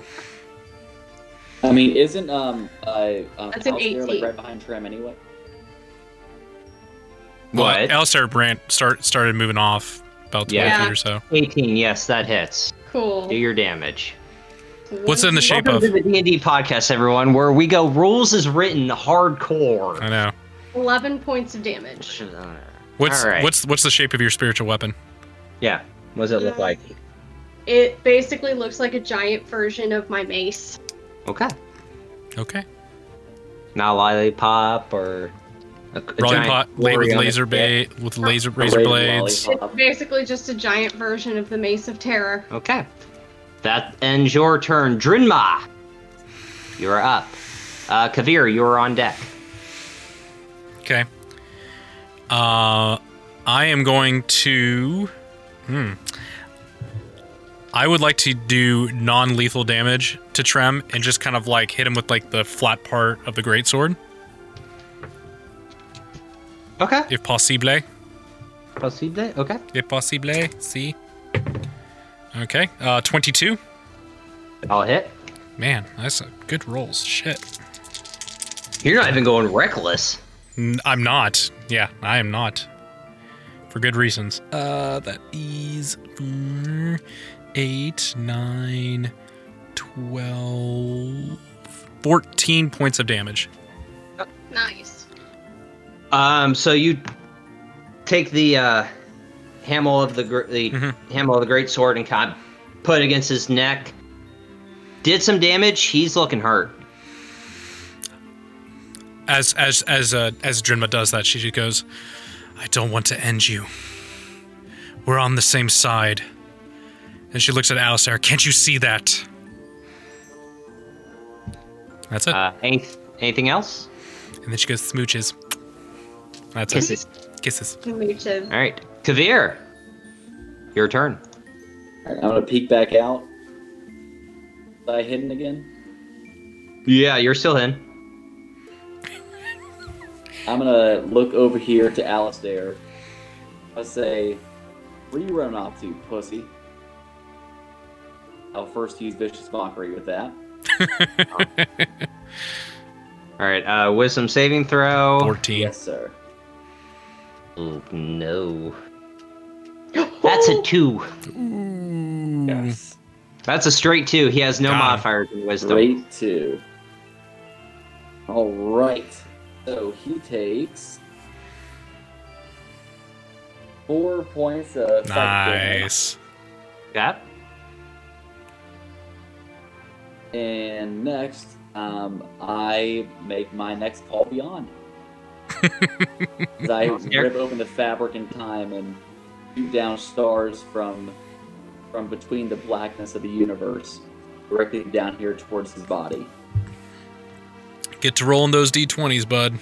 I mean, isn't um uh um, That's an Alistair, like 18. right behind Trem anyway? Well, What? Alistair Brant start started moving off about 20 Yeah. feet or so. 18. Yes, that hits. cool. Do your damage. What's in the shape Welcome of? to the D&D podcast, everyone, where we go rules is written hardcore. I know. 11 points of damage. What's All right. what's what's the shape of your spiritual weapon? Yeah. What does it look like? It basically looks like a giant version of my mace. Okay. Okay. Not a lollipop or a, a Rolling giant pot laid with laser its head. bait with laser razor raven blades. lollipop. It's basically just a giant version of the Mace of Terror. Okay. That ends your turn. Drinma, you're up. Uh, Kavir, you're on deck. Okay. Uh, I am going to. Hmm. I would like to do non-lethal damage to Trem and just kind of like hit him with like the flat part of the greatsword, Okay. if possible. Possible. Okay. If possible. See. Okay. Uh, twenty-two. I'll hit. Man, that's a good rolls. Shit. You're not even going reckless. N- I'm not. Yeah, I am not. For good reasons. Uh, that is mm, 8, 9, 12, 14 points of damage. Nice. Um. So you take the uh, hammer of the gr- the Mhm. hammer of the great sword and kind of put it against his neck. Did some damage. He's looking hurt. As as as uh, as Drinma does that, she goes, "I don't want to end you. We're on the same side." And she looks at Alistair. Can't you see that? That's it. Uh, any, anything else? and then she goes smooches. That's Kisses. it. Kisses. Mooches. All right, Kavir, your turn. Alright, I'm gonna peek back out. Am I hidden again? Yeah, you're still in. I'm gonna look over here to Alistair. I'll say, "Where you running off to, pussy?" I'll first use vicious mockery with that. All right, uh, wisdom saving throw. 14. Yes, sir. Oh no. That's a two. Yes. That's a straight two. He has no Got him. modifiers in wisdom. Great two. All right. So he takes four points of psychic damage. Nice. Yeah. And next, um, I make my next call beyond. I rip open the fabric in time and shoot down stars from from between the blackness of the universe, directly down here towards his body. Get to rolling those d20s, bud.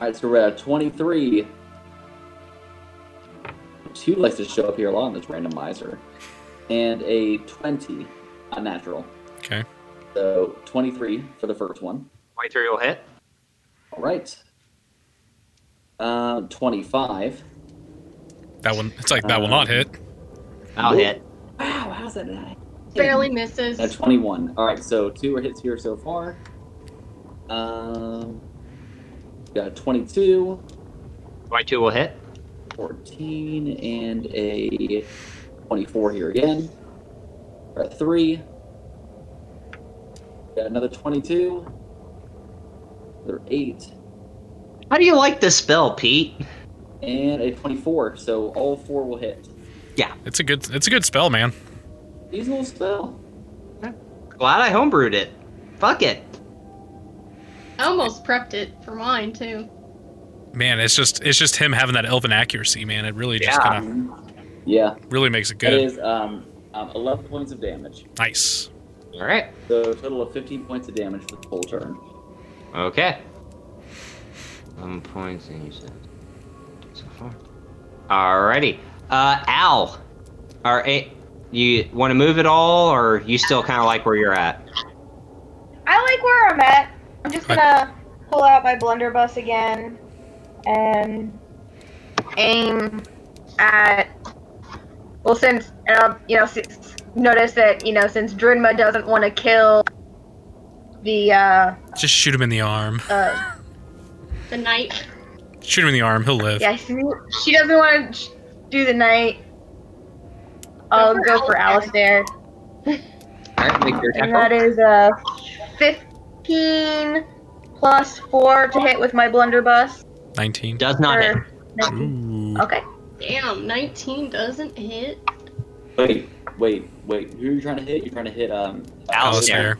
All right, so we're at 23. Two likes to show up here a lot on this randomizer, and a 20, unnatural. Okay. So 23 for the first one. White three will hit. All right. Um, 25. That one, it's like that will not hit. I'll hit. Wow, how's that? die? Barely misses. At 21. All right, so two are hits here so far. Um, got a 22, White two will hit. 14, and a 24 here again. We're at three. Got another 22. Another eight. How do you like this spell, Pete? And a 24. So all four will hit. Yeah. It's a good, it's a good spell, man. Easy little spell. Glad I homebrewed it. Fuck it. I almost prepped it for mine too. Man, it's just, it's just him having that elven accuracy, man. It really just Yeah. kind of Yeah, really makes it good. It is um, um, 11 points of damage. Nice. All right. So a total of 15 points of damage for the full turn. Okay. Eleven points, and you said so far. Alrighty. Uh, Al. Are a, you want to move at all, or you still kind of like where you're at? I like where I'm at. I'm just gonna pull out my blunderbuss again and aim at. Well, since um, you know, s- notice that you know, since Drinma doesn't want to kill the uh, Just shoot him in the arm. uh, The knight. Shoot him in the arm. He'll live. yeah, she, she doesn't want to do the knight. I'll for go for Alistair, Alright, make your attack and that is uh, fifteen plus four to hit with my blunderbuss. 19. Does not hit. Okay. Damn, 19 doesn't hit. Wait, wait, wait. Who are you trying to hit? You're trying to hit um. Alistair.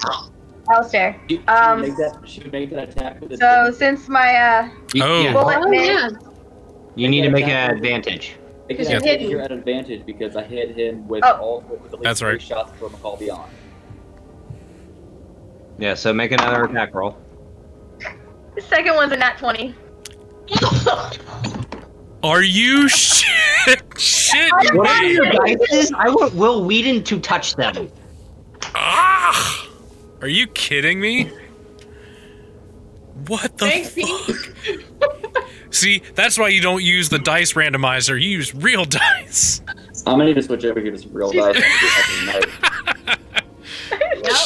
Alistair. She, she Um, would make that. She would make that attack with. So since my uh You, Oh. bullet Oh missed, yeah. you need to make an advantage. Because an you're advantage hidden. here at advantage because I hit him with Oh. all with at least That's three right. shots from a call beyond. Yeah, so make another attack roll. the second one's a nat twenty. Are you shit? Shit, What are your dices? I want Wil Wheaton to touch them. Ah! Are you kidding me? What the Thanks, fuck? See, that's why you don't use the dice randomizer. You use real dice. I'm gonna need to switch over here to some real dice.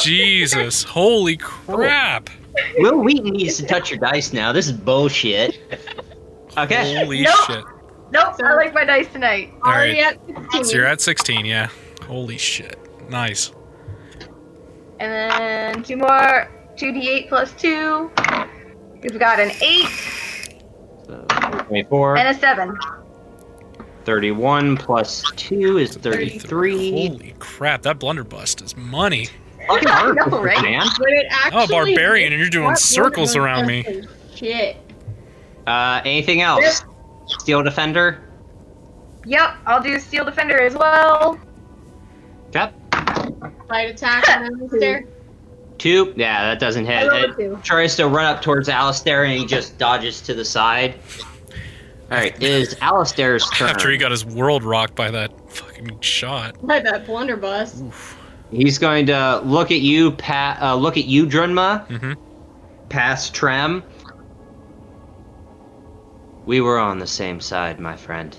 Jesus, holy crap! Wil Wheaton needs to touch your dice now. This is bullshit. Okay. Holy Nope. shit! Nope, I like my dice tonight. All Already right, at 16. so you're at 16, yeah. Holy shit! Nice. And then two more, two d eight plus two. We've got an eight So, 24. and a seven. 31 plus 2 is 33. Holy crap! That blunderbuss is money. Fucking hard, I know, right? man. But it Oh, barbarian, and you're doing circles around me. Shit. Uh, anything else? Steel Defender? Yep, I'll do steel defender as well. Yep. Light attack and then stare. Two. Yeah, that doesn't I hit. It two. tries to run up towards Alistair and he just dodges to the side. All right, it is Alistair's turn. After he got his world rocked by that fucking shot. By that blunderbuss. He's going to look at you, pa- uh, look at you, Drinma, Mm-hmm. past Trem. We were on the same side, my friend.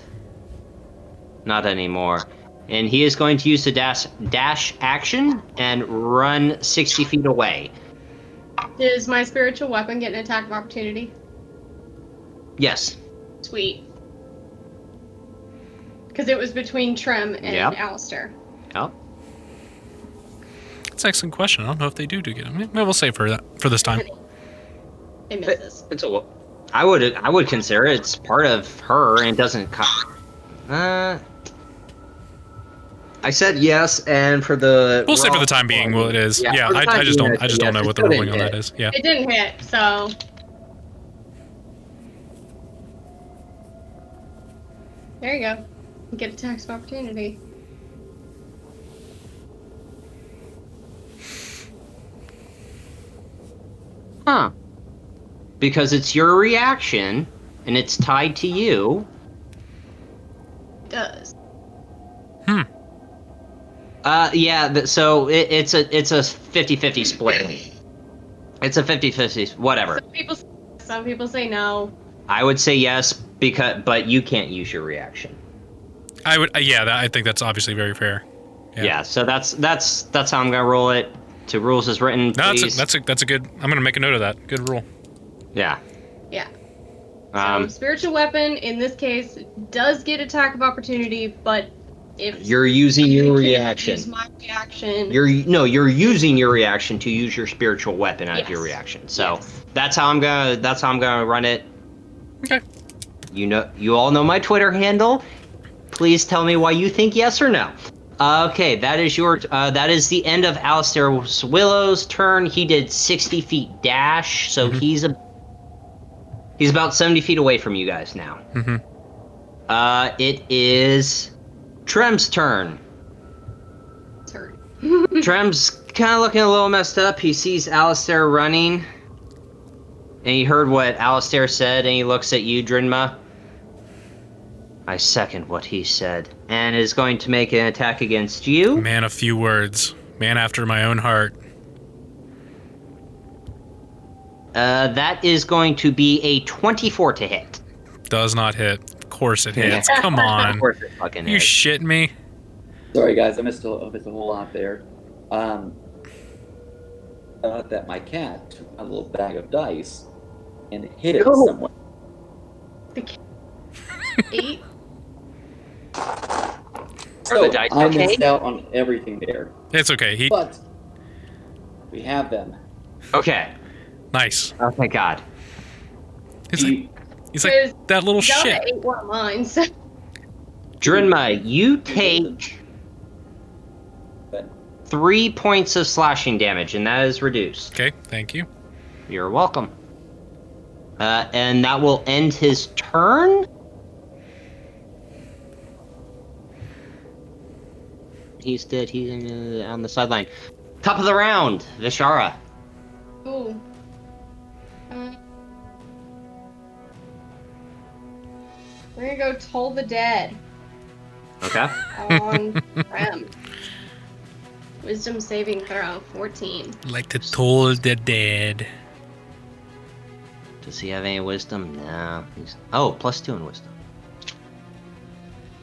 Not anymore. And he is going to use the dash dash action and run 60 feet away. Does my spiritual weapon get an attack of opportunity? Yes. Sweet. Because it was between Trem and Yep. Alistair. Oh. That's an excellent question. I don't know if they do do get him. Maybe we'll save for that for this time. It misses. It's a. I would. I would consider it. It's part of her, and it doesn't. Co- uh. I said yes, and for the. We'll say for the time being, well, it is. Yeah, Yeah, I, I just being, don't. I just yes, don't know what the ruling didn't on that hit. is. Yeah. It didn't hit, so. There you go. You Get attacks of opportunity. Huh. Because it's your reaction, and it's tied to you. It does. Uh, yeah. So it, it's a it's a 50-50 split. It's a 50-50, whatever. Some people, some people say no. I would say yes because, but you can't use your reaction. I would. Uh, yeah, that, I think that's obviously very fair. Yeah. Yeah. so that's that's that's how I'm gonna roll it. To rules as written, No, that's a, that's a that's a good. I'm gonna make a note of that. Good rule. Yeah. Yeah. So Um, spiritual weapon in this case does get attack of opportunity, but if you're using your reaction. use my reaction. You're no, you're using your reaction to use your spiritual weapon as your reaction. So Yes. that's how I'm gonna that's how I'm gonna run it. Okay. You know, you all know my Twitter handle. Please tell me why you think yes or no. Okay, that is your. Uh, that is the end of Alistair Willow's turn. He did 60 feet dash, so Mhm. he's a. He's about 70 feet away from you guys now. Mm-hmm. Uh, it is Trem's turn. turn. Trem's kind of looking a little messed up. He sees Alistair running. And he heard what Alistair said, and he looks at you, Drinma. I second what he said. And is going to make an attack against you. Man, a few words. Man after my own heart. Uh, that is going to be a 24 to hit. Does not hit. Of course it hits. Come Of on. course it fucking You is. shit me. Sorry, guys, I missed a, I missed a whole lot there. Um, thought that my cat took a little bag of dice and hit it No. somewhere. Eight. So the dice I okay? missed out on everything there, It's okay. He but we have them. Okay. Nice. Oh, thank God. He's like he's like that little Zelda shit. ate one of mine. So Drinma, you take three points of slashing damage, and that is reduced. Okay, thank you. You're welcome. Uh, and that will end his turn. He's dead. He's uh, on the sideline. Top of the round, Vishara. Ooh. We're gonna go Toll the Dead Okay. on um, Rem. Wisdom saving throw, 14. Like to toll the dead. Does he have any wisdom? No. He's oh plus two in wisdom.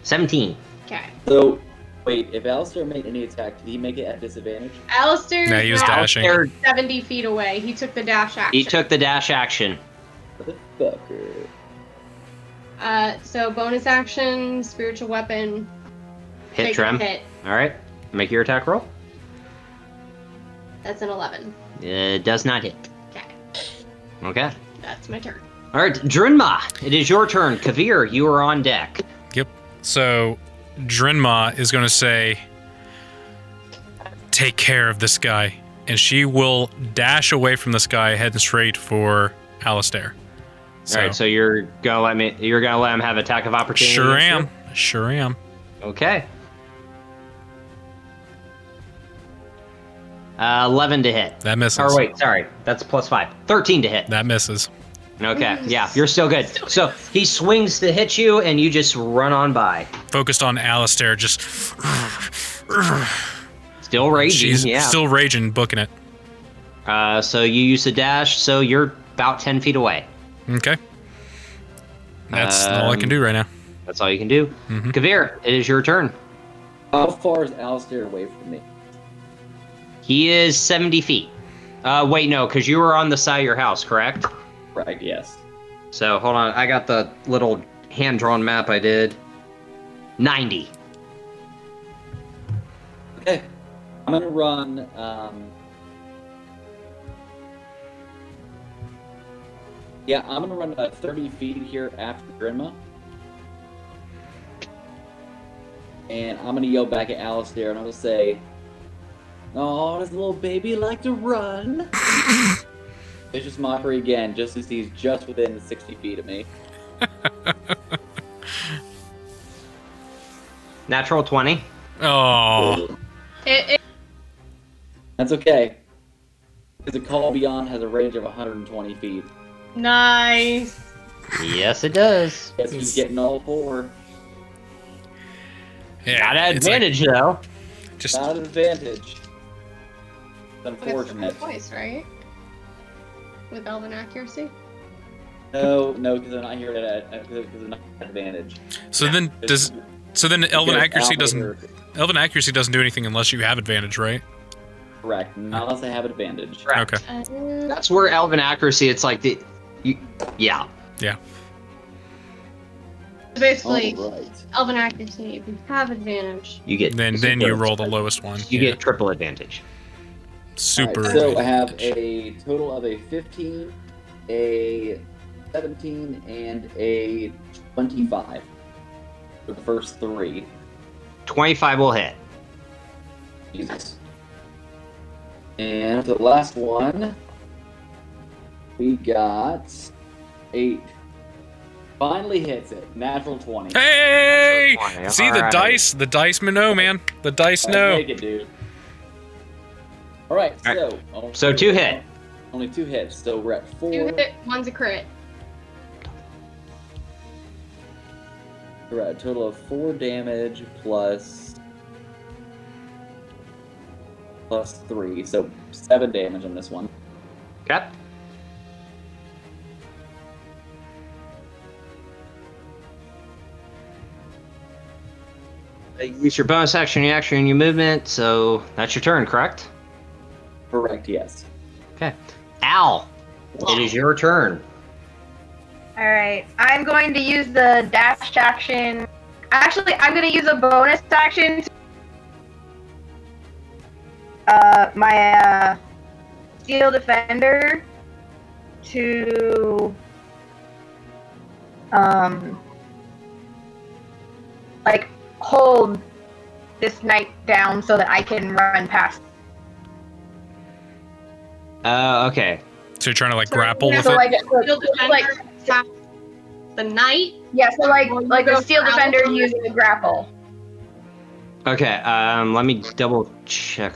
Seventeen. Okay. so wait, if Alistair made any attack, did he make it at disadvantage? Alistair Yeah, he was is now dashing. Alistair, 70 feet away. He took the dash action. he took the dash action. Motherfucker. Uh, so bonus action, spiritual weapon. Hit make a Trem. Hit. All right. Make your attack roll. That's an 11. It does not hit. Okay. Okay. That's my turn. All right, Drinma, it is your turn. Kavir, you are on deck. Yep. So Drinma is going to say, "Take care of this guy," and she will dash away from this guy, heading straight for Alistair. So, All right, so you're gonna let me. You're gonna let him have attack of opportunity. sure am, sure am. Okay. Uh, 11 to hit. That misses. Or wait, sorry. That's plus 5. 13 to hit. That misses. Okay, yeah, you're still good. So he swings to hit you, and you just run on by. Focused on Alistair, just Still raging, she's yeah. still raging, booking it. uh, so you use the dash, so you're about 10 feet away. Okay. That's all I can Um, do right now. That's all you can do. Mhm. Kavir, it is your turn. How far is Alistair away from me? He is 70 feet. Uh, wait, no, because you were on the side of your house, correct? Right, yes. So hold on, I got the little hand drawn map I did. 90. Okay. I'm gonna run. Um, yeah, I'm gonna run uh, 30 feet here after Grandma. And I'm gonna yell back at Alistair and I'm gonna say, Oh, does little baby like to run? Vicious mockery again, just as he's just within 60 feet of me. Natural 20. Oh, It, it, That's okay. Because the call beyond has a range of 120 feet. nice. Yes, it does. Guess he's getting all four. yeah. Got an it's like- advantage, though. just Not an advantage. It's But it's unfortunate. twice, right? With elven accuracy. No, no, because they're not here at because they're not at advantage. so then does so then elven accuracy doesn't are elven accuracy doesn't do anything unless you have advantage, right? correct, not unless they have advantage. Correct. Okay. Uh, That's where Elven accuracy, it's like the. You, yeah. basically, All right. elven accuracy. If you have advantage, You get. Then then you roll the lowest one. You Yeah. get triple advantage. Super. Alright, so I have a total of a 15, a 17, and a 25 for the first three. 25 will hit. Jesus. And the last one, we got eight. Finally hits it. Natural 20. Hey! Natural 20, See the alright. dice? The dice know, man. The dice Let's know. Make it, dude. All right, Alright. so only So two hit. Only two hits. So we're at four. two hit, one's a crit. We're at a total of four damage plus plus three, so seven damage on this one. Okay. Uh, you Use your bonus action, your action, and your movement, so that's your turn, correct? Correct. Yes. Okay. Al, it is your turn. Alright, I'm going to use the dash action. Actually, I'm going to use a bonus action. To, uh, my uh, steel defender to um like hold this knight down so that I can run past. Uh, okay. So you're trying to like grapple with so it. like, Shield like, the knight. yeah, so like Well, like a steel defender using a grapple. Okay, um, let me double check.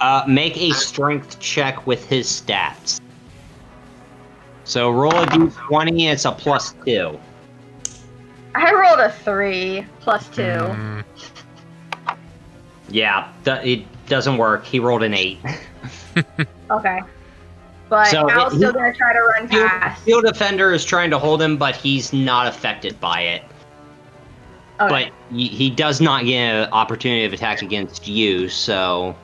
Uh, make a strength check with his stats. So roll a d20, it's a plus two. I rolled a three plus two. Mm, Yeah, th- it doesn't work. He rolled an eight. Okay. But So, Al's he- still gonna try to run Field, past. field defender is trying to hold him, but he's not affected by it. Okay. But he, he does not get an opportunity of attack against you, so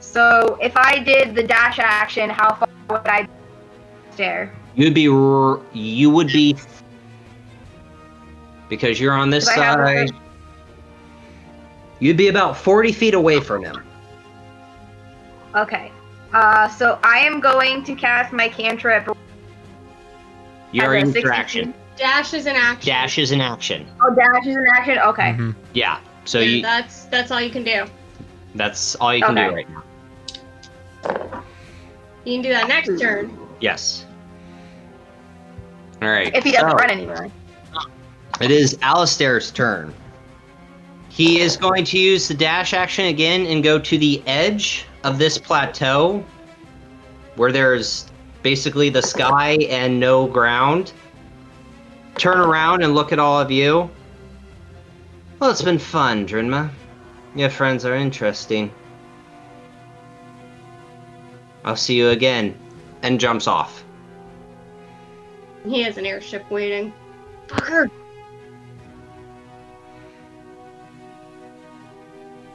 So if I did the dash action, how far would I stare? you'd be r- you would be because you're on this Because I have a- side. You'd be about forty feet away from him. Okay. Uh, so I am going to cast my cantrip. You're in 60 interaction. Dash is an action. Dash is in action. Oh, dash is an action. Okay. mhm. Yeah. So Yeah, you that's that's all you can do. that's all you can Okay. do right now. You can do that next turn. Yes. All right. If he doesn't so- run anywhere. It is Alistair's turn. He is going to use the dash action again and go to the edge of this plateau where there's basically the sky and no ground. Turn around and look at all of you. Well, it's been fun, Drinma. Your friends are interesting. I'll see you again. And jumps off. He has an airship waiting. Fucker.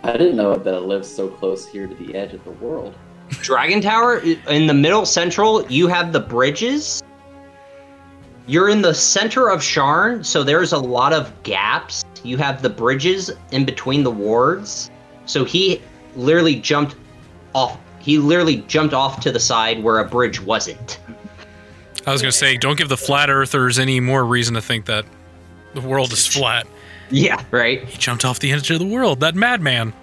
I didn't know that it lives so close here to the edge of the world. Dragon Tower in the middle central, you have the bridges. You're in the center of Sharn, so there's a lot of gaps. You have the bridges in between the wards. So he literally jumped off. He literally jumped off to the side where a bridge wasn't. I was gonna say, don't give the flat earthers any more reason to think that the world is flat. Yeah, right. He jumped off the edge of the world. That madman.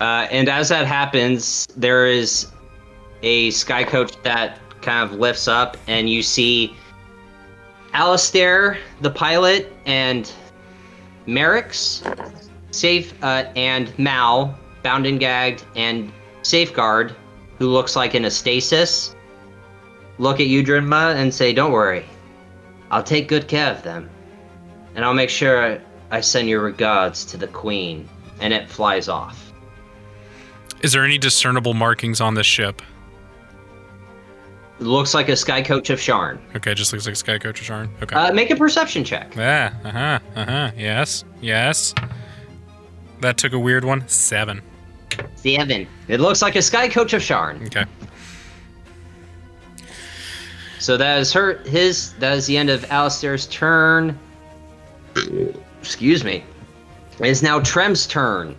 Uh, and as that happens, there is a sky coach that kind of lifts up, and you see Alistair, the pilot, and Merrix's safe uh, and Mal, bound and gagged, and Safeguard, who looks like in a stasis, look at you, Drinma, and say, "Don't worry, I'll take good care of them, and I'll make sure I send your regards to the Queen." And it flies off. Is there any discernible markings on this ship? Looks like a sky coach of Sharn. Okay, just looks like a Sky Coach of Sharn. Okay. Uh, make a perception check. yeah. Uh huh. Uh huh. Yes. Yes. That took a weird one. Seven. Seven. It looks like a sky coach of Sharn. Okay. So that is her. His. That is the end of Alistair's turn. Excuse me. It is now Trem's turn.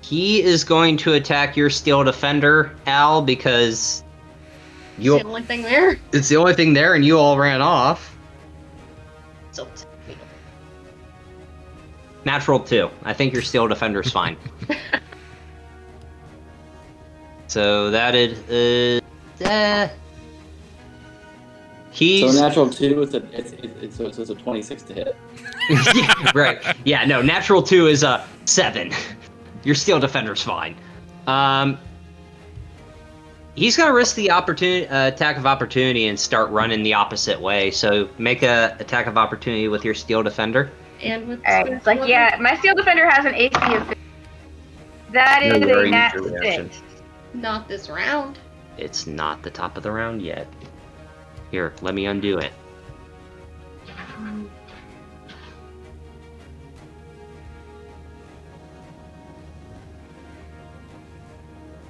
He is going to attack your steel defender, Al, because It's you. the only thing there. It's the only thing there, and you all ran off. So, Natural two. I think your steel defender's fine. so that is. Uh, uh, he's So natural two is a it's, it's, it's, so it's a twenty six to hit. yeah, right. Yeah, no, natural two is a seven. Your steel defender's fine. Um, he's gonna risk the opportunity uh, attack of opportunity and start running the opposite way. So make a attack of opportunity with your steel defender. and with Alright, it's like, yeah, my steel defender has an AC of 50. That is No, you're a nat usually 6. Not this round. It's not the top of the round yet. Here, let me undo it.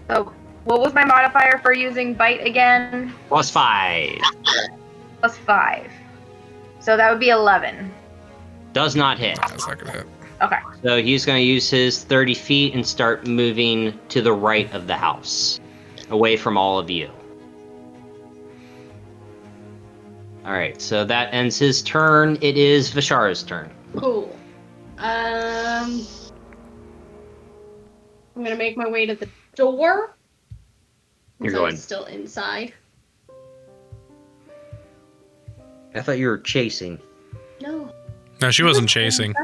So, what was my modifier for using bite again? Plus five. Plus 5. So that would be 11. Does not hit. That's not gonna hit. Okay. So he's going to use his 30 feet and start moving to the right of the house, away from all of you. All right, so that ends his turn. It is Vishara's turn. Cool. Um, I'm gonna make my way to the door. You're So going. it's still inside. I thought you were chasing. No. No, she wasn't chasing.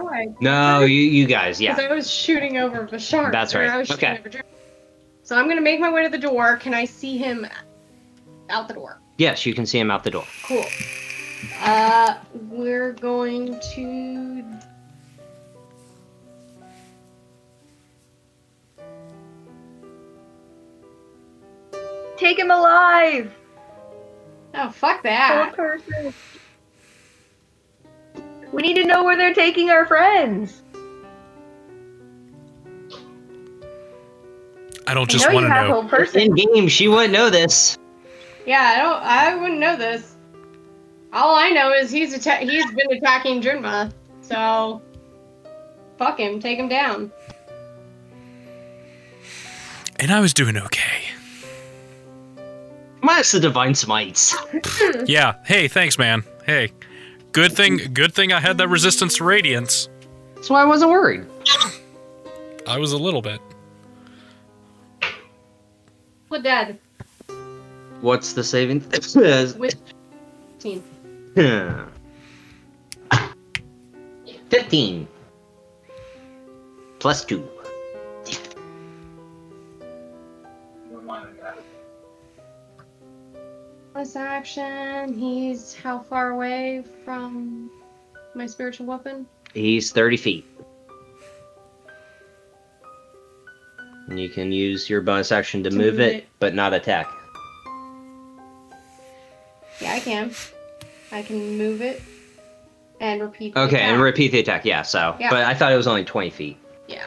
No, you you guys, yeah. Because I was shooting over Bashar. That's right. I was shooting Okay. over Jer- So I'm gonna make my way to the door. Can I see him out the door? Yes, you can see him out the door. Cool. Uh, we're going to. Take him alive! Oh, fuck Old that. Person. We need to know where they're taking our friends. I don't I just know want you to have know. old person. In game, she wouldn't know this. Yeah, I don't. I wouldn't know this. All I know is he's atta- he's been attacking Junma. So, fuck him. Take him down. And I was doing okay. Minus the divine smites. Yeah. Hey, thanks, man. Hey, good thing. Good thing I had that resistance to radiance. That's why I wasn't worried. I was a little bit. What dead? What's the saving? With 15. 15. Plus 2. Plus action. He's how far away from my spiritual weapon? He's 30 feet. And you can use your bonus action to, To move move it, it. but not attack. Yeah, I can. I can move it and repeat. the Okay, and repeat the attack. Yeah, so. Yeah. But I thought it was only 20 feet. Yeah.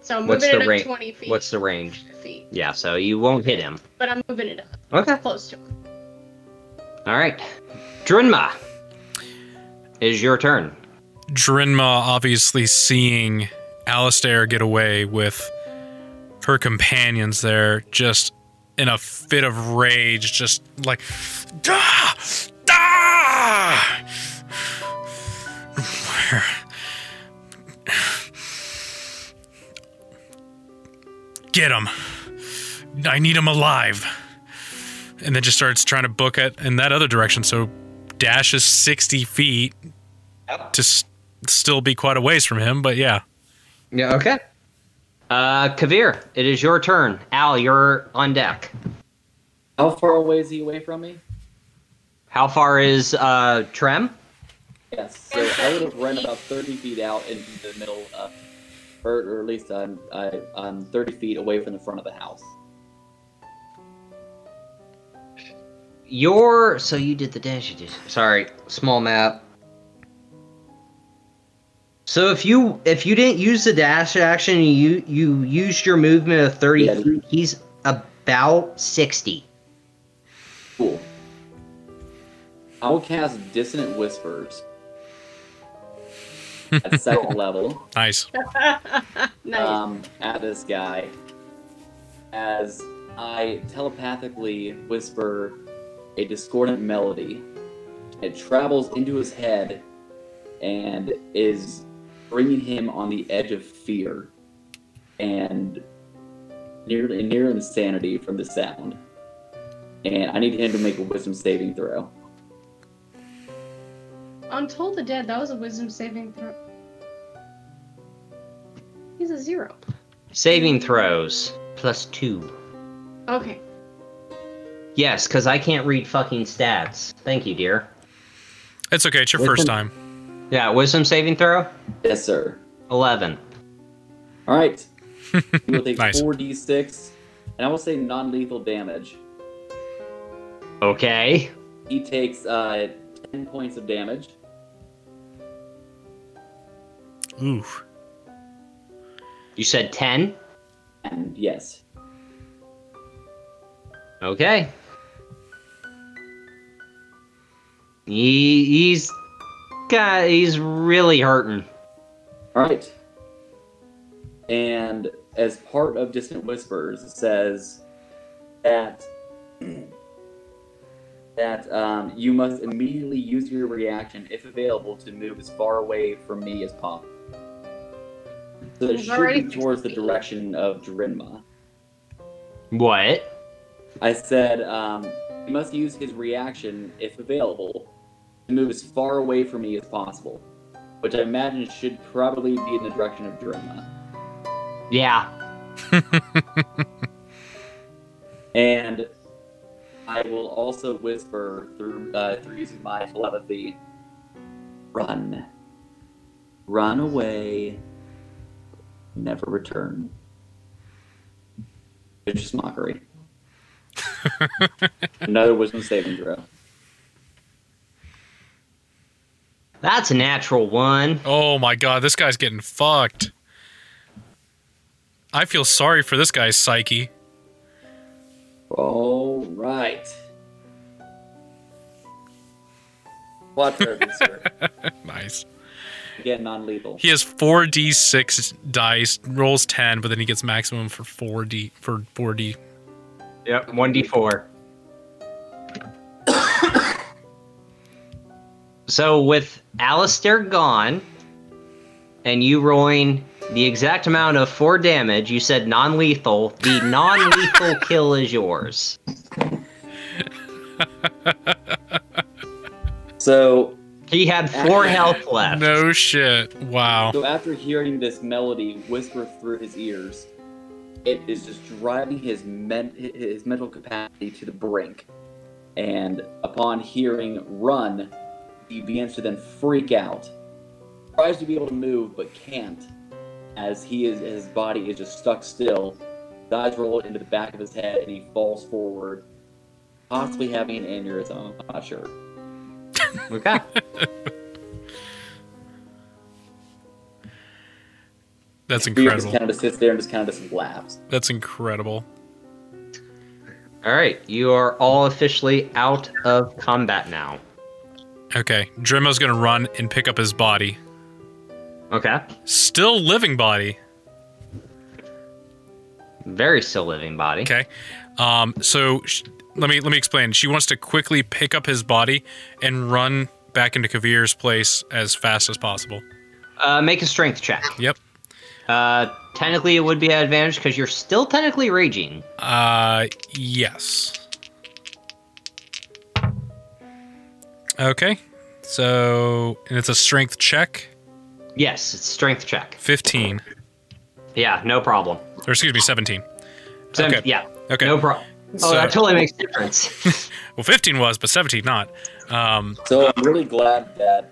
So I'm what's moving the it ra- up 20 feet. What's the range? feet? Yeah, so you won't hit him. But I'm moving it up Okay. close to him. All right. Drinma. Is your turn. Drinma obviously seeing Alistair get away with her companions there, just in a fit of rage, just like, ah, ah! Where? Get him! I need him alive. And then just starts trying to book it in that other direction. So dashes sixty feet to s- still be quite a ways from him, but yeah. Yeah, okay. Uh, Kavir, it is your turn. Al, you're on deck. How far away is he away from me? How far is uh Trem? Yes. So I would have run about 30 feet out into the middle of, or, or at least I'm, I, I'm 30 feet away from the front of the house. Your so you did the dash. You did. Sorry, small map. So if you if you didn't use the dash action, you you used your movement of thirty Yeah. feet. He's about sixty. Cool. I will cast Dissonant Whispers at second level. Nice. nice. um, at this guy as I telepathically whisper a discordant melody. It travels into his head and is bringing him on the edge of fear and near near insanity from the sound. And I need him to make a wisdom saving throw. On Toll the Dead, that was a wisdom saving throw. He's a zero. Saving throws plus two. Okay. Yes, because I can't read fucking stats. Thank you, dear. It's okay. It's your Wait, first time. Yeah, wisdom saving throw Yes, sir. eleven. All right. He will take Nice. 4d6, and I will say non lethal damage. Okay. He takes uh, 10 points of damage. Ooh. You said ten. And yes, Okay. He, he's got he's really hurting. all right. And as part of Dissonant Whispers, it says that that um, you must immediately use your reaction, if available, to move as far away from me as possible. So it He's should be towards the direction of Drinma. What? I said um, he must use his reaction, if available, to move as far away from me as possible, which I imagine should probably be in the direction of Droma. Yeah. And I will also whisper through uh, through using my telepathy. Run, run away, never return. It's just mockery. Another wisdom saving throw. That's a natural one. Oh my god, this guy's getting fucked. I feel sorry for this guy's psyche. All right. Quattro, sir. Nice. Again, non-lethal. He has 4d6 dice, rolls 10, but then he gets maximum for 4d for 4d. Yep, one d four. so with Alistair gone, and you rolling the exact amount of four damage, you said non-lethal. The non-lethal kill is yours. So, He had four health left. No shit. Wow. so after hearing this melody whisper through his ears, it is just driving his men- his mental capacity to the brink. And upon hearing "run," he begins to then freak out. Tries to be able to move, but can't, as he is his body is just stuck still. His eyes roll into the back of his head, and he falls forward, possibly having an aneurysm. I'm not sure. Okay. That's Fear just incredible. kind of sits there and just kind of just laughs. That's incredible. All right. You are all officially out of combat now. Okay. Drimo's gonna run and pick up his body. Okay. Still living body. Very still living body. Okay. Um, so sh- let me let me explain. She wants to quickly pick up his body and run back into Kavir's place as fast as possible. Uh, make a strength check. Yep. Uh, technically, it would be an advantage because you're still technically raging. Uh, yes. Okay. So, and it's a strength check. Yes, it's strength check. 15. Yeah, no problem. Or excuse me, 17. So, Okay. Yeah, Okay. no problem. Oh, So- that totally makes a difference. Well, 15 was, but 17 not. Um, So I'm really glad that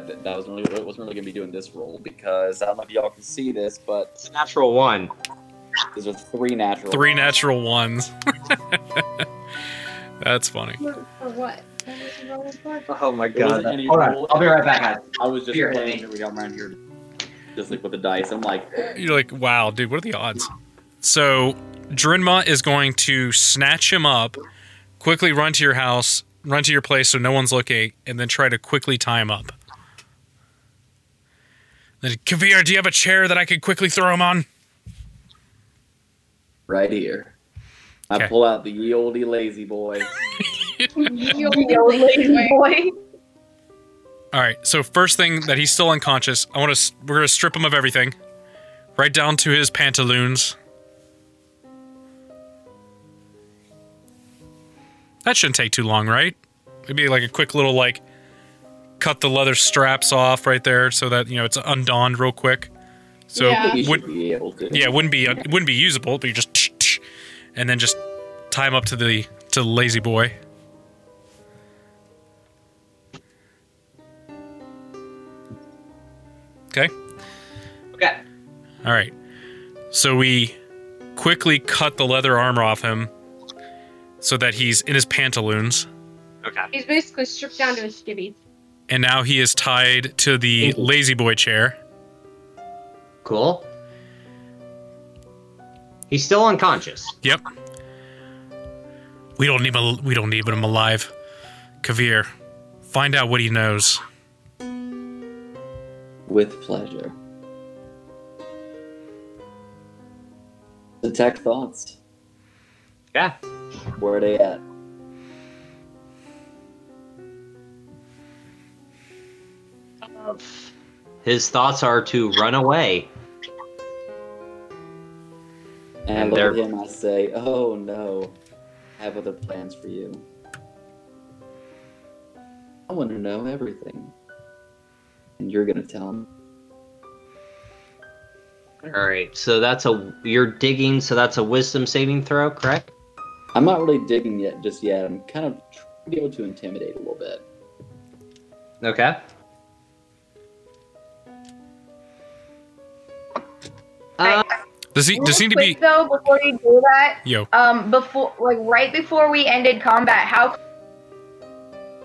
that, that was really wasn't really gonna be doing this roll because I don't know if y'all can see this, but it's a natural one. these are three natural. three natural ones. That's funny. For, for what? What was the roll for? Oh my It wasn't any roll. back, guys. I was just Here, playing Andy. every time around here, just like with the dice. I'm like, You're like, wow, dude, what are the odds? So, Drinma is going to snatch him up, quickly run to your house, run to your place so no one's looking, and then try to quickly tie him up. Then, Kavir, do you have a chair that I could quickly throw him on? right here. I pull out the ye olde lazy boy. You Yo, lazy boy. All right. So first thing that he's still unconscious. I want to. We're gonna strip him of everything, right down to his pantaloons. That shouldn't take too long, right? Maybe like a quick little like cut the leather straps off right there, so that you know it's undonned real quick. So Yeah. You would- should be able to. yeah, it wouldn't be it wouldn't be usable, but you just and then just tie him up to the to the lazy boy. Okay. Okay. All right. So we quickly cut the leather armor off him so that he's in his pantaloons. Okay. He's basically stripped down to his skivvies. And now he is tied to the lazy boy chair. Cool. He's still unconscious. Yep. We don't need him. We don't need him alive. Kavir, find out what he knows. With pleasure. Detect thoughts. Yeah. Where are they at? His thoughts are to run away. And, And they're- look at him, I say, "Oh no, I have other plans for you. I want to know everything, and you're gonna tell him. All right. So that's a you're digging. So that's a wisdom saving throw, correct? I'm not really digging yet, just yet. I'm kind of trying to be able to intimidate a little bit. Okay. Does he? Real Does he need to be? though before you do that? Yo. Um, before like right before we ended combat, how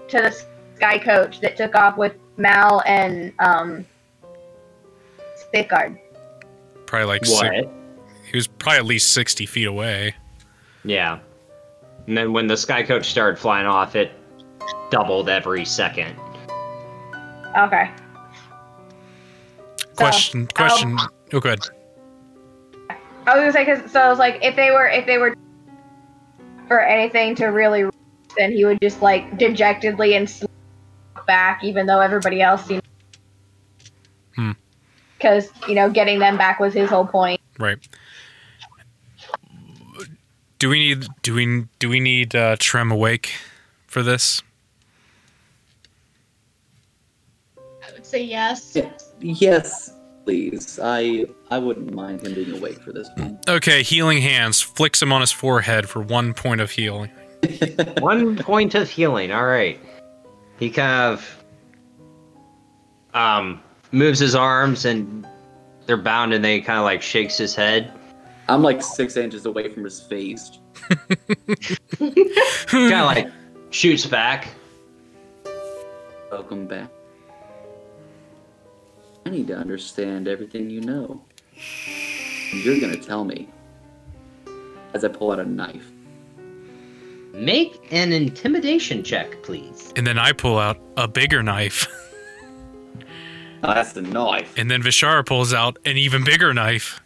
to the sky coach that took off with Mal and um Safeguard. Probably like what? six, he was probably at least sixty feet away. Yeah. And then when the sky coach started flying off, it doubled every second. Okay. Question. Question. Oh, good. I was gonna say because so I was like, if they were if they were for anything to really, then he would just like dejectedly and slip back, even though everybody else seemed. Hmm. Because you know, getting them back was his whole point. Right. Do we need? Do we? Do we need uh, Trem awake for this? I would say yes. Yes, please. I I wouldn't mind him being awake for this one. Okay, healing hands flicks him on his forehead for one point of healing. One point of healing. All right. He kind of um moves his arms and they're bound and they kind of like shakes his head. I'm like six inches away from his face. Kind of like shoots back. Welcome back. I need to understand everything you know. You're gonna tell me. As I pull out a knife. Make an intimidation check, please. And then I pull out a bigger knife. Oh, that's the knife. And then Vishara pulls out an even bigger knife.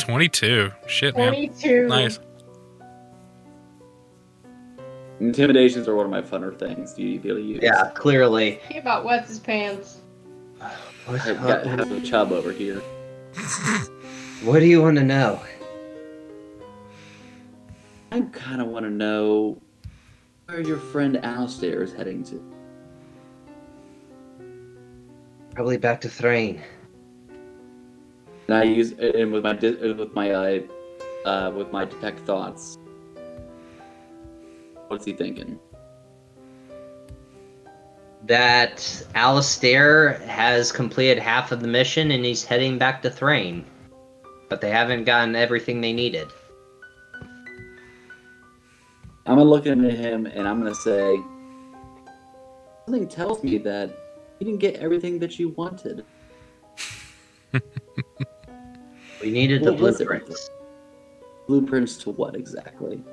22. Shit, man. 22. Nice. Intimidations are one of my funner things. Do you feel use? Yeah, clearly. He about wets his pants. What, I've got have a chub over here. what do you want to know? I kind of want to know where your friend Alistair is heading to. Probably back to Thrane. And I use and with my with my uh, uh with my detect thoughts. What's he thinking? That Alistair has completed half of the mission and he's heading back to Thrane. But they haven't gotten everything they needed. I'm gonna look at him and I'm gonna say, something tells me that you didn't get everything that you wanted. We needed the What was blueprints. Blueprints to what exactly?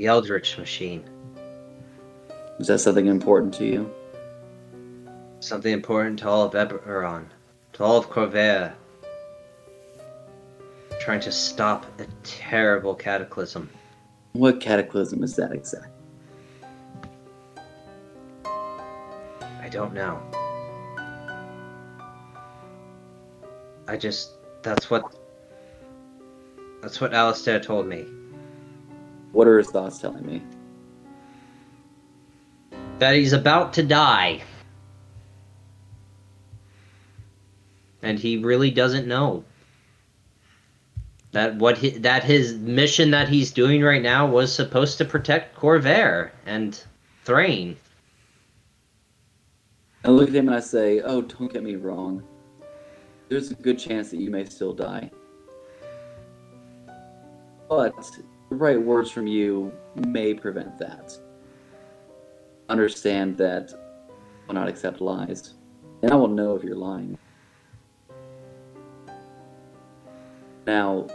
The Eldritch machine. Is that something important to you? Something important to all of Eberron. To all of Khorvaire. Trying to stop a terrible cataclysm. What cataclysm is that exactly? I don't know. I just that's what that's what Alistair told me. What are his thoughts telling me? That he's about to die. And he really doesn't know. That what he, that his mission that he's doing right now was supposed to protect Khorvaire and Thrane. I look at him and I say, "Oh, don't get me wrong. There's a good chance that you may still die. But the right words from you may prevent that. Understand that I will not accept lies, and I will know if you're lying. Now,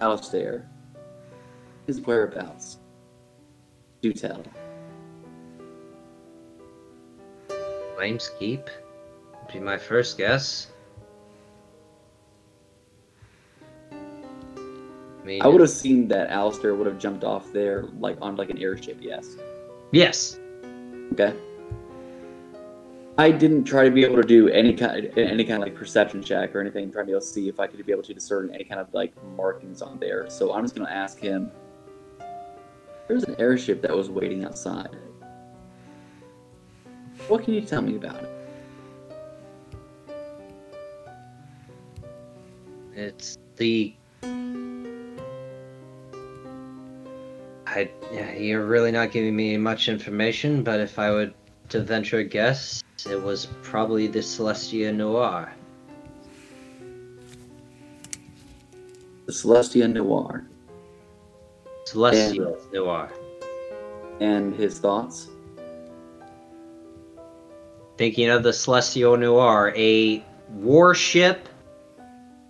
Alistair, his whereabouts. Do tell. Flames Keep would be my first guess. I, I would have seen that Alistair would have jumped off there, like on like an airship. Yes. Yes. Okay. I didn't try to be able to do any kind, any kind of like perception check or anything, trying to be able to see if I could be able to discern any kind of like markings on there. So I'm just gonna ask him. There's an airship that was waiting outside. What can you tell me about it? It's the. I yeah, you're really not giving me much information, but if I would to venture a guess, it was probably the Celestia Noir. The Celestia Noir Celestia uh, Noir. and his thoughts. Thinking of the Celestial Noir, a warship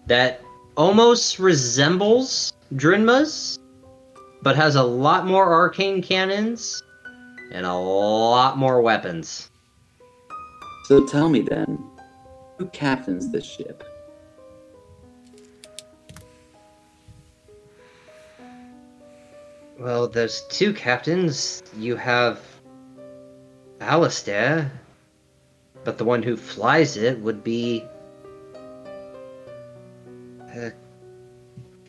that almost resembles Drinma's, but has a lot more arcane cannons and a lot more weapons. So tell me then, who captains this ship? Well, there's two captains. You have Alistair, but the one who flies it would be. Uh,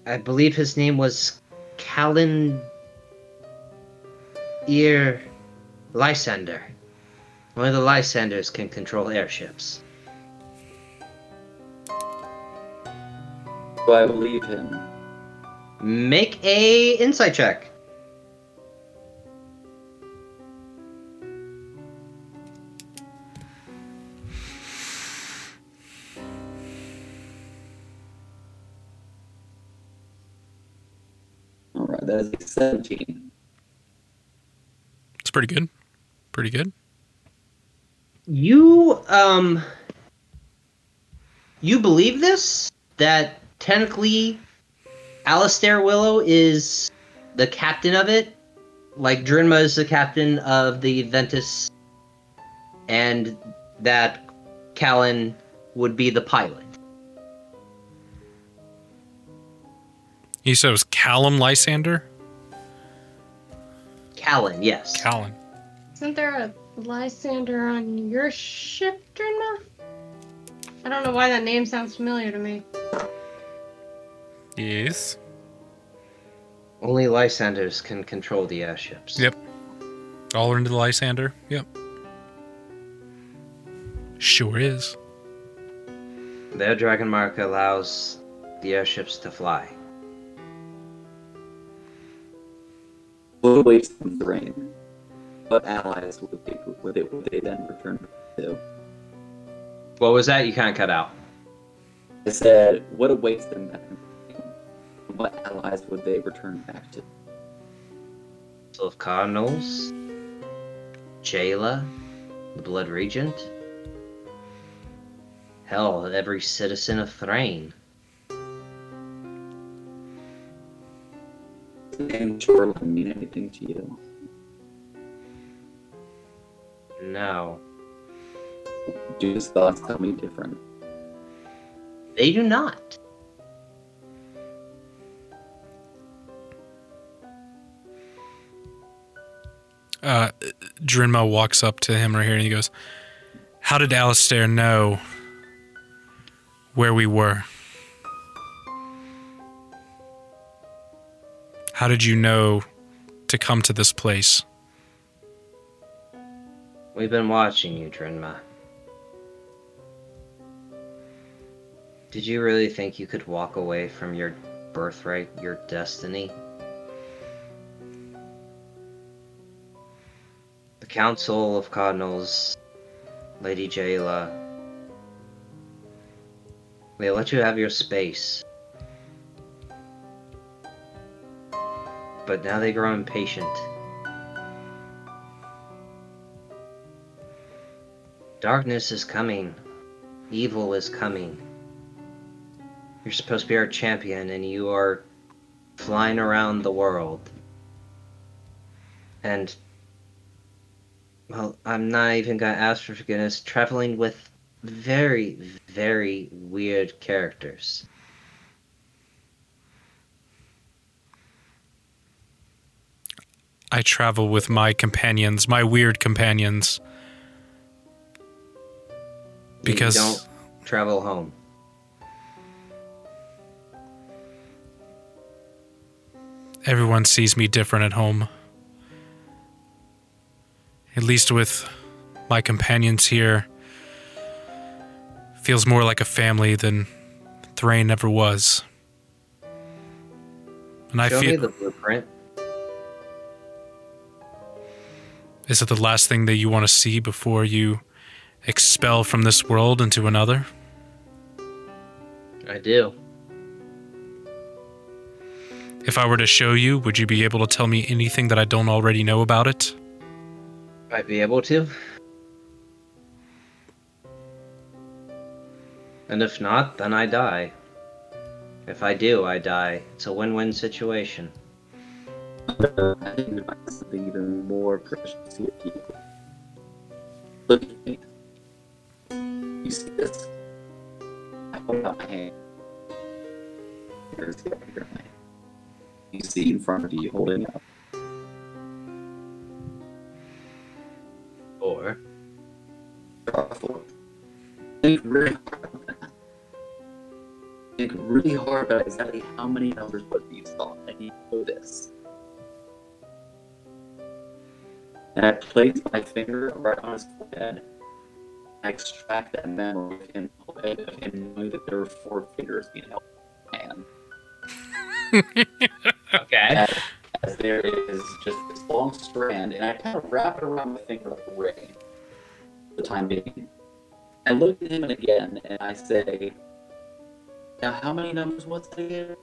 I believe his name was Callan Ear Lysander. One of the Lysanders can control airships. Do I believe him? Make a insight check. That is a 17. It's pretty good. Pretty good. You um you believe this that technically Alistair Willow is the captain of it, like Drinma is the captain of the Ventus, and that Callan would be the pilot. You said it was Callum Lysander? Callan, yes. Callan. Isn't there a Lysander on your ship, Drinma? I don't know why that name sounds familiar to me. Yes. Only Lysanders can control the airships. Yep. All are into the Lysander? Yep. Sure is. Their dragon mark allows the airships to fly. What awaits them terrain? What allies would they, would they, would they then return to? What was that? You kind of cut out. I said, what awaits them back? What allies would they return back to? Of Cardinals, Jaela, the Blood Regent. Hell, every citizen of Thrane. The name Shoreline mean anything to you? No, Do his thoughts tell me different? they do not. Uh, Drinma walks up to him right here and he goes, How did Alistair know where we were? How did you know to come to this place? We've been watching you, Drinma. Did you really think you could walk away from your birthright, your destiny? The Council of Cardinals, Lady Jaela, they let you have your space. But now they grow impatient. Darkness is coming. Evil is coming. You're supposed to be our champion, and you are flying around the world. And, well, I'm not even gonna ask for forgiveness. Traveling with very, very weird characters. I travel with my companions, my weird companions. Because you don't travel home. everyone sees me different at home. At least with my companions here, feels more like a family than Thrane ever was. And I Show me feel the blueprint. Is it the last thing that you want to see before you expel from this world into another? I do. If I were to show you, would you be able to tell me anything that I don't already know about it? I'd be able to. And if not, then I die. If I do, I die. It's a win win situation. I think might be something even more precious to your people. Look at me. You see this? I hold out my hand. Here's the other hand. You see in front of you holding up. Or Draw. Think really hard on that. Think really hard about exactly how many numbers what you saw, and you know this. And I place my finger right on his forehead. I extract that memory of him, of him knowing that there were four fingers being held in my hand. Okay. as, as there is just this long strand, and I kind of wrap it around my finger like a ring for the time being. I look at him again, and I say, Now, how many numbers was it again?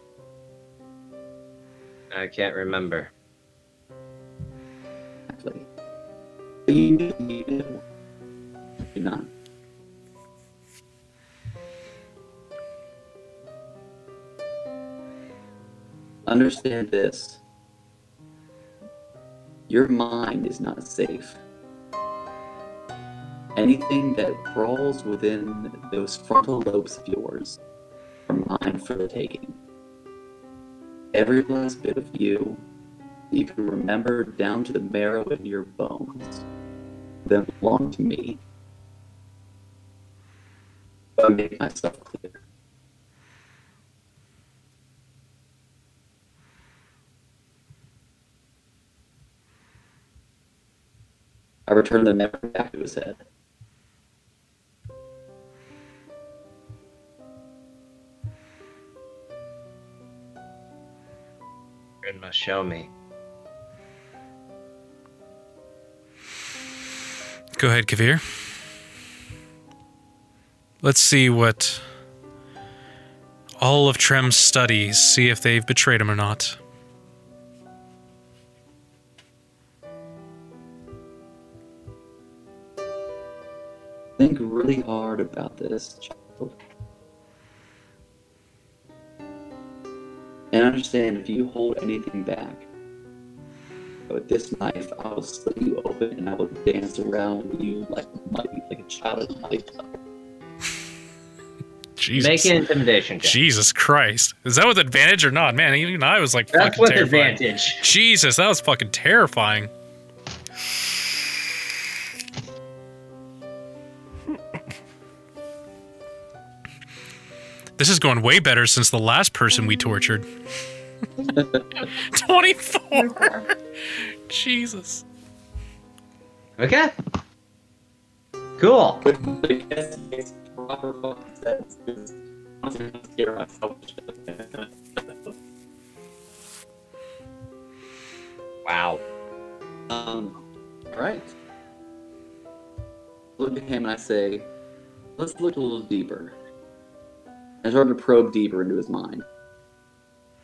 I can't remember. Exactly. Understand this. Your mind is not safe. Anything that crawls within those frontal lobes of yours are mine for the taking. Every last bit of you you can remember down to the marrow in your bones that belong to me. I make myself clear. I return the memory back to his head. Must show me. Go ahead, Kavir. Let's see what all of Trem's studies, see if they've betrayed him or not. Think really hard about this, child. And understand if you hold anything back, with this knife, I will slit you open and I will dance around you like a mighty, like a child of mighty. Jesus. Make an intimidation check. Jesus Christ. Is that with advantage or not? Man, even I was like That's fucking with terrifying. advantage. Jesus, that was fucking terrifying. This is going way better since the last person we tortured. 24. Jesus. Okay. Cool. But I guess it makes proper fucking sense because honestly, I'm scared myself. Wow. Um, alright. Look at him and I say, let's look a little deeper. I start to probe deeper into his mind.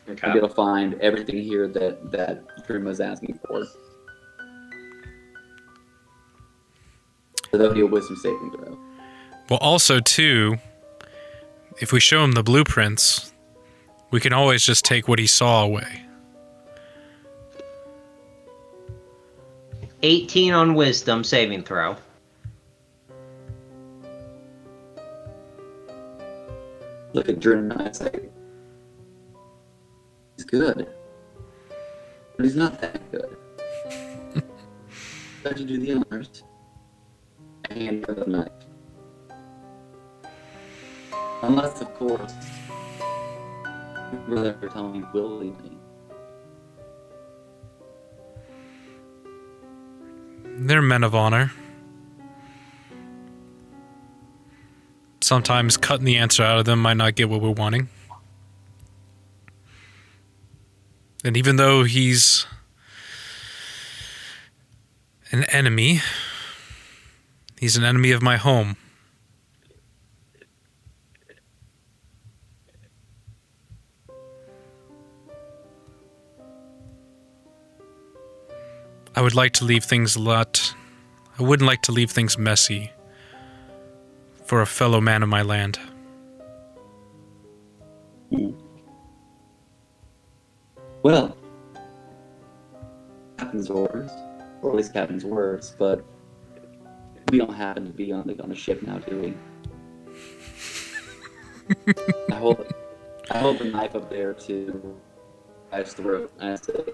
I'm Okay. gonna find everything here that that Dream was asking for. So that'll be a wisdom saving throw. Well, also, too, if we show him the blueprints, we can always just take what he saw away. 18 on wisdom saving throw. Look at Dream and I say, he's good, but he's not that good. How'd you do the honors? Her the knife. Unless, of course, your brother ever tell me willingly. They're men of honor. Sometimes cutting the answer out of them might not get what we're wanting. And even though he's an enemy, he's an enemy of my home. I would like to leave things a lot. I wouldn't like to leave things messy for a fellow man of my land. Well, captain's orders, or at least captain's words, but we don't happen to be on the on a ship now, do we? I hold I hold the knife up there to I's throat, and I say,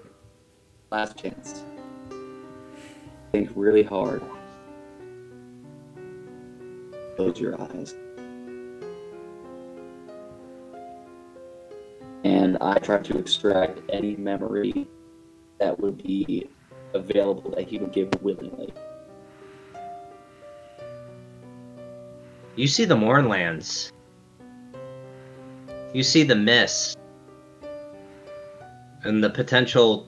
"Last chance. Think really hard. Close your eyes." And I tried to extract any memory that would be available that he would give willingly. You see the Mournlands. You see the mist. And the potential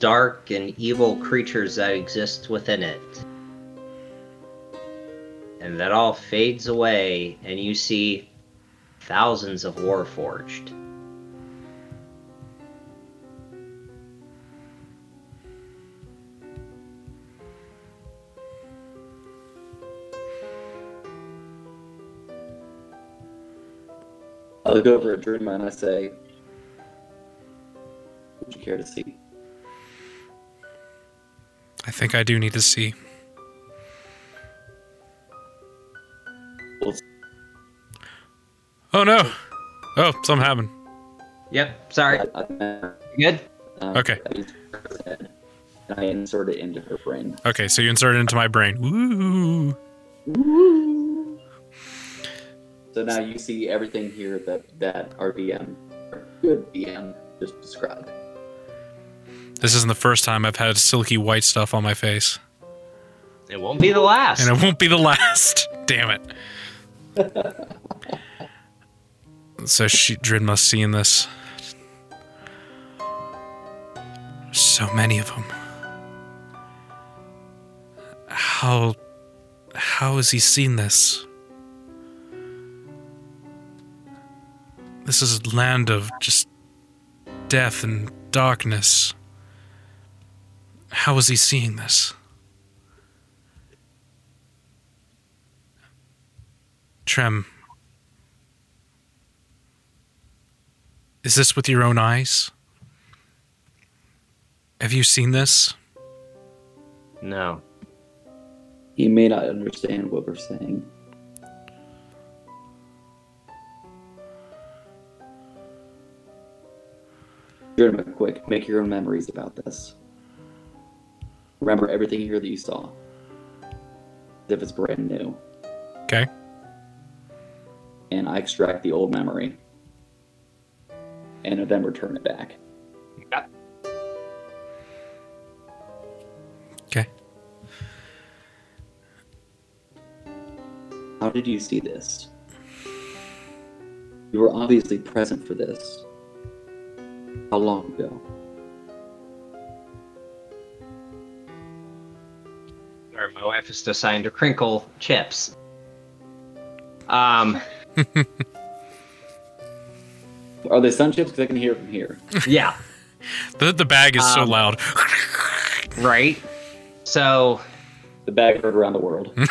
dark and evil creatures that exist within it. And that all fades away, and you see thousands of Warforged. I look over at Drinma and I say, Would you care to see? I think I do need to see. Oh no! Oh, something happened. Yep, sorry. I, I, Good? um, Okay. I use her head, and I insert it into her brain. Okay, so you insert it into my brain. Woo! So now you see everything here that that our DM, our good DM, just described. This isn't the first time I've had silky white stuff on my face, It won't be the last. and it won't be the last. Damn it! so she Drinma's seeing this. So many of them. How how has he seen this? This is a land of just death and darkness. How is he seeing this? Trem, is this with your own eyes? Have you seen this? No. He may not understand what we're saying. Jeremy, quick, make your own memories about this. Remember everything here that you saw. As if it's brand new. Okay. And I extract the old memory. And then return it back. Okay. How did you see this? You were obviously present for this. How long ago? Sorry, my wife is deciding to crinkle chips. Um, Are they sun chips? Because I can hear from here. yeah, The the bag is so Um, loud. right. So, The bag heard around the world.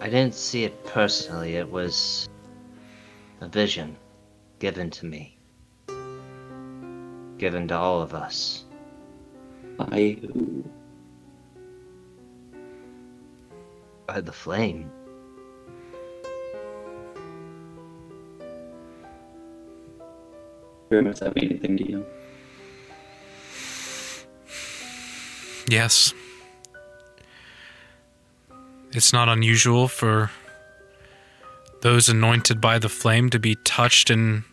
I didn't see it personally. It was a vision given to me, given to all of us. By who? By the flame. Very much that mean anything to you? Yes. It's not unusual for those anointed by the flame to be touched and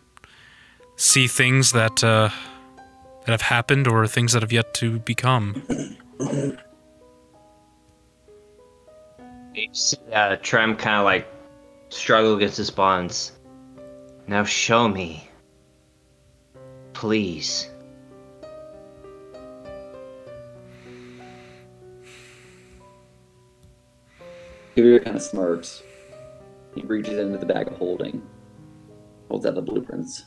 see things that uh, that have happened or things that have yet to become. Uh, Trem kind of like struggle against his bonds. Now show me. Please. Kavir kind of smirks. He reaches into the bag of holding, holds out the blueprints.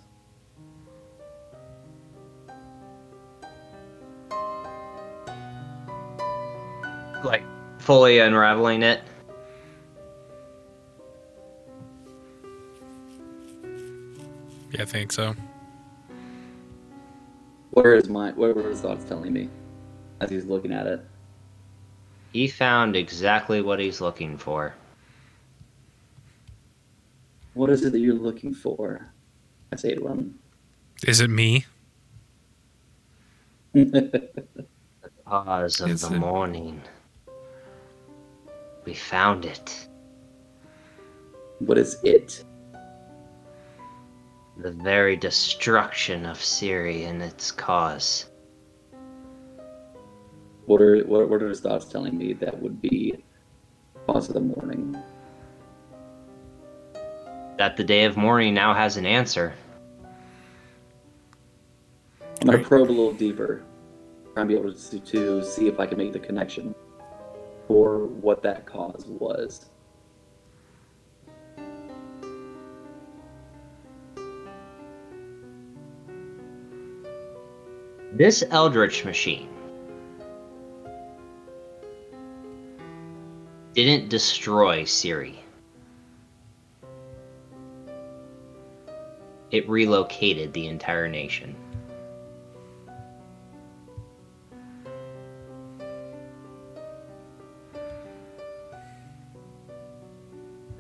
Like, fully unraveling it. Yeah, I think so. What are his mind? What were his thoughts telling me as he's looking at it? He found exactly what he's looking for. What is it that you're looking for? I say to him. Is it me? Pause of It's the a- morning. We found it. what is it? The very destruction of Cyre and its cause. What are what, what are his thoughts telling me that would be cause of the mourning? That the day of mourning now has an answer. I'm gonna probe a little deeper, try and be able to, to see if I can make the connection for what that cause was. This Eldritch machine didn't destroy Cyre. It relocated the entire nation.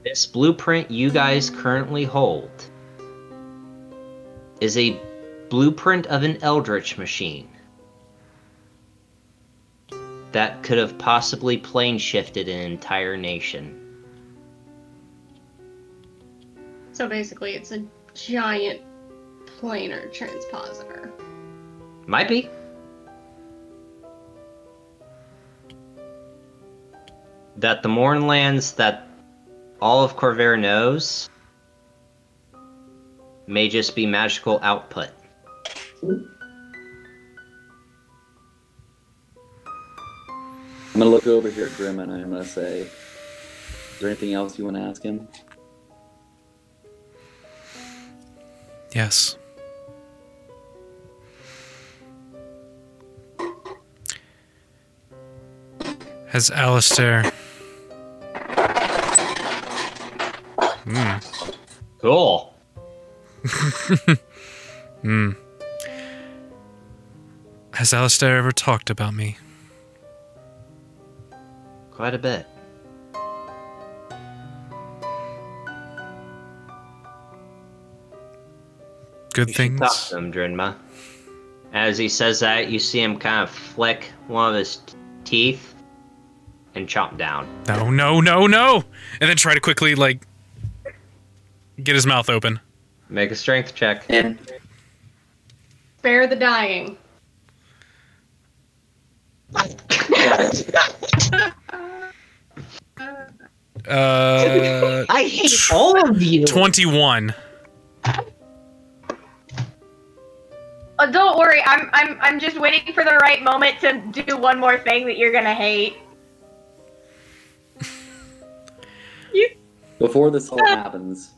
This blueprint you guys currently hold is a blueprint of an Eldritch machine that could have possibly plane shifted an entire nation. So basically, it's a giant planar transpositor. Might be. That the Mournlands that all of Khorvaire knows may just be magical output. I'm gonna look over here at Grim and I'm gonna say, "Is there anything else you want to ask him?" Yes. Has Alistair. Hmm. Cool. Hmm. Has Alistair ever talked about me? Quite a bit. Good You should talk things? to him, Drinma. As he says that, you see him kind of flick one of his t- teeth and chomp down. No, no, no, no! And then try to quickly, like, get his mouth open. Make a strength check. And Spare the dying. Uh, I hate all of you. 21. Oh, don't worry. I'm I'm I'm just waiting for the right moment to do one more thing that you're gonna hate. before this all uh, happens,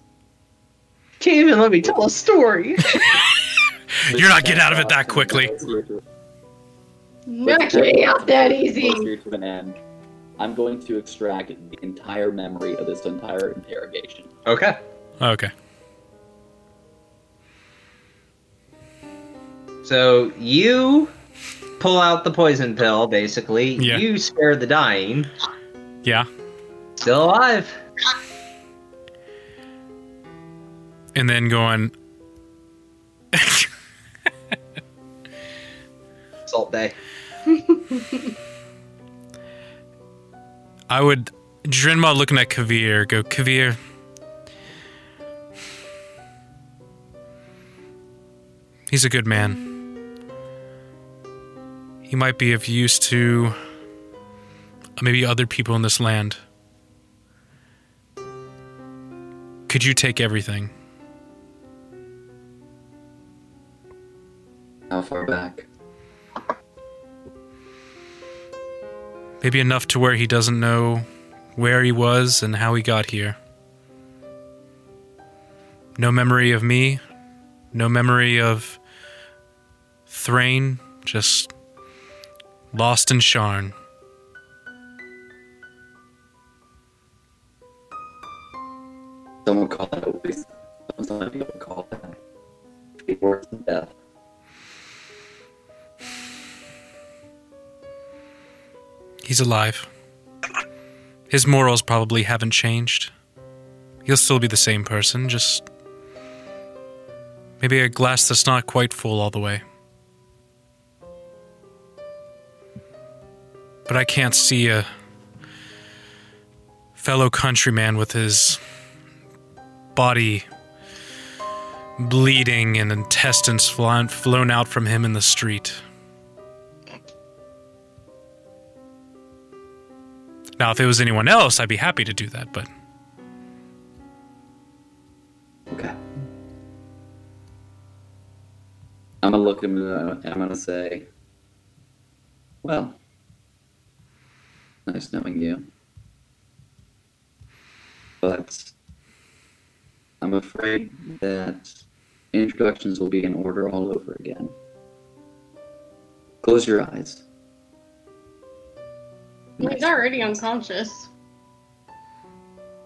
Can't even let me tell a story. You're not getting out of it that quickly. Not getting out that easy. To an end. I'm going to extract the entire memory of this entire interrogation. okay. Okay. So you pull out the poison pill, basically. Yeah. You spare the dying. Yeah. Still alive. And then going, Salt day. I would, Drinma looking at Kavir, go, Kavir, he's a good man. He might be of use to uh, maybe other people in this land. Could you take everything? How far back? Maybe enough to where he doesn't know where he was and how he got here. No memory of me, no memory of Thrane, just lost in Sharn. Someone call that a waste. Some people call that a worse than death. He's alive. His morals probably haven't changed. He'll still be the same person, just maybe a glass that's not quite full all the way. But I can't see a fellow countryman with his body bleeding and intestines flown, out from him in the street. Now, if it was anyone else, I'd be happy to do that, but Okay. I'm gonna look at him I'm gonna say, "Well, nice knowing you, but I'm afraid that introductions will be in order all over again. Close your eyes." He's already unconscious.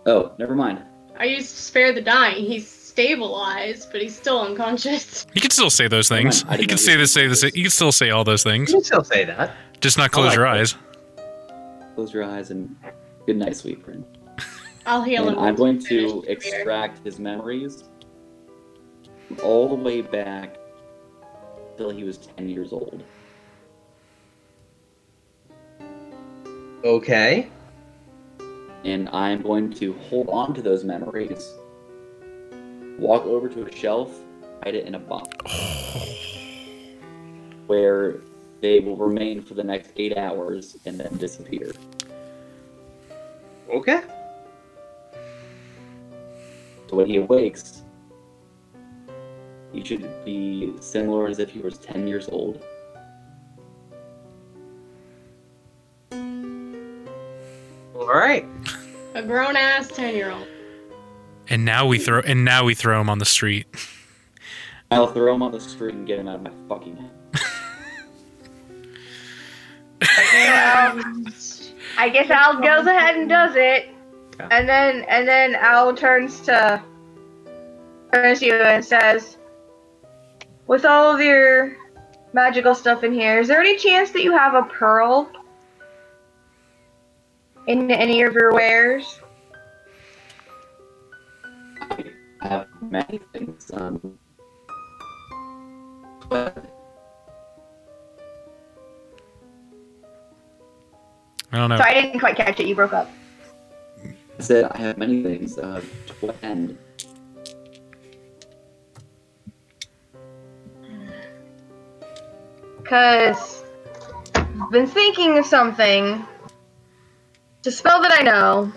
Oh, never mind. I used to spare the dying. He's stabilized, but he's still unconscious. you can still say those things. I didn't You can know say you- this, say this. You can still say all those things. You can still say that. Just not close like your it. Eyes. Close your eyes and good night, sweet friend. I'll heal And him. I'm going to we finish here. extract his memories all the way back till he was 10 years old. Okay. And I'm going to hold on to those memories, walk over to a shelf, hide it in a box, where they will remain for the next eight hours and then disappear. Okay. So when he awakes, he should be similar as if he was 10 years old. All right. A grown ass ten year old. And now we throw. And now we throw him on the street. I'll throw him on the street and get him out of my fucking head. I guess Al goes ahead and does it, Okay. and then and then Al turns to turns to you and says, "With all of your magical stuff in here, is there any chance that you have a pearl in any of your wares?" I have many things. Um, but I don't know. So I didn't quite catch it. You broke up. I said I have many things. Uh, to what end? Because I've been thinking of something to spell that I know,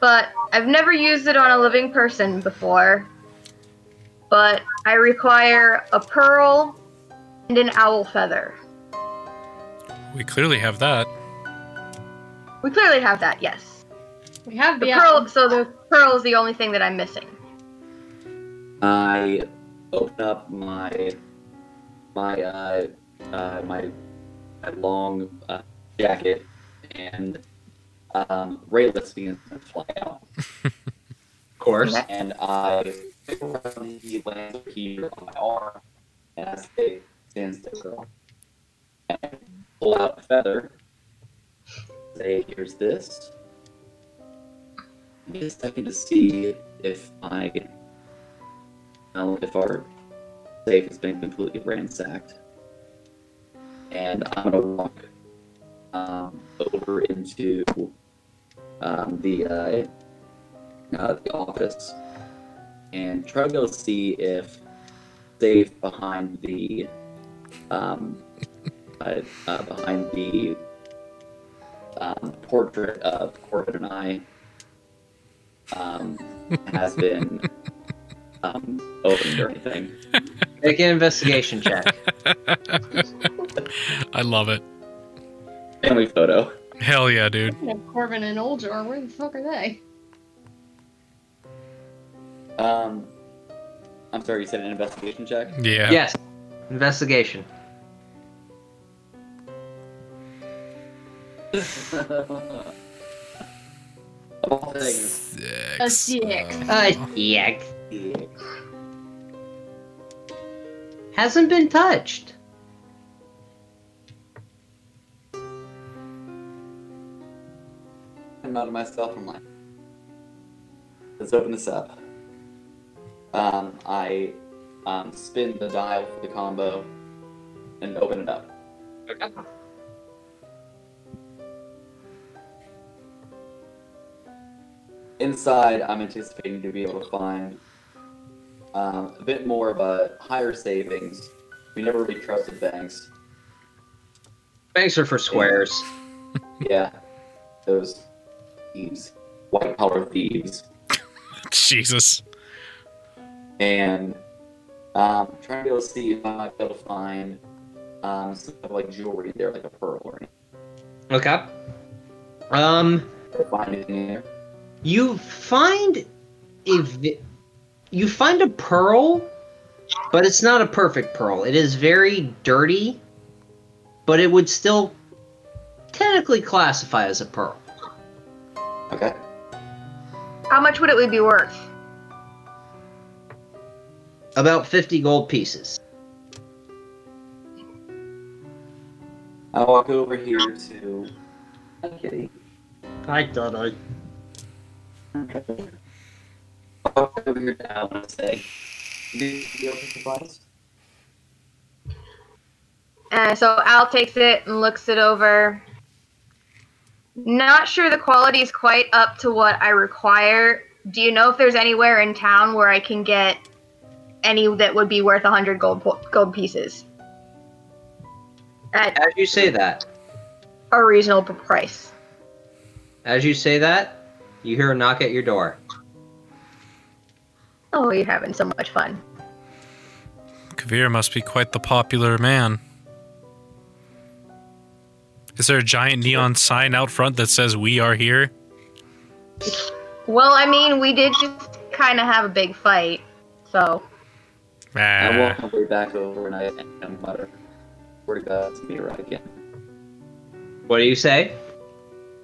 but I've never used it on a living person before. But I require a pearl and an owl feather. We clearly have that. We clearly have that, yes. We have The the pearl, apple. so the pearl is the only thing that I'm missing. I open up my my uh, uh, my, my long uh, jacket and um, Rayless begins to fly out, Of course. and I pick around the lands here on my arm, and I say, "Stand still, girl." And I pull out a feather. Say, "Here's this." Give me a second to see if my know if our safe has been completely ransacked. And I'm gonna walk um, over into um, the uh, uh, the office and try to go see if safe behind the um, uh, uh, behind the um, portrait of Corvin and I um, has been um, opened or anything. Make an investigation check. I love it. Family photo. Hell yeah, dude. Yeah, Corvin and Oljor, where the fuck are they? Um, I'm sorry, you said an investigation check? Yeah. Yes. Investigation. Of all things. A Six. six. Uh, yeah. Hasn't been touched. I'm out of myself. I'm like, let's open this up. Um, I um, spin the dial for the combo and open it up. Inside, I'm anticipating to be able to find um, a bit more of a higher savings. We never really trusted banks. Banks are for squares. Yeah, those thieves, white collar thieves, Jesus. and um, trying to be able to see if I might be able to find um, some of like jewelry there, like a pearl or anything. Okay. Um, Or find anything there. You find a vi- you find a pearl, but it's not a perfect pearl. It is very dirty, but it would still technically classify as a pearl. Okay. How much would it be worth? About 50 gold pieces. I walk over here to Hi, Kitty. Hi, Dudley. I walk over here to and say, "Do you open supplies?" And so Al takes it and looks it over. Not sure the quality is quite up to what I require. Do you know if there's anywhere in town where I can get any that would be worth 100 gold gold pieces at As you say that, a reasonable price? as you say that, you hear a knock at your door. Oh, you're having so much fun. Kavir must be quite the popular man. Is there a giant neon sign out front that says "We are here"? Well, I mean, we did just kind of have a big fight, so I Ah, walk my way back over and I and I mutter, "Swear to God, it's Mira again." What do you say?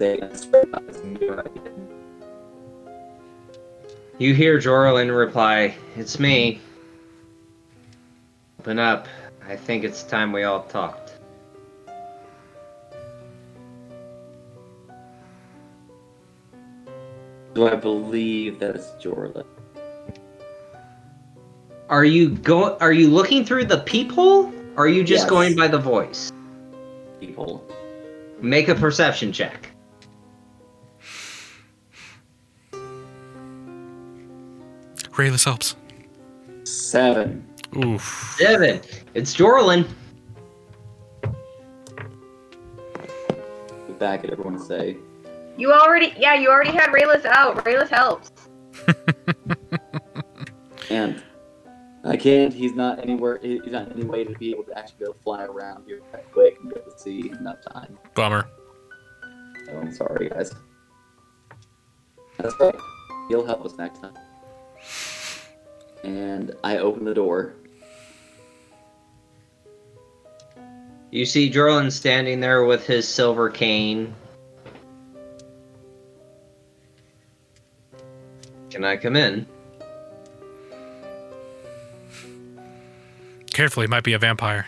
Say, "I swear to God, it's Mira again." You hear Jorlin reply, It's me. Open up. I think it's time we all talked. Do I believe that it's Jorlin? Are you go are you looking through the peephole? Or are you just Yes. going by the voice? People. Make a perception check. Rayless helps. Seven. Oof. Seven. It's Jorlin. Look back at everyone and say, you already, yeah, you already had Rayless out. Rayless helps. and I can't. He's not anywhere. He's not any way to be able to actually be able to fly around here that quick and be able to see enough time. Bummer. Oh, I'm sorry, guys. That's right. He'll help us next time. And I open the door. You see Jorlin standing there with his silver cane. Can I come in? Carefully, might be a vampire.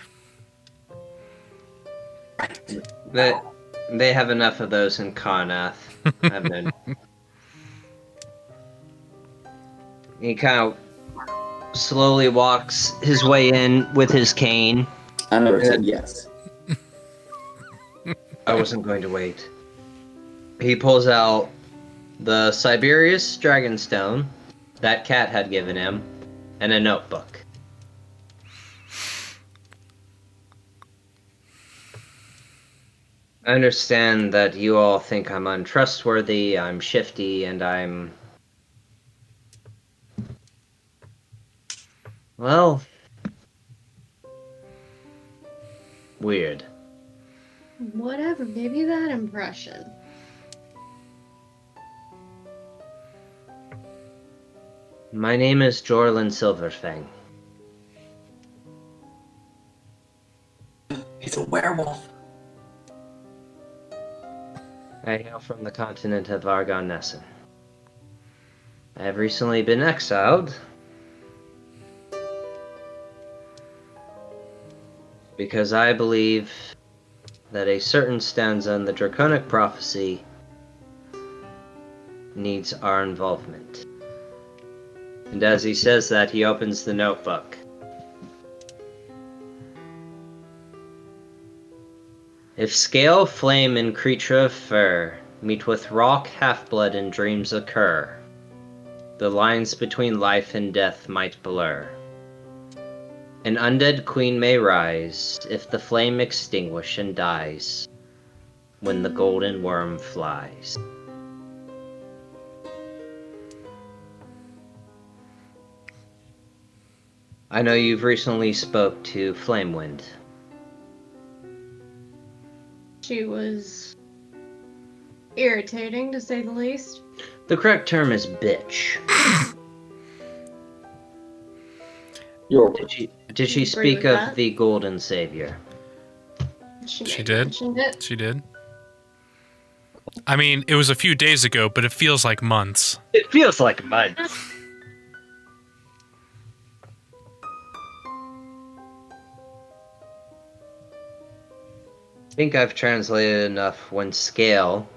That they have enough of those in Karrnath. I've known. He kind of slowly walks his way in with his cane. I never said yes. I wasn't going to wait. He pulls out the Siberys Dragonstone that cat had given him and a notebook. I understand that you all think I'm untrustworthy, I'm shifty, and I'm. Well. Weird. Whatever, gave you that impression. My name is Jorlin Silverfang. He's a werewolf. I hail from the continent of Argonnessen. I have recently been exiled because I believe that a certain stanza in the Draconic Prophecy needs our involvement. And as he says that, he opens the notebook. If scale, flame, and creature of fur meet with rock, half-blood, and dreams occur, the lines between life and death might blur. An undead queen may rise if the flame extinguish and dies when the golden worm flies. I know you've recently spoke to Flamewind. She was irritating to say the least. The correct term is bitch. You're Did she did she speak of that. the golden savior? She, She did? it. She did. I mean, it was a few days ago, but it feels like months. It feels like months. I think I've translated enough when scale.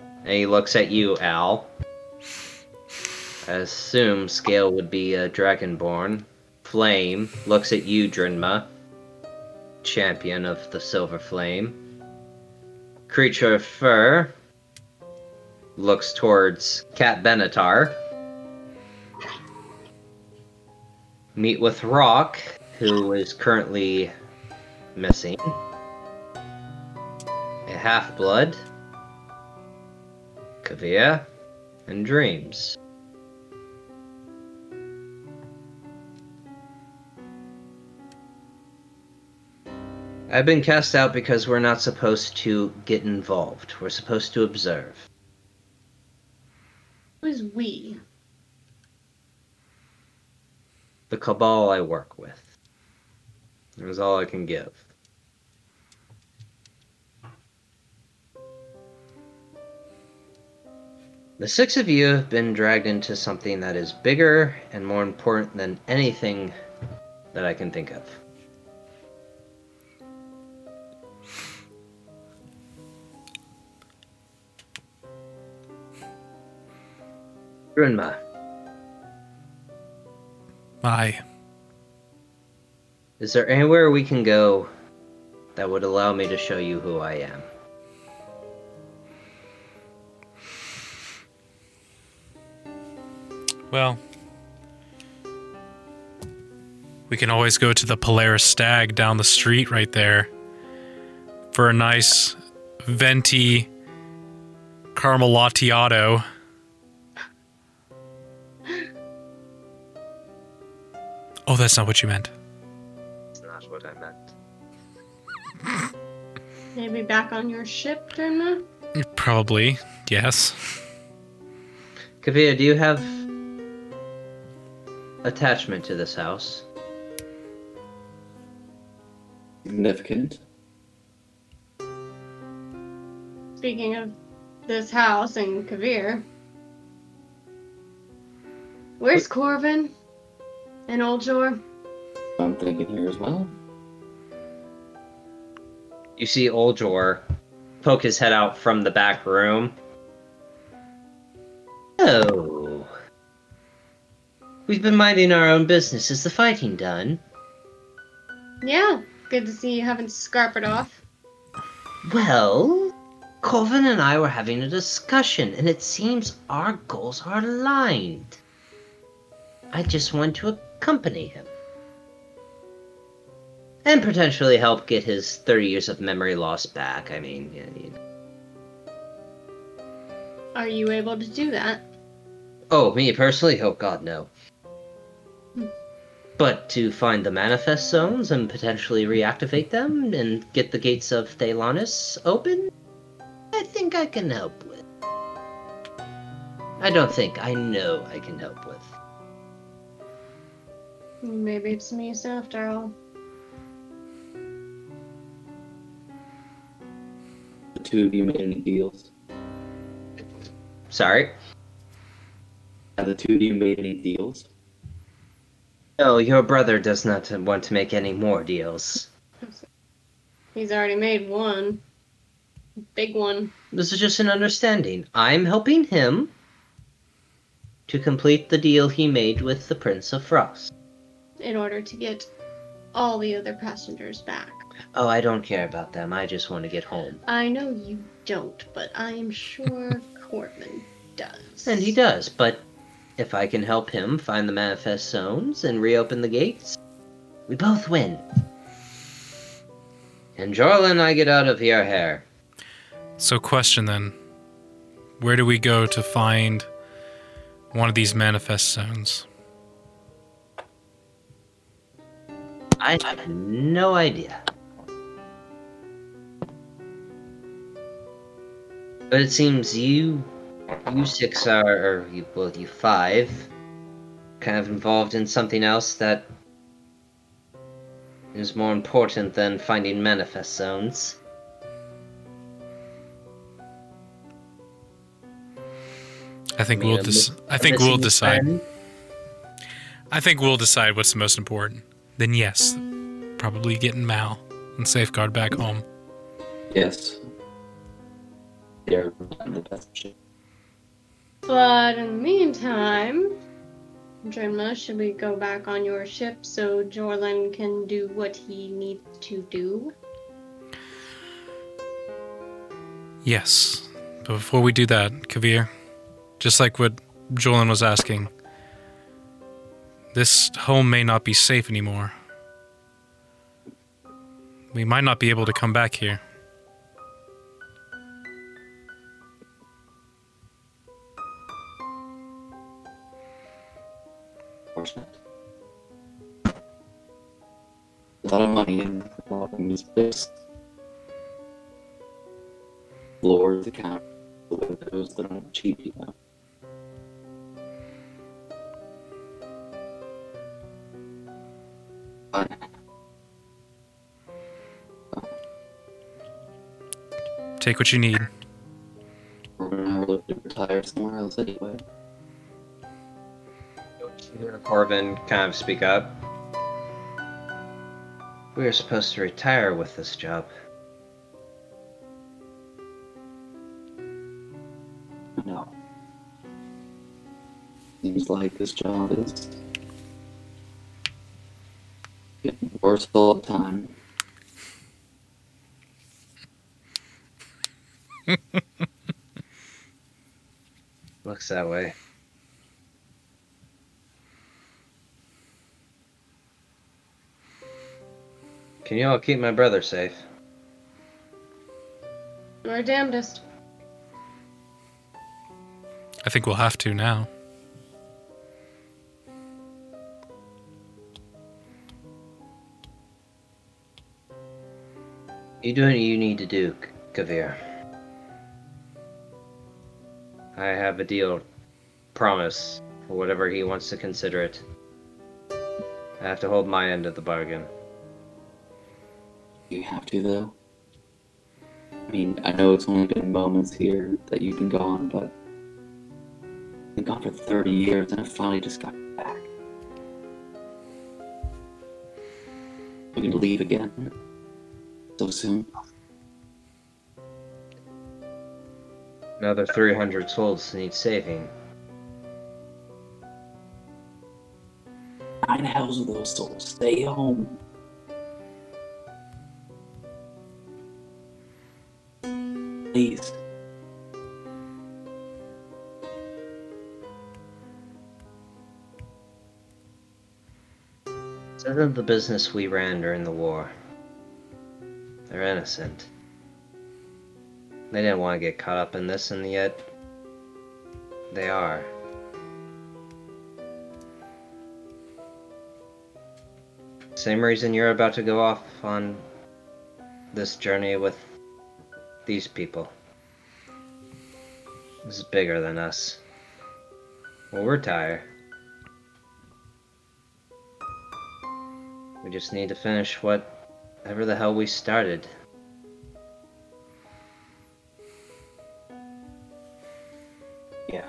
And he looks at you, Al. I assume scale would be a dragonborn. Flame looks at you, Drinma. Champion of the Silver Flame. Creature of Fur looks towards Cat Benatar. Meet with Rock, who is currently missing. A half blood. Kavir. And Dreams. I've been cast out because we're not supposed to get involved. We're supposed to observe. Who's we? The cabal I work with. That's all I can give. The six of you have been dragged into something that is bigger and more important than anything that I can think of. Grunma, I. is there anywhere we can go that would allow me to show you who I am? Well, we can always go to the Polaris Stag down the street right there for a nice venti caramelatiato. Oh, that's not what you meant. That's not what I meant. Maybe back on your ship, Dharma? Probably, yes. Kavir, do you have attachment to this house? significant. Speaking of this house and Kavir. Where's Corvin? And Oljor? I'm thinking here as well. You see Oljor poke his head out from the back room. Oh. We've been minding our own business. Is the fighting done? Yeah, good to see you haven't scarpered off. Well, Corvin and I were having a discussion, and it seems our goals are aligned. I just want to accompany him. And potentially help get his 30 years of memory loss back. I mean, yeah, you know. Are you able to do that? Oh, me personally? Oh, God, no. Hmm. But to find the manifest zones and potentially reactivate them and get the gates of Thelanis open, I think I can help with. I don't think, I know I can help with. Maybe it's me after all. The two of you made any deals? Sorry? Have the two of you made any deals? No, your brother does not want to make any more deals. He's already made one. Big one. This is just an understanding. I'm helping him to complete the deal he made with the Prince of Frost. In order to get all the other passengers back. Oh, I don't care about them. I just want to get home. I know you don't, but I am sure Corvin does. And he does, but if I can help him find the manifest zones and reopen the gates, we both win. And Jorla and I get out of your hair. So, question then where do we go to find one of these manifest zones? I have no idea. But it seems you, you six are, or you, both, you five, kind of involved in something else that is more important than finding manifest zones. I think mean, we'll a dis- mi- think we'll decide. I think we'll decide what's the most important. Then yes, probably getting Mal and Safeguard back home. Yes. They're the best ship. But in the meantime, Drinma, should we go back on your ship so Jorlin can do what he needs to do? Yes. But before we do that, Kavir, just like what Jorlin was asking, this home may not be safe anymore. We might not be able to come back here. A lot of money in developing these place. Floors, the counter, the windows, they're not cheap, you know. But Take what you need. we're gonna look retire somewhere else anyway. You hear Corvin kind of speak up. We were supposed to retire with this job. No. Seems like this job is getting worse all the time. Looks that way. Can you all keep my brother safe? Our damnedest. I think we'll have to now. You do what you need to do, Kavir. I have a deal, promise, for whatever he wants to consider it. I have to hold my end of the bargain. You have to, though. I mean, I know it's only been moments here that you've been gone, but I've been gone for 30 years and I finally just got back. We're gonna leave again so soon. Another 300 souls need saving. Nine hells of those souls. Stay home. Please. This isn't the business we ran during the war. They're innocent. They didn't want to get caught up in this, and yet they are. Same reason you're about to go off on this journey with these people. This is bigger than us. Well, we're tired. We just need to finish whatever the hell we started. Yeah.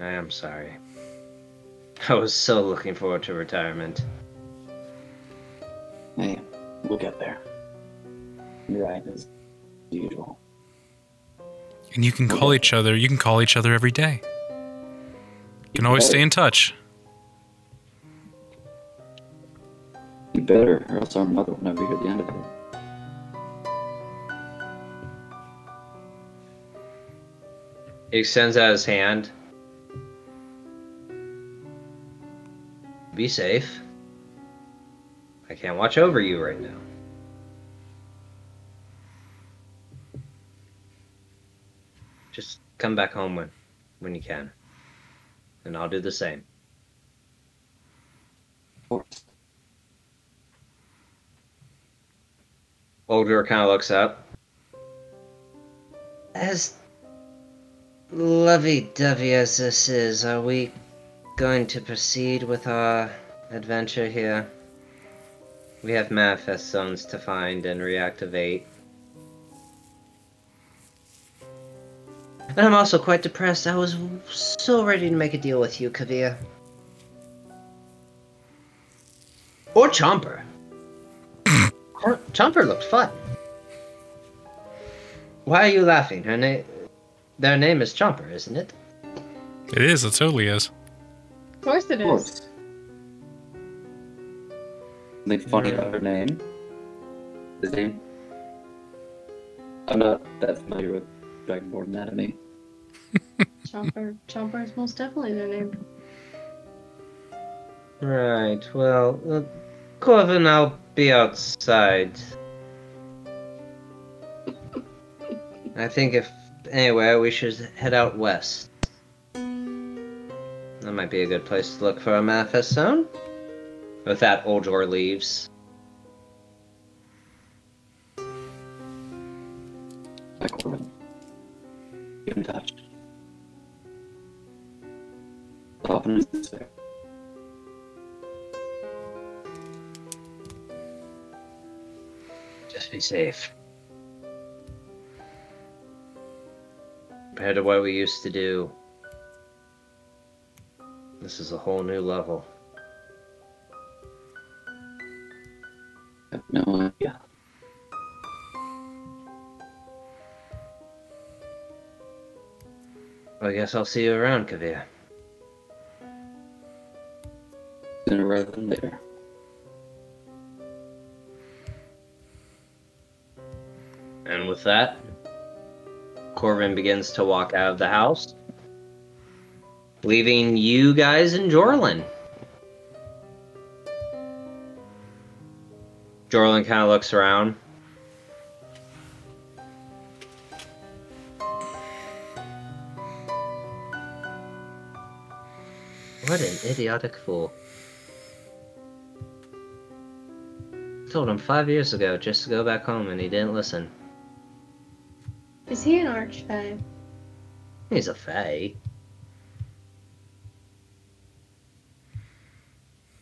I am sorry. I was so looking forward to retirement. Hey, we'll get there. You're right, as usual. And you can call each other. You can call each other every day. You can always stay in touch. Better, or else our mother will never hear the end of it. He extends out his hand. Be safe. I can't watch over you right now. Just come back home when when you can. And I'll do the same. Of course. Oljor kind of looks up. As lovey-dovey as this is, are we going to proceed with our adventure here? We have manifest zones to find and reactivate. And I'm also quite depressed. I was so ready to make a deal with you, Kavir. Or Chomper. Or- Chomper looked fun. Why are you laughing? Her name, their name is Chomper, isn't it? It is. It totally is. Of course it is. Of is. Something funny about her name. His name. I'm not that familiar with Dragonborn anatomy. Chomper. Chomper is most definitely their name. Right. Well, uh, Corvin, I'll be outside. I think if anywhere, we should head out west. That might be a good place to look for a manifest zone. With that, Oljor leaves. Get in touch. Often is this Just be safe. Compared to what we used to do, this is a whole new level. I have no idea. Well, I guess I'll see you around, Kavir. Sooner rather than later. And with that, Corvin begins to walk out of the house, leaving you guys in Jorlin. Jorlin kind of looks around. What an idiotic fool. told him five years ago just to go back home and he didn't listen. Is he an archfey? He's a fae.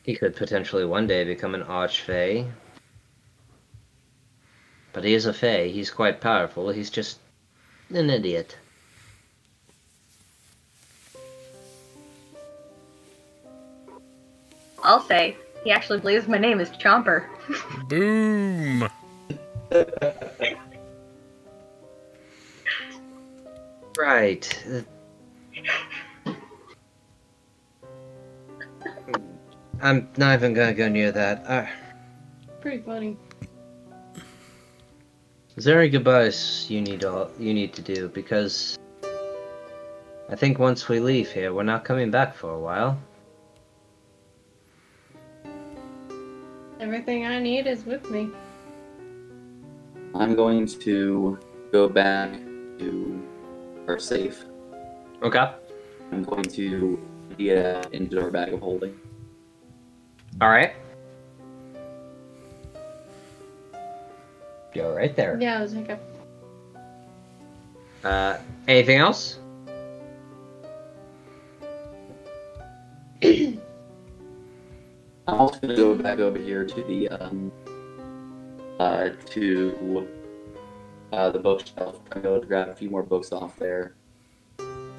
He could potentially one day become an archfey. But he is a fae. He's quite powerful. He's just an idiot. I'll say he actually believes my name is Chomper. Boom. Right. I'm not even gonna go near that. Uh, Pretty funny. is there any goodbyes you need to, you need to do? Because I think once we leave here, we're not coming back for a while. Everything I need is with me. I'm going to go back to our safe. Okay. I'm going to get into our bag of holding. All right. Go right there. Yeah, I was like, a- Uh, anything else? I'm also gonna go back over here to the um uh to uh the bookshelf. I'm gonna grab a few more books off there.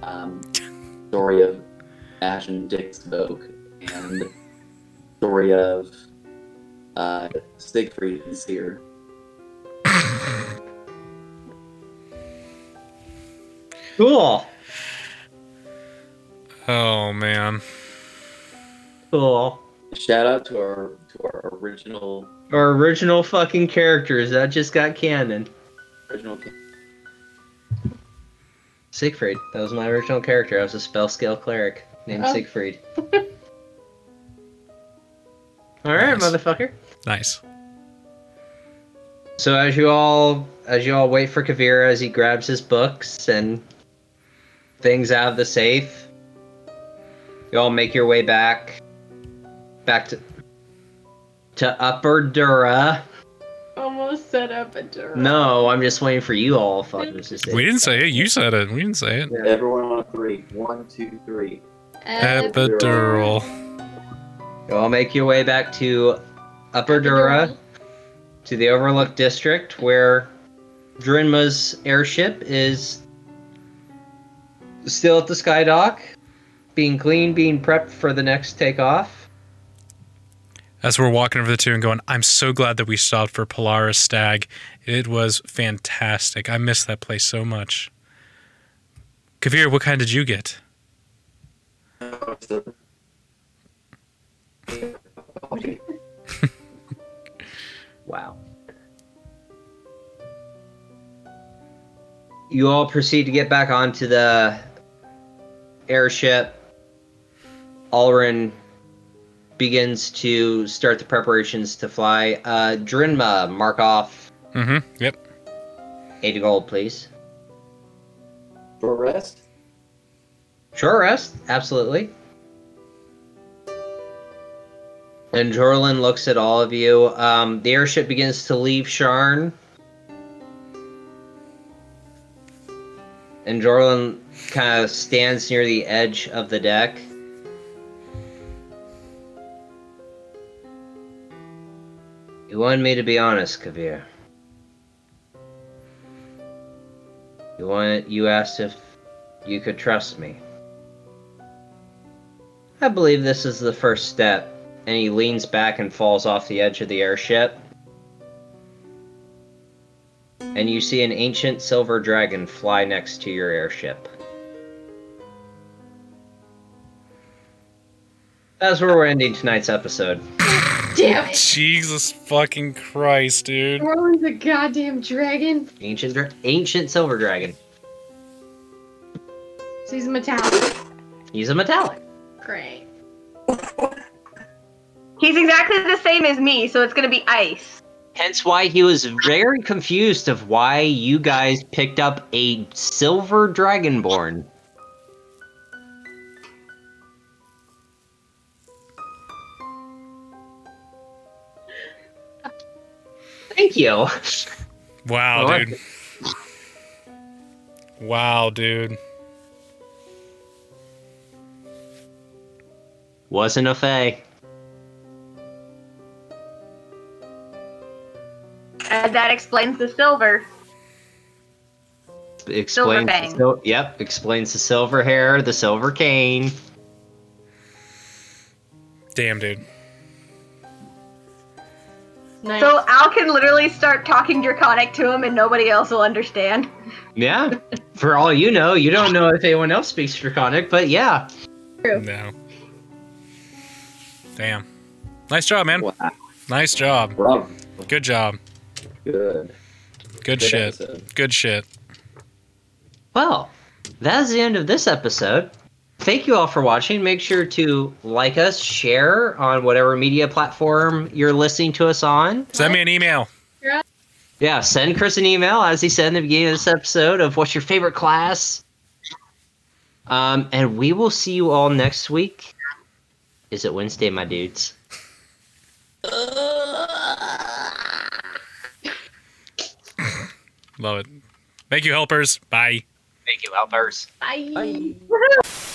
Um story of Ash and Dick's book and story of uh Siegfried and Seer. Cool. Oh man. Cool. Shout out to our to our original Our original fucking characters that just got canon. Original Siegfried. That was my original character. I was a spell scale cleric named Oh. Siegfried. All right, Nice. motherfucker. Nice. So as you all as you all wait for Kavir as he grabs his books and things out of the safe, you all make your way back back to to Upper Dura. Almost set up a door. No, I'm just waiting for you all fuckers to say. We didn't say it. You said it. We didn't say it. Everyone on a three. One, two, three. Epidural. You all make your way back to Upper Dura, to the Overlook District, where Drinma's airship is still at the sky dock, being cleaned, being prepped for the next takeoff. As we're walking over the two and going, I'm so glad that we stopped for Polaris Stag. It was fantastic. I miss that place so much. Kavir, what kind did you get? Wow. You all proceed to get back onto the airship. Alrin begins to start the preparations to fly. Uh, Drinma, mark off Mm-hmm. Yep. eight gold, please. For rest? Short rest, absolutely. And Jorlin looks at all of you. Um, the airship begins to leave Sharn. And Jorlin kind of stands near the edge of the deck. You wanted me to be honest, Kavir. You wanted, you asked if you could trust me. I believe this is the first step. And he leans back and falls off the edge of the airship. And you see an ancient silver dragon fly next to your airship. That's where we're ending tonight's episode. Damn it. Jesus fucking Christ, dude. Jorlin's a goddamn dragon. Ancient, dra- ancient silver dragon. So he's a metallic. He's a metallic. Great. He's exactly the same as me, so it's gonna be ice. Hence why he was very confused of why you guys picked up a silver dragonborn. Thank you. Wow, I like dude. Wow, dude. Wasn't a fae. And uh, that explains the silver. Explains. the fang. sil- yep, explains the silver hair, the silver cane. Damn, dude. Nice. So Al can literally start talking Draconic to him and nobody else will understand. Yeah. For all you know, you don't know if anyone else speaks Draconic, but yeah. No. Damn. Nice job, man. Wow. Nice job. Bravo. Good job. Good. Good Good shit. episode. Good shit. Well, that's the end of this episode. Thank you all for watching. Make sure to like us, share on whatever media platform you're listening to us on. Send me an email. Yeah, send Chris an email, as he said in the beginning of this episode, of what's your favorite class. Um, and we will see you all next week. Is it Wednesday, my dudes? Love it. Thank you, helpers. Bye. Thank you, helpers. Bye. Bye.